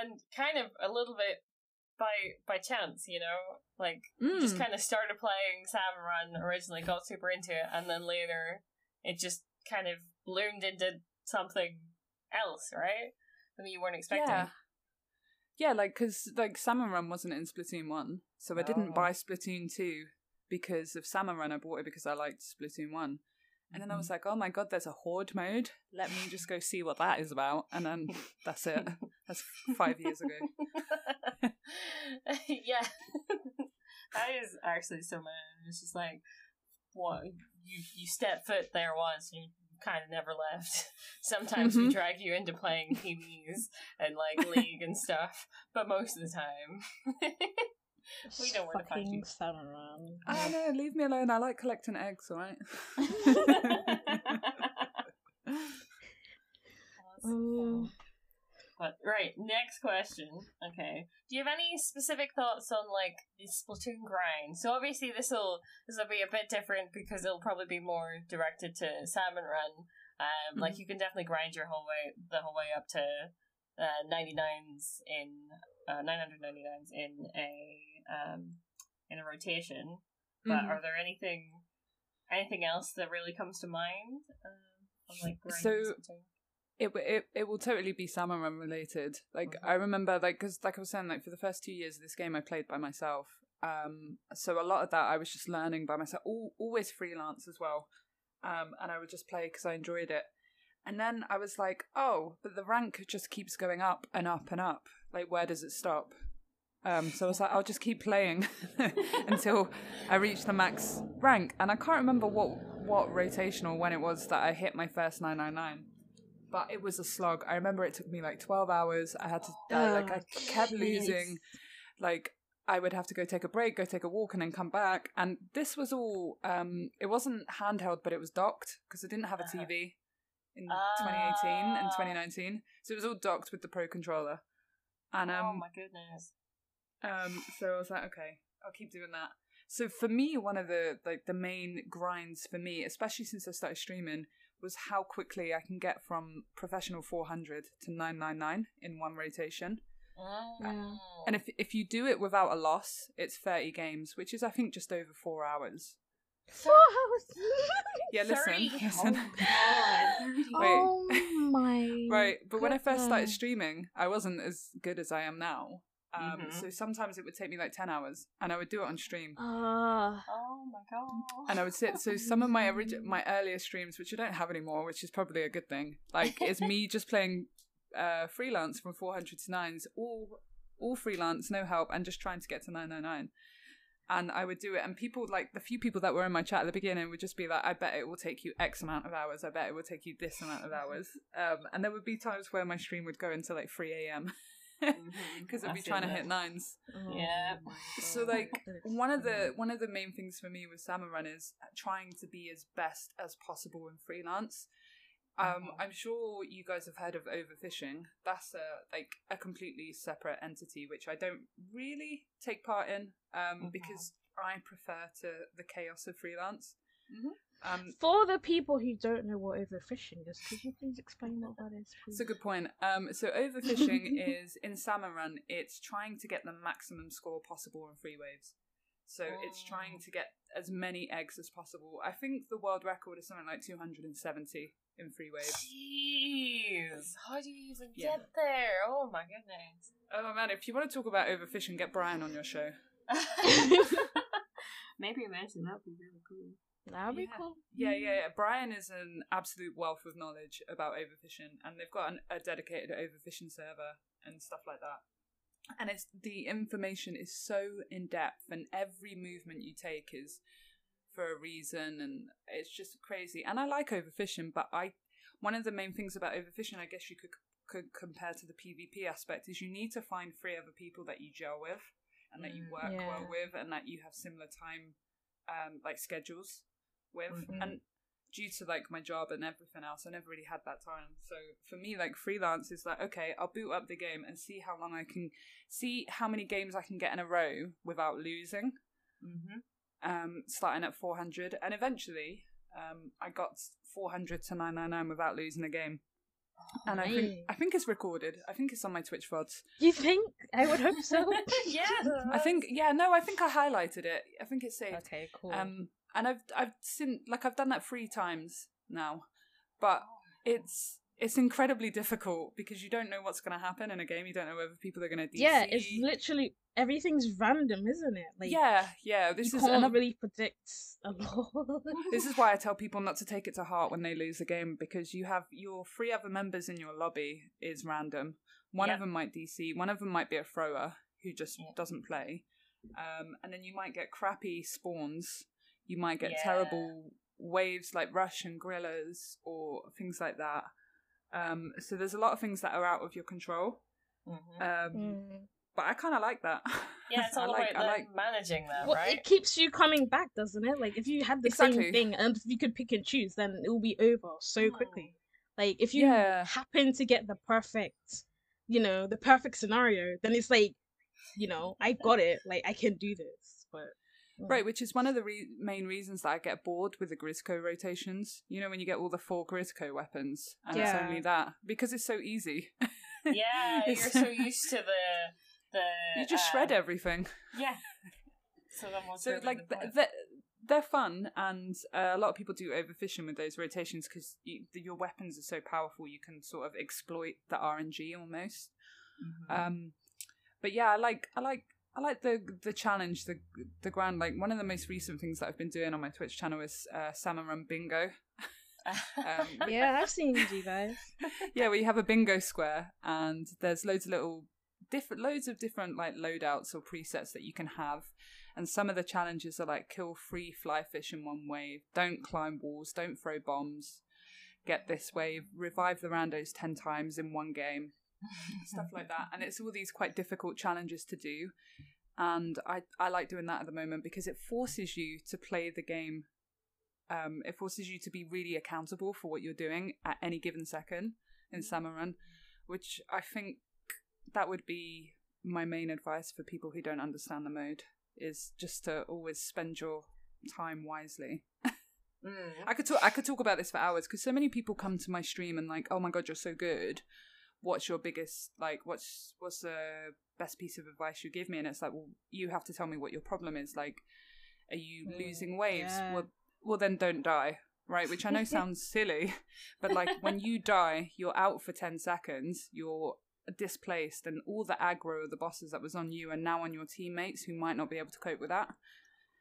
And kind of a little bit by by chance, you know, like you just Mm. kind of started playing Salmon Run originally, got super into it, and then later it just kind of bloomed into something else, right? That you weren't expecting. Yeah. Yeah, like because like Salmon Run wasn't in Splatoon one, so I didn't Oh. buy Splatoon two because of Salmon Run. I bought it because I liked Splatoon one, and then I was like, oh my god, there's a horde mode. Let me just go see what that is about, and then that's it. That's five years ago. yeah, that is actually so mad. It's just like what you you step foot there once, and you kind of never left. Sometimes we Mhm. drag you into playing PBs and like League and stuff, but most of the time. We know where to find you. fucking Salmon Run. I don't know. Leave me alone. I like collecting eggs. All right. Um, But right, next question. Okay, do you have any specific thoughts on like the Splatoon grind? So obviously this will this will be a bit different because it'll probably be more directed to Salmon Run. Um, like Mhm. you can definitely grind your whole way the whole way up to uh, 99s in uh, 999s in a um in a rotation. But Mhm. are there anything anything else that really comes to mind? Um, like So- It, it it will totally be Salmon Run related. Like Mhm. I remember, like because like I was saying, like for the first two years of this game, I played by myself. Um, so a lot of that I was just learning by myself. All, always freelance as well. Um, and I would just play because I enjoyed it. And then I was like, oh, but the rank just keeps going up and up and up. Like where does it stop? Um, so I was like, I'll just keep playing until I reach the max rank. And I can't remember what what rotation or when it was that I hit my first 999 but it was a slog. I remember it took me like 12 hours. I had to, uh, like, I Oh, kept jeez. losing. Like, I would have to go take a break, go take a walk, and then come back. And this was all, um, it wasn't handheld, but it was docked because I didn't have a Uh-huh. TV in 2018 and Ah. 2019. So it was all docked with the Pro controller. And, um, oh my goodness. Um, so I was like, okay, I'll keep doing that. So for me, one of the like the main grinds for me, especially since I started streaming, was how quickly I can get from Profreshional 400 to 999 in one rotation. Mm. And if if you do it without a loss, it's 30 games, which is I think just over 4 hours. Four hours. Yeah, listen. Thirty? listen. God. oh my. Right, but when I first started streaming, I wasn't as good as I am now. Um, Mhm. So sometimes it would take me like 10 hours, and I would do it on stream. Ah. Oh my god. And I would sit. So some of my origi- my earlier streams, which I don't have anymore, which is probably a good thing, like is me just playing uh, freelance from 400 to nines, all all freelance, no help, and just trying to get to 999. And I would do it, and people like the few people that were in my chat at the beginning would just be like, "I bet it will take you X amount of hours. I bet it will take you this amount of hours." Um, and there would be times where my stream would go into like 3 a.m. because I'd be feel trying to hit nines. Oh Yeah. So like one of the one of the main things for me with salmon run is trying to be as best as possible in freelance. Um, Mhm. I'm sure you guys have heard of overfishing. That's a like a completely separate entity which I don't really take part in um, Mhm. because I prefer to the chaos of freelance. Mhm. Um, For the people who don't know what overfishing is, could you please explain what that is, please? It's a good point. Um, so overfishing is in salmon run. It's trying to get the maximum score possible in free waves. So it's trying to get as many eggs as possible. I think the world record is something like 270 in free waves. Jeez, how do you even Yeah. get there? Oh my goodness. Oh man, if you want to talk about overfishing, get Brian on your show. Maybe imagine that would be really cool. That would be Yeah. cool. Yeah, yeah, yeah. Brian is an absolute wealth of knowledge about overfishing, and they've got an, a dedicated overfishing server and stuff like that. And it's the information is so in depth, and every movement you take is for a reason, and it's just crazy. And I like overfishing, but I one of the main things about overfishing, I guess you could could compare to the PvP aspect, is you need to find three other people that you gel with, and that you Mm, work yeah. well with, and that you have similar time, um, like schedules with Mhm. and due to like my job and everything else i never really had that time so for me like freelance is like okay i'll boot up the game and see how long i can see how many games i can get in a row without losing mm-hmm. um starting at 400 and eventually um i got 400 to 999 without losing a game and i think Nice. i think it's recorded i think it's on my twitch vods You think? I would hope so. yeah. i think yeah no i think i highlighted it i think it's saved Okay, cool. Um, and I've I've seen like I've done that three times now, but it's it's incredibly difficult because you don't know what's going to happen in a game. You don't know whether people are going to DC. yeah, it's literally everything's random, isn't it? Like yeah, yeah. This you is can't another. really predict a lot. This is why I tell people not to take it to heart when they lose a game because you have your three other members in your lobby is random. One of them might DC. One of them might be a thrower who just doesn't play. Um, and then you might get crappy spawns. You might get Yeah. terrible waves like rush and Grillers or things like that. Um, so there's a lot of things that are out of your control. Mhm. Um, Mm. But I kind of like that. yeah, it's all I like, about I like, like managing that, Well, right? it keeps you coming back, doesn't it? Like if you had the Exactly. same thing and if you could pick and choose, then it will be over so quickly. Like if you Yeah. happen to get the perfect, you know, the perfect scenario, then it's like, you know, I got it. Like I can do this. But Right, which is one of the re- main reasons that I get bored with the Grizzco rotations. You know, when you get all the four Grizzco weapons, and it's only that because it's so easy. yeah, you're so used to the the. you just uh, shred everything. Yeah. So So like the th- they're, fun, and uh, a lot of people do overfishing with those rotations because you, your weapons are so powerful. You can sort of exploit the RNG almost. Mhm. Um, but yeah, I like I like I like the the challenge, the the grand. Like one of the most recent things that I've been doing on my Twitch channel is uh, Salmon Run Bingo. um, yeah, I've seen you guys. yeah, we have a bingo square, and there's loads of little different, loads of different like loadouts or presets that you can have. And some of the challenges are like kill three fly fish in one wave, don't climb walls, don't throw bombs, get this wave, revive the randos ten times in one game, stuff like that. And it's all these quite difficult challenges to do. And I, I like doing that at the moment because it forces you to play the game. Um, it forces you to be really accountable for what you're doing at any given second in Salmon Run, which I think that would be my main advice for people who don't understand the mode is just to always spend your time wisely. Mm. I could talk. I could talk about this for hours because so many people come to my stream and like, oh my god, you're so good. What's your biggest like? What's what's the best piece of advice you give me? And it's like, well, you have to tell me what your problem is. Like, are you Mm, losing waves? yeah. Well, well, then don't die, right? Which I know sounds silly, but like when you die, you're out for ten seconds. You're displaced, and all the aggro of the bosses that was on you are now on your teammates who might not be able to cope with that.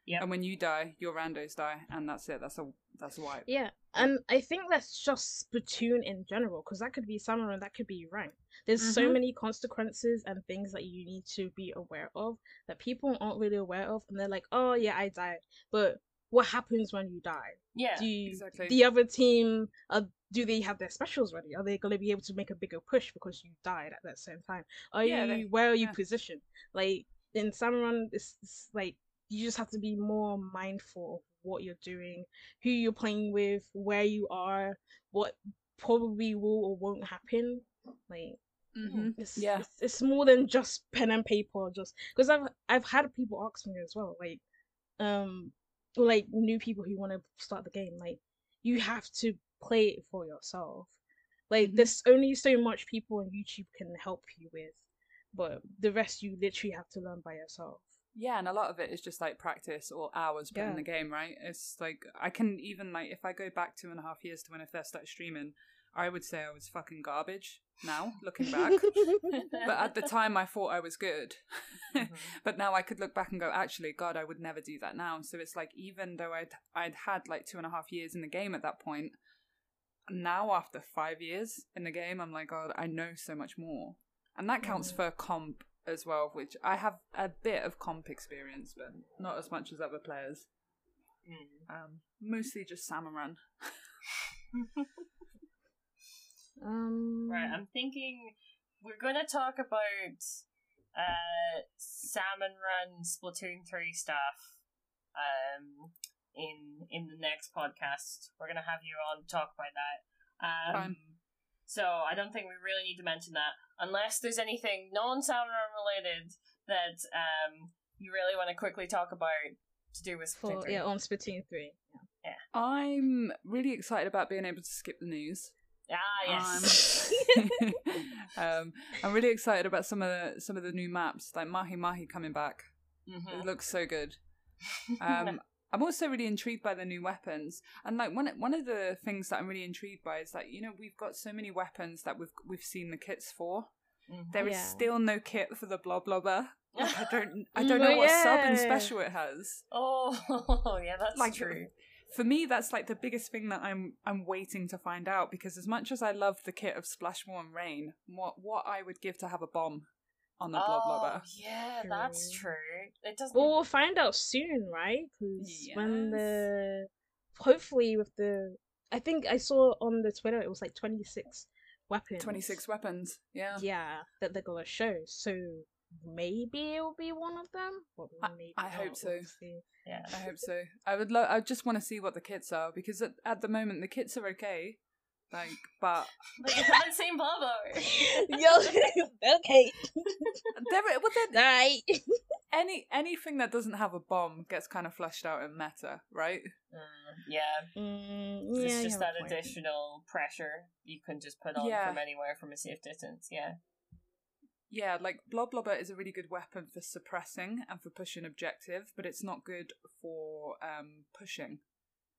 Yep. And when you die, your randos die, and that's it. That's a that's a wipe. Yeah, and I think that's just Splatoon in general, because that could be Salmon Run, that could be rank. There's so Mhm. many consequences and things that you need to be aware of that people aren't really aware of, and they're like, "Oh yeah, I died," but what happens when you die? Yeah. Do you, Exactly. the other team, uh, do they have their specials ready? Are they going to be able to make a bigger push because you died at that same time? Are Yeah, you they- where are you yeah. positioned? Like in Salmon Run, it's, it's like you just have to be more mindful of what you're doing, who you're playing with, where you are, what probably will or won't happen. Like hmm it's, Yeah. it's it's more than just pen and paper. Just because I've I've had people ask me as well, like um, like new people who want to start the game, like you have to play it for yourself. Like Mhm. there's only so much people on YouTube can help you with, but the rest you literally have to learn by yourself. Yeah, and a lot of it is just like practice or hours put in the game, right? It's like I can even like if I go back two and a half years to when I first started streaming, I would say I was fucking garbage. Now looking back, but at the time I thought I was good. Mhm. but now I could look back and go, actually, God, I would never do that now. So it's like even though I'd I'd had like two and a half years in the game at that point, now after five years in the game, I'm like, God, I know so much more, and that counts Mhm. for comp as well, which I have a bit of comp experience, but not as much as other players. Mm. Um, mostly just Salmon Run. Um, Right, I'm thinking we're gonna talk about uh Salmon Run Splatoon 3 stuff um in in the next podcast. We're gonna have you on to talk about that. Um Fine. so I don't think we really need to mention that unless there's anything non Salmon Run related that um you really want to quickly talk about to do with Splatoon for 3. yeah on Splatoon three. I'm really excited about being able to skip the news. Ah yes. um, I'm really excited about some of the some of the new maps, like Mahi Mahi coming back. Mhm. It looks so good. Um, I'm also really intrigued by the new weapons, and like one one of the things that I'm really intrigued by is that you know we've got so many weapons that we've we've seen the kits for. Mhm. There is Yeah. still no kit for the Bloblobber. Like, I don't I don't know Mm, what sub and special it has. Oh, yeah, that's Like, true. For me, that's like the biggest thing that I'm I'm waiting to find out because as much as I love the kit of Splash Wall and Rain, what what I would give to have a bomb on the Blob oh, Blobber. yeah, that's True. true. It doesn't. Well, we'll find out soon, right? Because when the hopefully with the I think I saw on the Twitter it was like twenty six weapons. Twenty six weapons. Yeah. Yeah, that they're gonna show. So maybe it'll be one of them. But I- maybe I hope so. yeah. I hope so. I would love. I just want to see what the kits are because at, at the moment the kits are okay, like, but But you haven't seen Blubber. Yo, okay, there. Well, then right. any anything that doesn't have a bomb gets kind of fleshed out in meta, right? Mm, yeah, Mm, it's yeah, you just that additional pressure you can just put on Yeah. from anywhere from a safe distance. Yeah. Yeah, like Bloblobber is a really good weapon for suppressing and for pushing objective, but it's not good for um, pushing.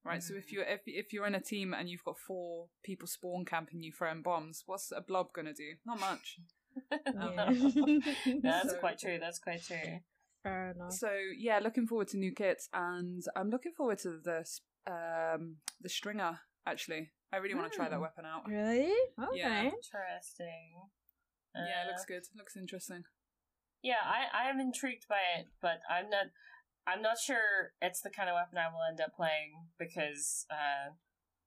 Right, so if Mm. you if if you're in a team and you've got four people spawn camping you throwing bombs, what's a blob gonna do? Not much. Yeah. That's So- quite true. That's quite true. Fair enough. So yeah, looking forward to new kits, and I'm looking forward to the um the stringer. Actually, I really want to try that Hmm. weapon out. Really? Okay. Yeah. Interesting. Yeah, it Uh, looks good. Looks interesting. Yeah, I, I am intrigued by it, but I'm not I'm not sure it's the kind of weapon I will end up playing because uh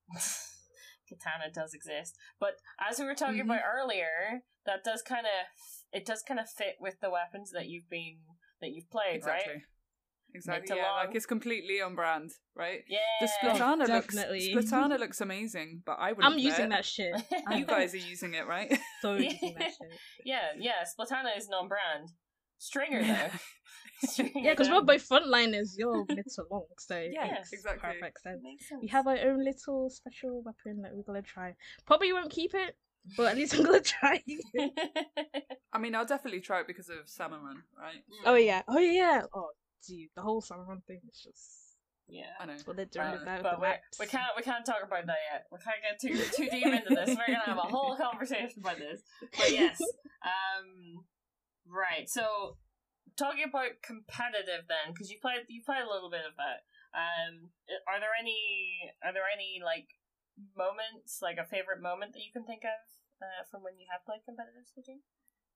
Katana does exist. But as we were talking Mhm. about earlier, that does kind of it does kind of fit with the weapons that you've been that you've played, Exactly. right? Exactly. to Yeah, long. like it's completely on brand, right? Yeah. The Splatana looks definitely. Splatana looks amazing, but I wouldn't. I'm play using it. that shit. You guys are using it, right? So Yeah. using that shit. yeah, yeah. Splatana is non-brand. Stringer though. Stringer Yeah, because we're down. both frontliners. You're mid to long, so Yeah, makes exactly. Perfect sense. Sense. We have our own little special weapon that we're gonna try. Probably won't keep it, but at least I'm gonna try. I mean, I'll definitely try it because of Salmon, right? oh yeah, oh yeah. Oh, dude, the whole Sauron thing is just yeah. I know. that's what they're doing Uh, with that. But with we the we can't we can't talk about that yet. We can't get too too deep into this. We're gonna have a whole conversation about this. But yes, um, right. So talking about competitive then, because you played you played a little bit of that. Um, are there any are there any like moments like a favorite moment that you can think of uh, from when you have played competitive Splatoon?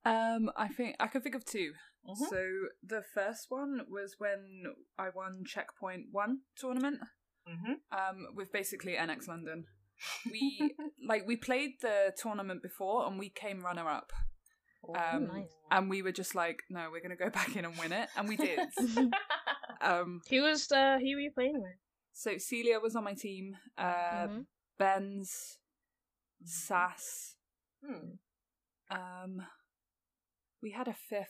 Um, I think I can think of 2 Mhm. So the first one was when I won Checkpoint One tournament. Mm-hmm. Um, with basically NX London. We like we played the tournament before and we came runner up. Um, nice. and we were just like, no, we're gonna go back in and win it, and we did. um, Who was uh who were you playing with? so Celia was on my team. Uh, Mhm. Benz, Sass. Hmm. Um, we had a fifth.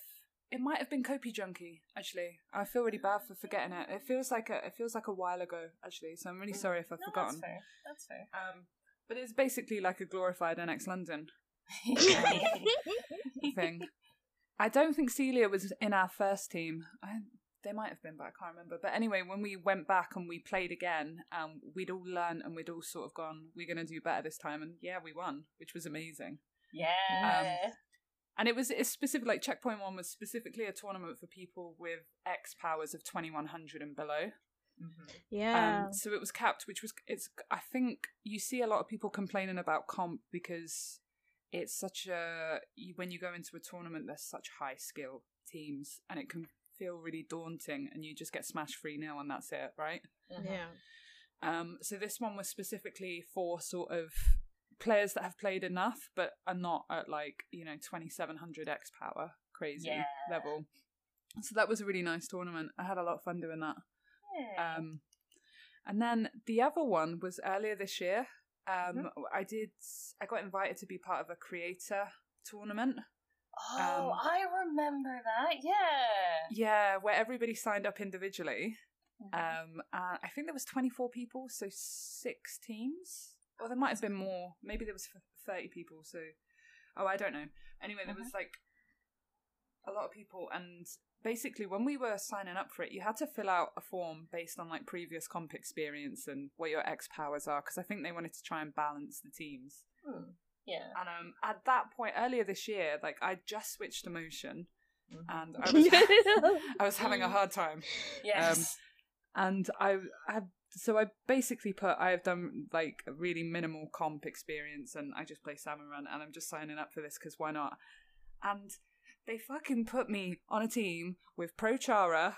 It might have been Kopi Junkie. Actually, I feel really bad for forgetting it. It feels like a it feels like a while ago. Actually, so I'm really sorry if I've No, forgotten. That's fair. That's fair. Um, but it's basically like a glorified NX London thing. I don't think Celia was in our first team. I, they might have been, but I can't remember. But anyway, when we went back and we played again, um, we'd all learned and we'd all sort of gone, "We're going to do better this time," and yeah, we won, which was amazing. yeah. And it was it's specific, like Checkpoint One was specifically a tournament for people with X powers of twenty one hundred and below. Mhm. Yeah. Um, so it was capped, which was it's. I think you see a lot of people complaining about comp because it's such a when you go into a tournament, there's such high skill teams, and it can feel really daunting, and you just get smashed three 0 and that's it, right? Mhm. yeah. Um, so this one was specifically for sort of players that have played enough, but are not at like you know twenty seven hundred X power crazy Yeah. level. So that was a really nice tournament. I had a lot of fun doing that. Yeah. Um, and then the other one was earlier this year. Um, I did. I got invited to be part of a creator tournament. oh, um, I remember that. Yeah. Yeah, where everybody signed up individually. Mhm. Um, and I think there was twenty four people, so six teams. Or there might have been more. Maybe there was thirty people. So, oh, I don't know. Anyway, there was like a lot of people, and basically, when we were signing up for it, you had to fill out a form based on like previous comp experience and what your X powers are, because I think they wanted to try and balance the teams. Hmm. Yeah. And um, at that point earlier this year, like I just switched to motion, Mhm. and I was I was having a hard time Yes. and I have so I basically put I have done like a really minimal comp experience and I just play Salmon Run and I'm just signing up for this because why not? And they fucking put me on a team with Prochara,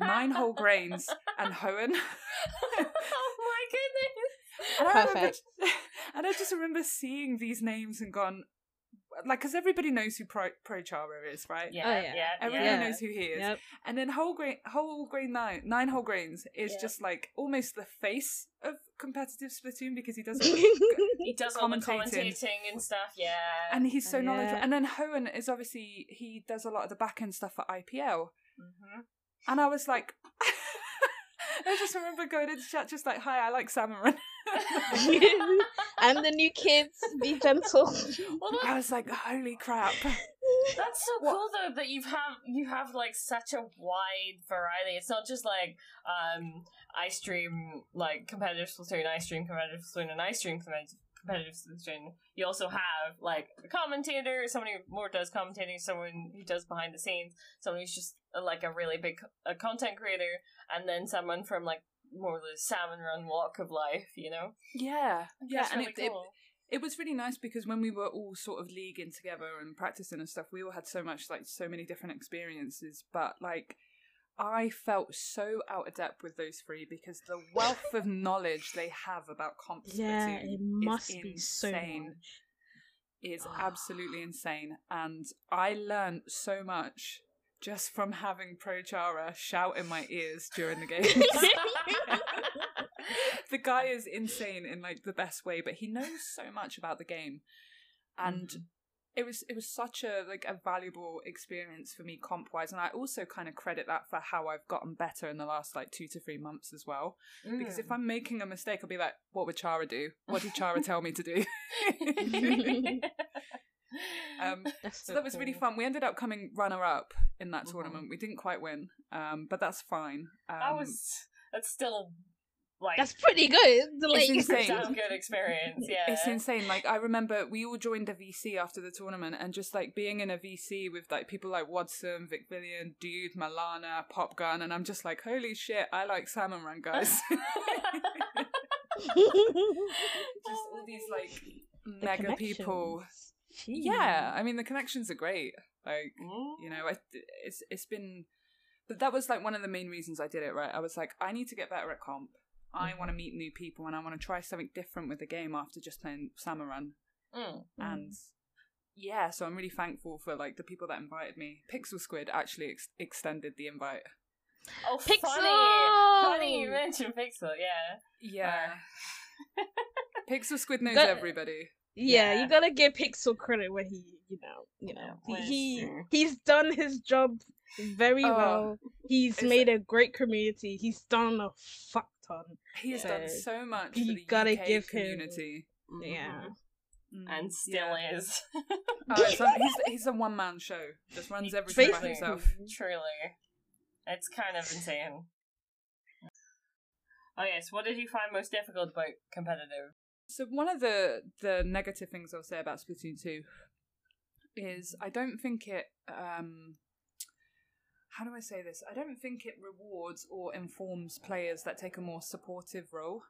Nine Whole Grains, and Hoenn. oh my goodness. And I, remember, Perfect. and I just remember seeing these names and gone, like, because everybody knows who Pro, Pro Chara is, right? Yeah. Oh, yeah. yeah. Yeah. Everybody Yeah. knows who he is. Yep. And then whole grain, whole grain nine, nine whole grains is Yeah. just like almost the face of competitive Splatoon because he does, He does all the Commentating. commentating and stuff. Yeah. and he's so Yeah. knowledgeable. And then Hoenn is obviously he does a lot of the back end stuff for IPL. Mhm. And I was like, I just remember going into chat just like, "Hi, I like salmon run." and the new kids, be gentle. Well, I that, was like, "Holy crap!" that's so What- cool though that you have you have like such a wide variety. It's not just like um I stream like competitive Splatoon, I stream competitive Splatoon, and I stream competitive competitive Splatoon. You also have like a commentator, someone who more does commentating, someone who does behind the scenes, someone who's just uh, like a really big a content creator, and then someone from like more the salmon run walk of life. You know, Yeah, yeah, That's and really it, it cool. it was really nice because when we were all sort of leaguing together and practicing and stuff, we all had so much like so many different experiences. But like, I felt so out of depth with those three because the wealth of knowledge they have about comp yeah, it must be so insane. much. is ah. absolutely insane, and I learned so much just from having Pro Chara shout in my ears during the games. the guy is insane in like the best way, but he knows so much about the game. And Mhm. it was it was such a like a valuable experience for me comp wise, and I also kind of credit that for how I've gotten better in the last like two to three months as well. Because Mm. if I'm making a mistake, I'll be like, "What would Chara do? What did Chara tell me to do?" um, That's so that was really fun. We ended up coming runner up in that Mhm. tournament. We didn't quite win, um, but that's fine. Um, that was that's still like That's pretty good. Like, It's insane. damn good experience. Yeah, It's insane. Like I remember we all joined a VC after the tournament and just like being in a VC with like people like Watson, Vic Villian, Dude, Malana, Pop Gun, and I'm just like, holy shit, I like Salmon Run guys. just all these like The mega people. Connections. Jeez. Yeah, I mean the connections are great. Like Mm. you know, I, it's it's been, but that was like one of the main reasons I did it. Right, I was like, I need to get better at comp. I want to meet new people and I want to try something different with the game after just playing Salmon Run. Mm. and yeah so i'm really thankful for like the people that invited me pixel squid actually ex- extended the invite Oh, Pixel! funny! Funny you mentioned Pixel. Yeah. yeah pixel squid knows That- everybody Yeah, Yeah. you gotta give Pixel credit where he, you know, you know, Yeah, he, he he's done his job very Oh, well. He's it's- made a great community. He's done a fuck ton. he has done so much You gotta UK give him- community Yeah. Mm, And still yeah. is. Oh, it's he's, he's a one-man show just runs everything by himself Truly. It's kind of insane. Oh yes, what did you find most difficult about competitive? So one of the the negative things I'll say about Splatoon 2 is I don't think it um how do I say this? I don't think it rewards or informs players that take a more supportive role.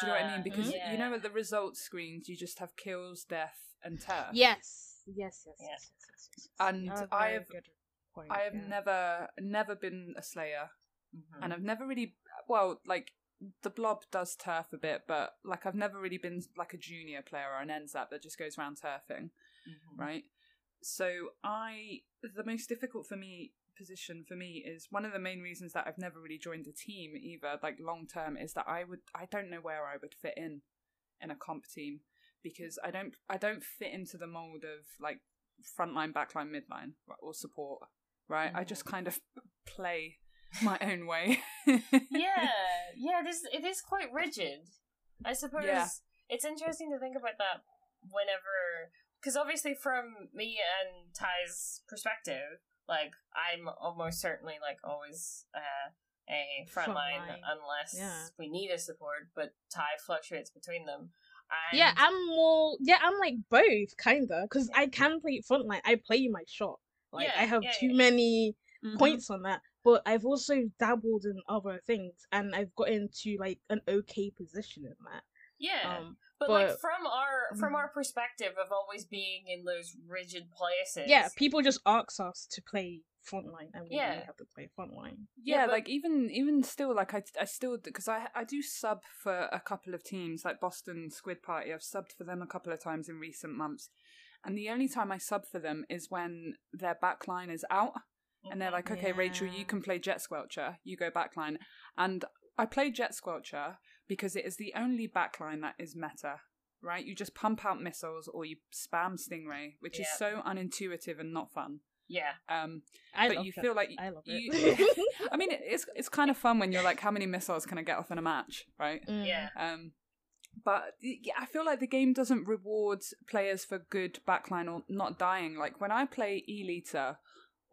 Do you know what I mean? Ah, Because yeah. you know at the results screens you just have kills, death, and turf. Yes. Yes, yes, Yeah. yes, yes, yes, yes. And A I very have- point, I have yeah. never never been a slayer, Mhm. and I've never really well like the blob does turf a bit, but like I've never really been like a junior player or an N-ZAP that just goes around turfing. Mhm. right? So I the most difficult for me position for me is one of the main reasons that I've never really joined a team either like long term is that I would I don't know where I would fit in in a comp team because I don't I don't fit into the mold of like frontline backline midline or support right I just kind of play my own way yeah, yeah. This it is quite rigid. I suppose Yeah. it's interesting to think about that whenever, because obviously from me and Ty's perspective, like I'm almost certainly like always uh, a frontline Frontline. unless Yeah. we need a support, but Ty fluctuates between them. And Yeah, I'm more. Yeah, I'm like both, kinda, because I can play frontline. I play my shot. Like Yeah, I have yeah, too yeah. many Mhm. points on that, but I've also dabbled in other things, and I've got into like an okay position in that. yeah. Um, But, like from our from Mm. our perspective of always being in those rigid places. yeah, people just ask us to play frontline, and we Yeah. really have to play frontline. yeah, Yeah, but- like even even still like i, I still because I, I do sub for a couple of teams like boston squid party i've subbed for them a couple of times in recent months and the only time i sub for them is when their backline is out and they're like okay rachel you can play jet squelcher you go backline and i play jet squelcher because it is the only backline that is meta right you just pump out missiles or you spam stingray which is so unintuitive and not fun yeah. um I but you that. feel like I love you- it. I mean, it's it's kind of fun when you're like, how many missiles can I get off in a match, right? Mm. Yeah. Um, but yeah, I feel like the game doesn't reward players for good backline or not dying. Like when I play E-liter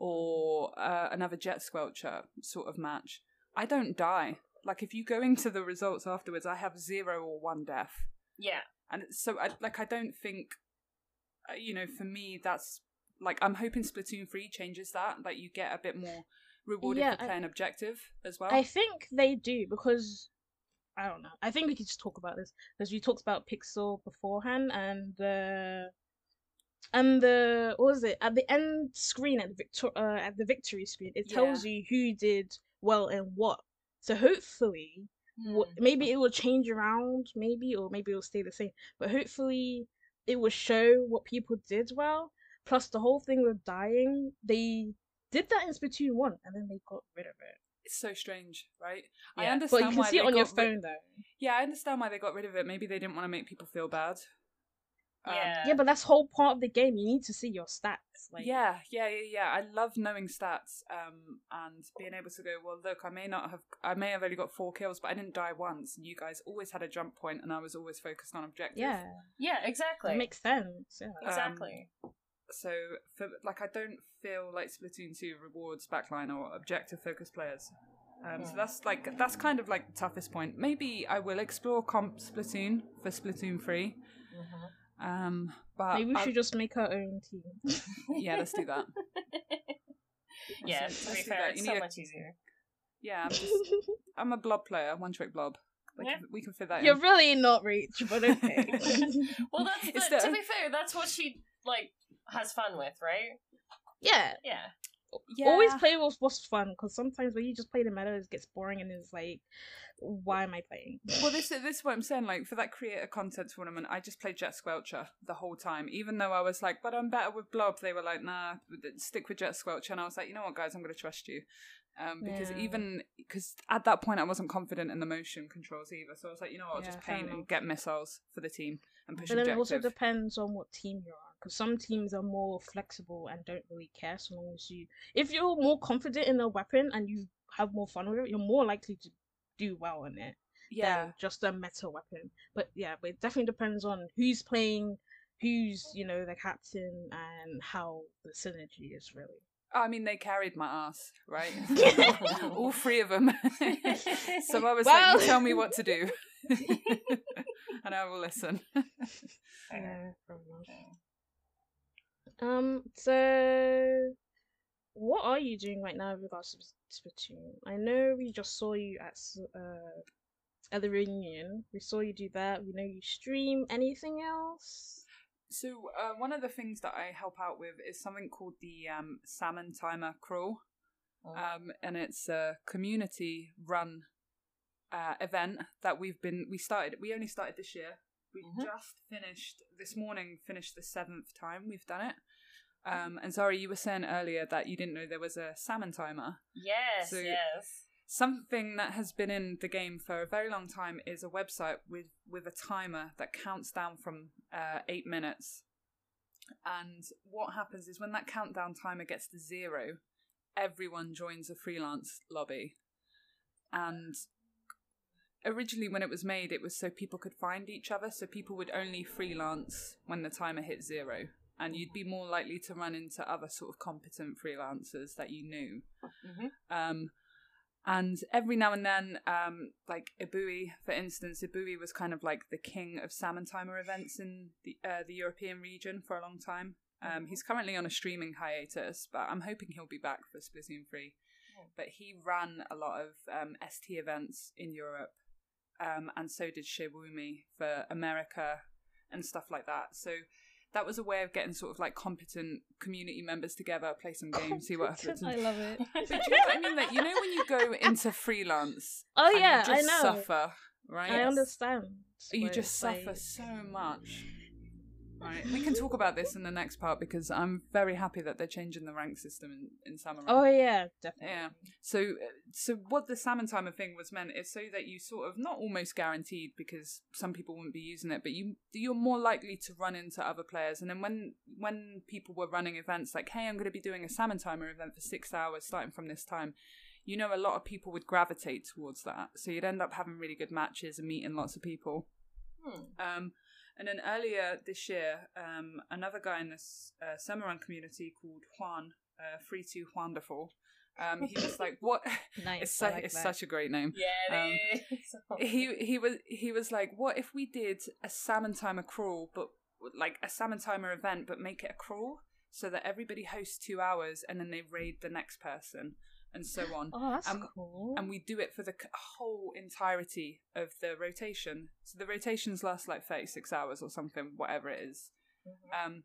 or uh, another Jet Squelcher sort of match, I don't die. Like if you go into the results afterwards, I have zero or one death, Yeah. and so I, like I don't think, uh, you know, for me that's like I'm hoping Splatoon three changes that, that you get a bit more rewarded Yeah, for I- playing objective as well. I think they do because I don't know. I think we could just talk about this because we talked about Pixel beforehand and the and the what was it at the end screen at the victor uh, at the victory screen it tells you who did well and what. So hopefully, wh- Hmm. maybe it will change around, maybe or maybe it'll stay the same. But hopefully, it will show what people did well. Plus, the whole thing with dying, they did that in Splatoon one, and then they got rid of it. it's so strange, right? I understand But you can why see it on your phone though. Yeah, I understand why they got rid of it. Maybe they didn't want to make people feel bad. Um, Yeah. Yeah, but that's whole part of the game. You need to see your stats. Like, yeah, yeah, yeah, yeah. I love knowing stats um, and being able to go. Well, look, I may not have, I may have only got four kills, but I didn't die once. And you guys always had a jump point, and I was always focused on objective. yeah, Yeah, exactly. it makes sense. Yeah. exactly. So, for like, I don't feel like Splatoon two rewards backline or objective focused players. Um, so Hmm. that's like that's kind of like the toughest point. Maybe I will explore comp Splatoon for Splatoon three. Mhm. Um, but Maybe we I- should just make our own team. yeah, let's do that. yeah, Let's to do be that. fair, You it's need so a- much easier. Yeah, I'm just I'm a blob player, one trick blob. Like, Yeah. We can fit that You're in. really not reach, but okay. Well, that's the, the- to be fair, that's what she like has fun with, right? yeah. Yeah. Yeah. Always play with what's fun, because sometimes when you just play the meta, it gets boring and it's like, why am I playing? Well, this is this is what I'm saying. Like for that creator content tournament, I just played Jet Squelcher the whole time. Even though I was like, "But I'm better with Blob," they were like, "Nah, stick with Jet Squelcher." And I was like, "You know what, guys? I'm going to trust you." Um, because Yeah. even because at that point I wasn't confident in the motion controls either, so I was like, you know what, I'll Yeah, just paint and get missiles for the team and push But then it also depends on what team you're on, because some teams are more flexible and don't really care so long as you. If you're more confident in a weapon and you have more fun with it, you're more likely to do well in it yeah, than just a meta weapon. But yeah, but it definitely depends on who's playing, who's you know the captain, and how the synergy is really. I mean they carried my ass, right? All three of them. so I was like, Well- you tell me what to do, and I will listen. Yeah. Um, so what are you doing right now with regards to Splatoon? I know we just saw you at uh at the reunion. We saw you do that. We know you stream. Anything else? So uh, one of the things that I help out with is something called the um, Salmon Timer Crawl, Oh. um, and it's a community-run uh, event that we've been we started. We only started this year. We Mhm. just finished this morning. Finished the seventh time we've done it. Um, and sorry, you were saying earlier that you didn't know there was a salmon timer. yes, So- yes. Something that has been in the game for a very long time is a website with with a timer that counts down from uh, eight minutes. And what happens is when that countdown timer gets to zero, everyone joins a freelance lobby. And originally, when it was made, it was so people could find each other, so people would only freelance when the timer hit zero. And you'd be more likely to run into other sort of competent freelancers that you knew. hmm Um, and every now and then, um, like Ibui, for instance, Ibui was kind of like the king of salmon timer events in the uh, the European region for a long time. Um, he's currently on a streaming hiatus, but I'm hoping he'll be back for Splatoon 3. But he ran a lot of um, ST events in Europe, um, and so did Shewumi for America and stuff like that. So that was a way of getting sort of like competent community members together, play some oh, games, see what happens. I love it. But do you know what I mean? Like, you know when you go into freelance Oh yeah, I know. suffer, right? I understand. You just suffer like- so much. Right. We can talk about this in the next part because I'm very happy that they're changing the rank system in, in Salmon Run. Oh yeah, definitely. Yeah. So, uh, so what the salmon timer thing was meant is so that you sort of not almost guaranteed because some people wouldn't be using it, but you you're more likely to run into other players. And then when when people were running events like, hey, I'm going to be doing a salmon timer event for six hours starting from this time, you know, a lot of people would gravitate towards that. So you'd end up having really good matches and meeting lots of people. Hmm. Um, and then earlier this year, um, another guy in this uh, community called Juan, uh, Free to Wonderful, um, he was like, "What? Nice. it's I su- like it's such a great name." Yeah, Um. He he was he was like, "What if we did a salmon timer crawl, but like a salmon timer event, but make it a crawl so that everybody hosts two hours and then they raid the next person and so on." Oh, that's Um, cool. and we do it for the whole entirety of the rotation. So the rotations last like 36 hours or something, whatever it is. Um,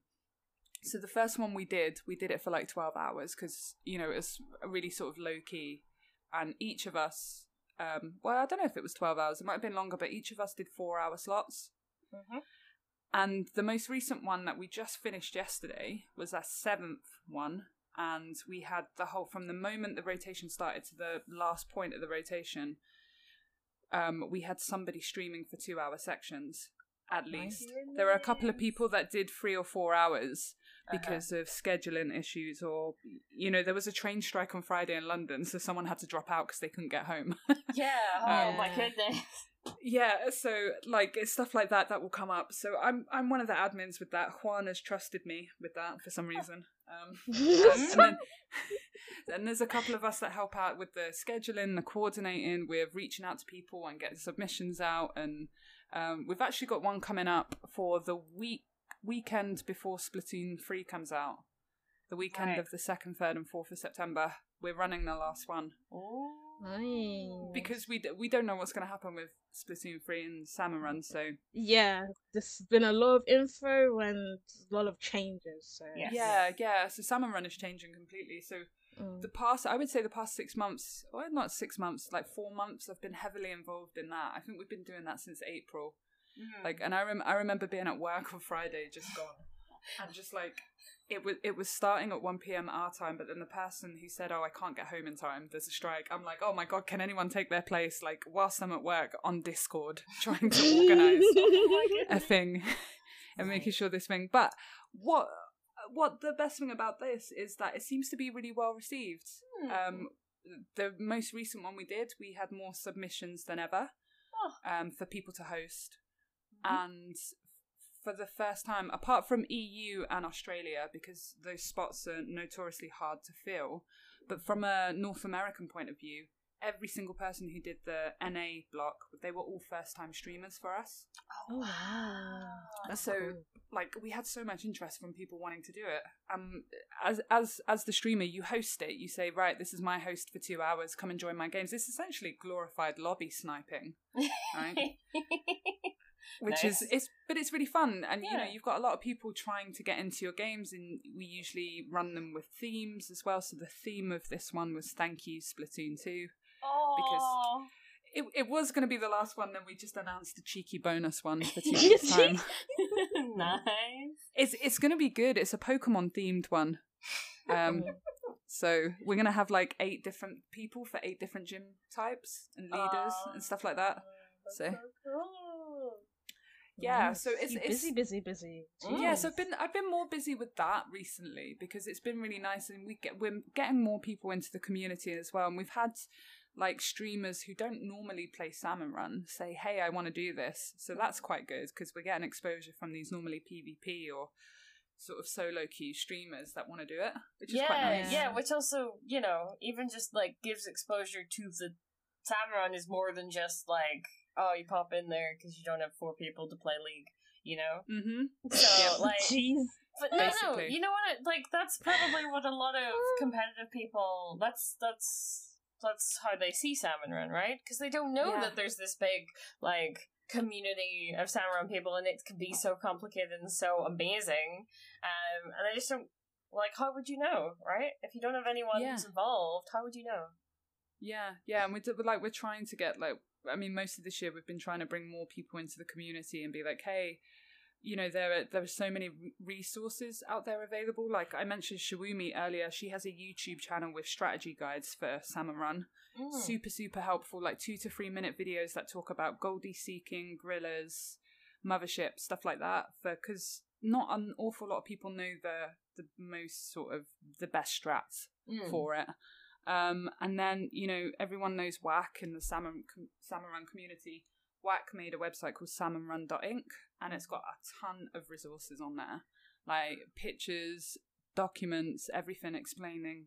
so the first one we did, we did it for like 12 hours because, you know, it was really sort of low key. And each of us, um, well, I don't know if it was 12 hours, it might have been longer, but each of us did four hour slots. Mhm. And the most recent one that we just finished yesterday was our seventh one. And we had the whole, from the moment the rotation started to the last point of the rotation, um, we had somebody streaming for two hour sections. at least. There were a couple of people that did three or four hours Uh-huh. because of scheduling issues, or you know, there was a train strike on Friday in London, so someone had to drop out because they couldn't get home. Yeah. Oh my goodness. yeah, so like it's stuff like that that will come up. So I'm I'm one of the admins with that. Juan has trusted me with that for some reason. Um, and then, then there's a couple of us that help out with the scheduling, the coordinating, with reaching out to people and getting submissions out, and um, we've actually got one coming up for the week weekend before Splatoon three comes out. The weekend Right. of the second, third, and fourth of September. We're running the last one Ooh. Nice. because we d- we don't know what's going to happen with Splatoon three and Salmon Run. So yeah, there's been a lot of info and a lot of changes. So Yes. yeah, yeah. So Salmon Run is changing completely. So Mm. the past i would say the past six months well not six months like four months i've been heavily involved in that i think we've been doing that since april Mm. like and i, rem- I remember being at work on friday just gone and just like it was it was starting at 1 p.m our time but then the person who said oh i can't get home in time there's a strike i'm like oh my god can anyone take their place like whilst i'm at work on discord trying to organize a thing and making sure this thing. But what what the best thing about this is that it seems to be really well received. Hmm. Um, the most recent one we did, we had more submissions than ever Oh. um, for people to host, Mhm. and for the first time, apart from EU and Australia, because those spots are notoriously hard to fill, but from a North American point of view. Every single person who did the NA block, they were all first time streamers for us. Oh wow. That's So, cool. like we had so much interest from people wanting to do it um as as as the streamer you host it you say right this is my host for two hours come and join my games it's essentially glorified lobby sniping right which is it's but it's really fun and you know you've got a lot of people trying to get into your games and we usually run them with themes as well so the theme of this one was thank you splatoon 2 because it, it was going to be the last one then we just announced a cheeky bonus one for two time nice. It's it's gonna be good. It's a Pokemon themed one. Um, so we're gonna have like eight different people for eight different gym types and leaders and stuff like that. That's So- cool. Yeah, so it's- it's- busy, busy, busy. Yeah, so I've been I've been more busy with that recently because it's been really nice and we get we're getting more people into the community as well. And we've had like streamers who don't normally play Salmon Run say, "Hey, I want to do this." So that's quite good because we're getting exposure from these normally PvP or sort of solo queue streamers that want to do it, which is yeah, quite nice. yeah, which also, you know, even just like gives exposure to the Salmon Run is more than just like, oh, you pop in there because you don't have four people to play League, you know? Mm-hmm. So, Yep. like, Jeez. but no, no, you know what? Like, that's probably what a lot of competitive people, that's, that's, that's how they see Salmon Run, right? Because they don't know Yeah. that there's this big, like, community of Salmon Run people and it can be so complicated and so amazing. Um, and I just don't, like, how would you know, right? If you don't have anyone Yeah. who's involved, how would you know? Yeah, yeah, and we do, like we're trying to get like I mean most of this year we've been trying to bring more people into the community and be like, hey, you know there are there are so many resources out there available. Like I mentioned Shawumi earlier, she has a YouTube channel with strategy guides for Salmon Run. Mm. Super super helpful, like two to three minute videos that talk about Goldie seeking, Grillers, mothership, stuff like that. For because not an awful lot of people know the the most sort of the best strats Mm. for it. Um, and then you know everyone knows Whack in the salmon salmon run community. Whack made a website called salmonrun.ink, and it's got a ton of resources on there, like pictures, documents, everything explaining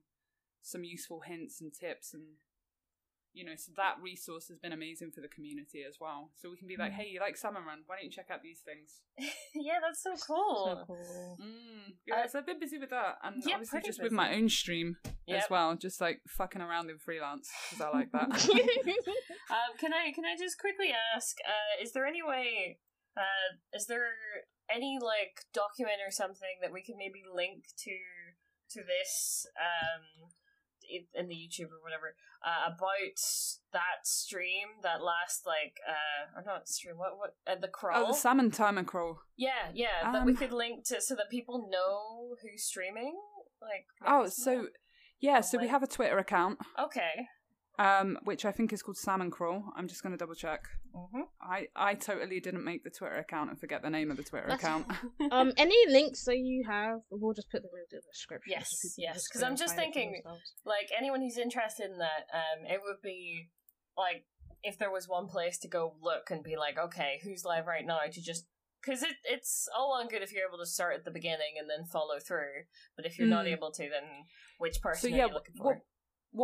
some useful hints and tips, and you know, so that resource has been amazing for the community as well. So we can be like, hey, you like salmon run? Why don't you check out these things? yeah, that's so cool. So cool. Mm, yeah, Uh, so I've been busy with that, and yeah, obviously pretty just with my own stream Yep. as well, just like fucking around in freelance because I like that. Um, can I can I just quickly ask? Uh, is there any way? Uh, is there any like document or something that we could maybe link to to this um in, in the YouTube or whatever uh, about that stream that last like uh or not stream what what uh, the crawl? oh, the salmon timer crawl. yeah, yeah, that we Um, could link to so that people know who's streaming. Like Oh, so some- yeah, so we have a Twitter account. okay, um, which I think is called Salmon Crawl. I'm just going to double check. Mhm. I, I totally didn't make the Twitter account and forget the name of the Twitter That's- account. Um, any links that you have, we'll just put them in the description. Yes, so yes, because I'm just find it for thinking- like anyone who's interested in that, um, it would be like if there was one place to go look and be like, okay, who's live right now to just because it it's all on good if you're able to start at the beginning and then follow through, but if you're not Mm. able to, then which person so are yeah, you looking for? what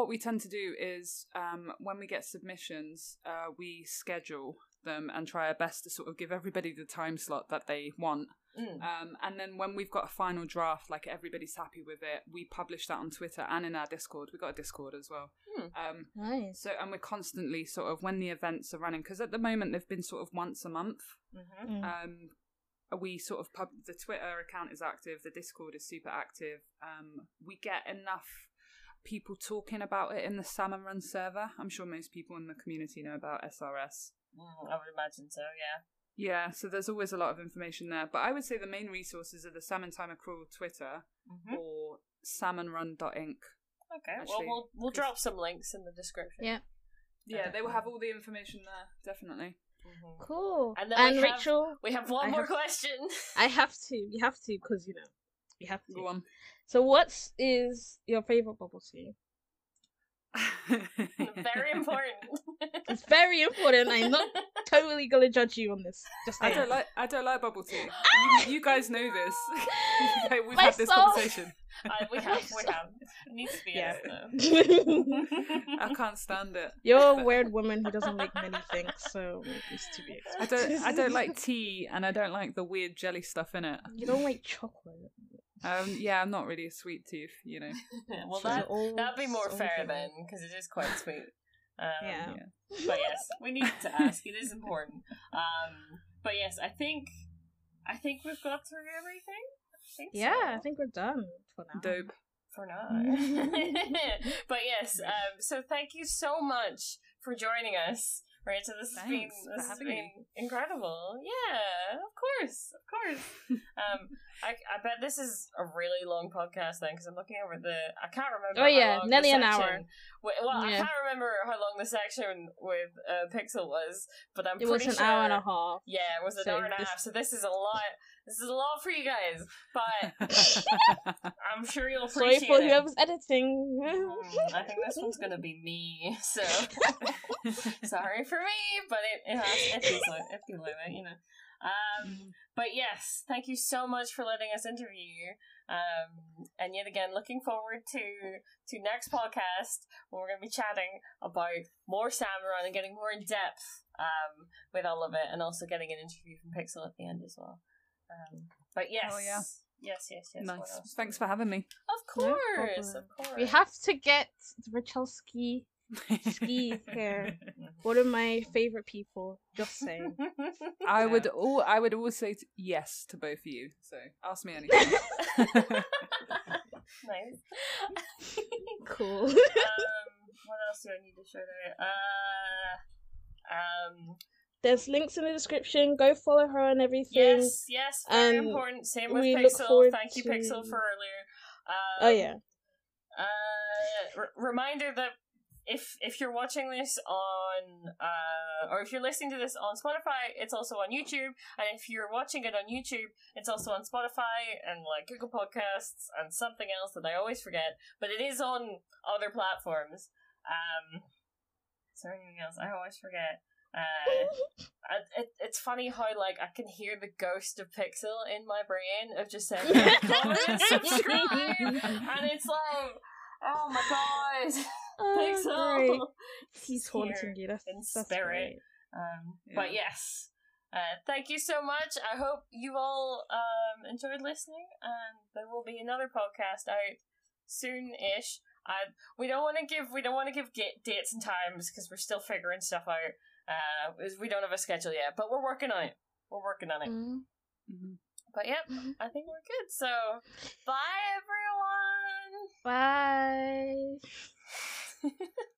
we tend to do is um, when we get submissions, uh, we schedule them and try our best to sort of give everybody the time slot that they want. Mm. Um, and then when we've got a final draft, like everybody's happy with it, we publish that on Twitter and in our Discord. We've got a Discord as well. Hmm. Um, Nice. so and we're constantly sort of when the events are running because at the moment they've been sort of once a month. hmm Mm. Um, we sort of pub the Twitter account is active, the Discord is super active. Um, we get enough people talking about it in the Salmon Run server. I'm sure most people in the community know about SRS. Mm, I would imagine so. Yeah. Yeah, so there's always a lot of information there. But I would say the main resources are the Salmon Timer Crawl Twitter hmm or salmonrun.ink. Okay. Actually, well, we'll we'll 'cause- drop some links in the description. Yeah. Yeah, they will have all the information there, definitely. Mhm. Cool. And And, then we have- Rachel, We have one I more have- question. I have to. We have to because you know we have to. Go on. So, what is your favorite bubble tea? Very important. It's very important. I'm not totally gonna judge you on this. Just I don't like I don't like bubble tea. You, you guys know this. Like, We've My had this soul- conversation. Uh, we have, we have. It needs to be Yeah. I can't stand it. You're a weird woman who doesn't like many things, so it's to be expected. I don't I don't like tea and I don't like the weird jelly stuff in it. You don't like chocolate. Um yeah, I'm not really a sweet tooth, you know. well, that that'd be more so fair good. then, because it is quite sweet. Um, Yeah. But yes, we need to ask. It is important. Um, but yes, I think I think we've got through everything. I think Yeah, so. I think we're done for now. Dope. for now. but yes, um, so thank you so much for joining us. Right, so this has been this has been me. incredible. Yeah, of course, of course. um, I I bet this is a really long podcast then because I'm looking over the. I can't remember. Oh, yeah, nearly an hour. Well, well I can't remember how long the section with uh, Pixel was, but I'm It was an sure. hour and a half. Yeah, it was an So hour and a half. So this is a lot. This is a lot for you guys, but I'm sure you'll appreciate Sorry for it. whoever's editing. Mm, I think this one's gonna be me, so sorry for me, but it, it has it feels like it feels like it, you know. Um, but yes, thank you so much for letting us interview you. Um, and yet again, looking forward to to next podcast where we're gonna be chatting about more Salmon Run and getting more in depth um with all of it, and also getting an interview from Pixel at the end as well. Um, but yes, Oh, yeah. yes, yes, yes. nice. Thanks for having me. Of course, problem. of course. we have to get Rachelski, Ski here. One of my favorite people. Just saying. I would all I would always say t- yes to both of you. So ask me anything. nice. Cool. um, what else do I need to show there? Uh, um, There's links in the description. Go follow her on everything. yes, yes, very And important. Same with Pixel. Thank you, to- Pixel, for earlier. Um, Oh yeah. Uh, r- reminder that if if you're watching this on uh or if you're listening to this on Spotify, it's also on YouTube, and if you're watching it on YouTube, it's also on Spotify and like Google Podcasts and something else that I always forget, but it is on other platforms. Um, is there anything else? I always forget. Uh, it, it's funny how like I can hear the ghost of Pixel in my brain of just saying comment and subscribe, and it's like, oh my god, Oh, Pixel. great. He's haunting you. In that's spirit. Um, But yes, uh, thank you so much. I hope you all um, enjoyed listening, and there will be another podcast out soon-ish. I we don't want to give we don't want to give ga- dates and times because we're still figuring stuff out. Uh, we don't have a schedule yet, but we're working on it. We're working on it. Mm-hmm. mm-hmm. But yep, mm-hmm. I think we're good. So bye, everyone. Bye.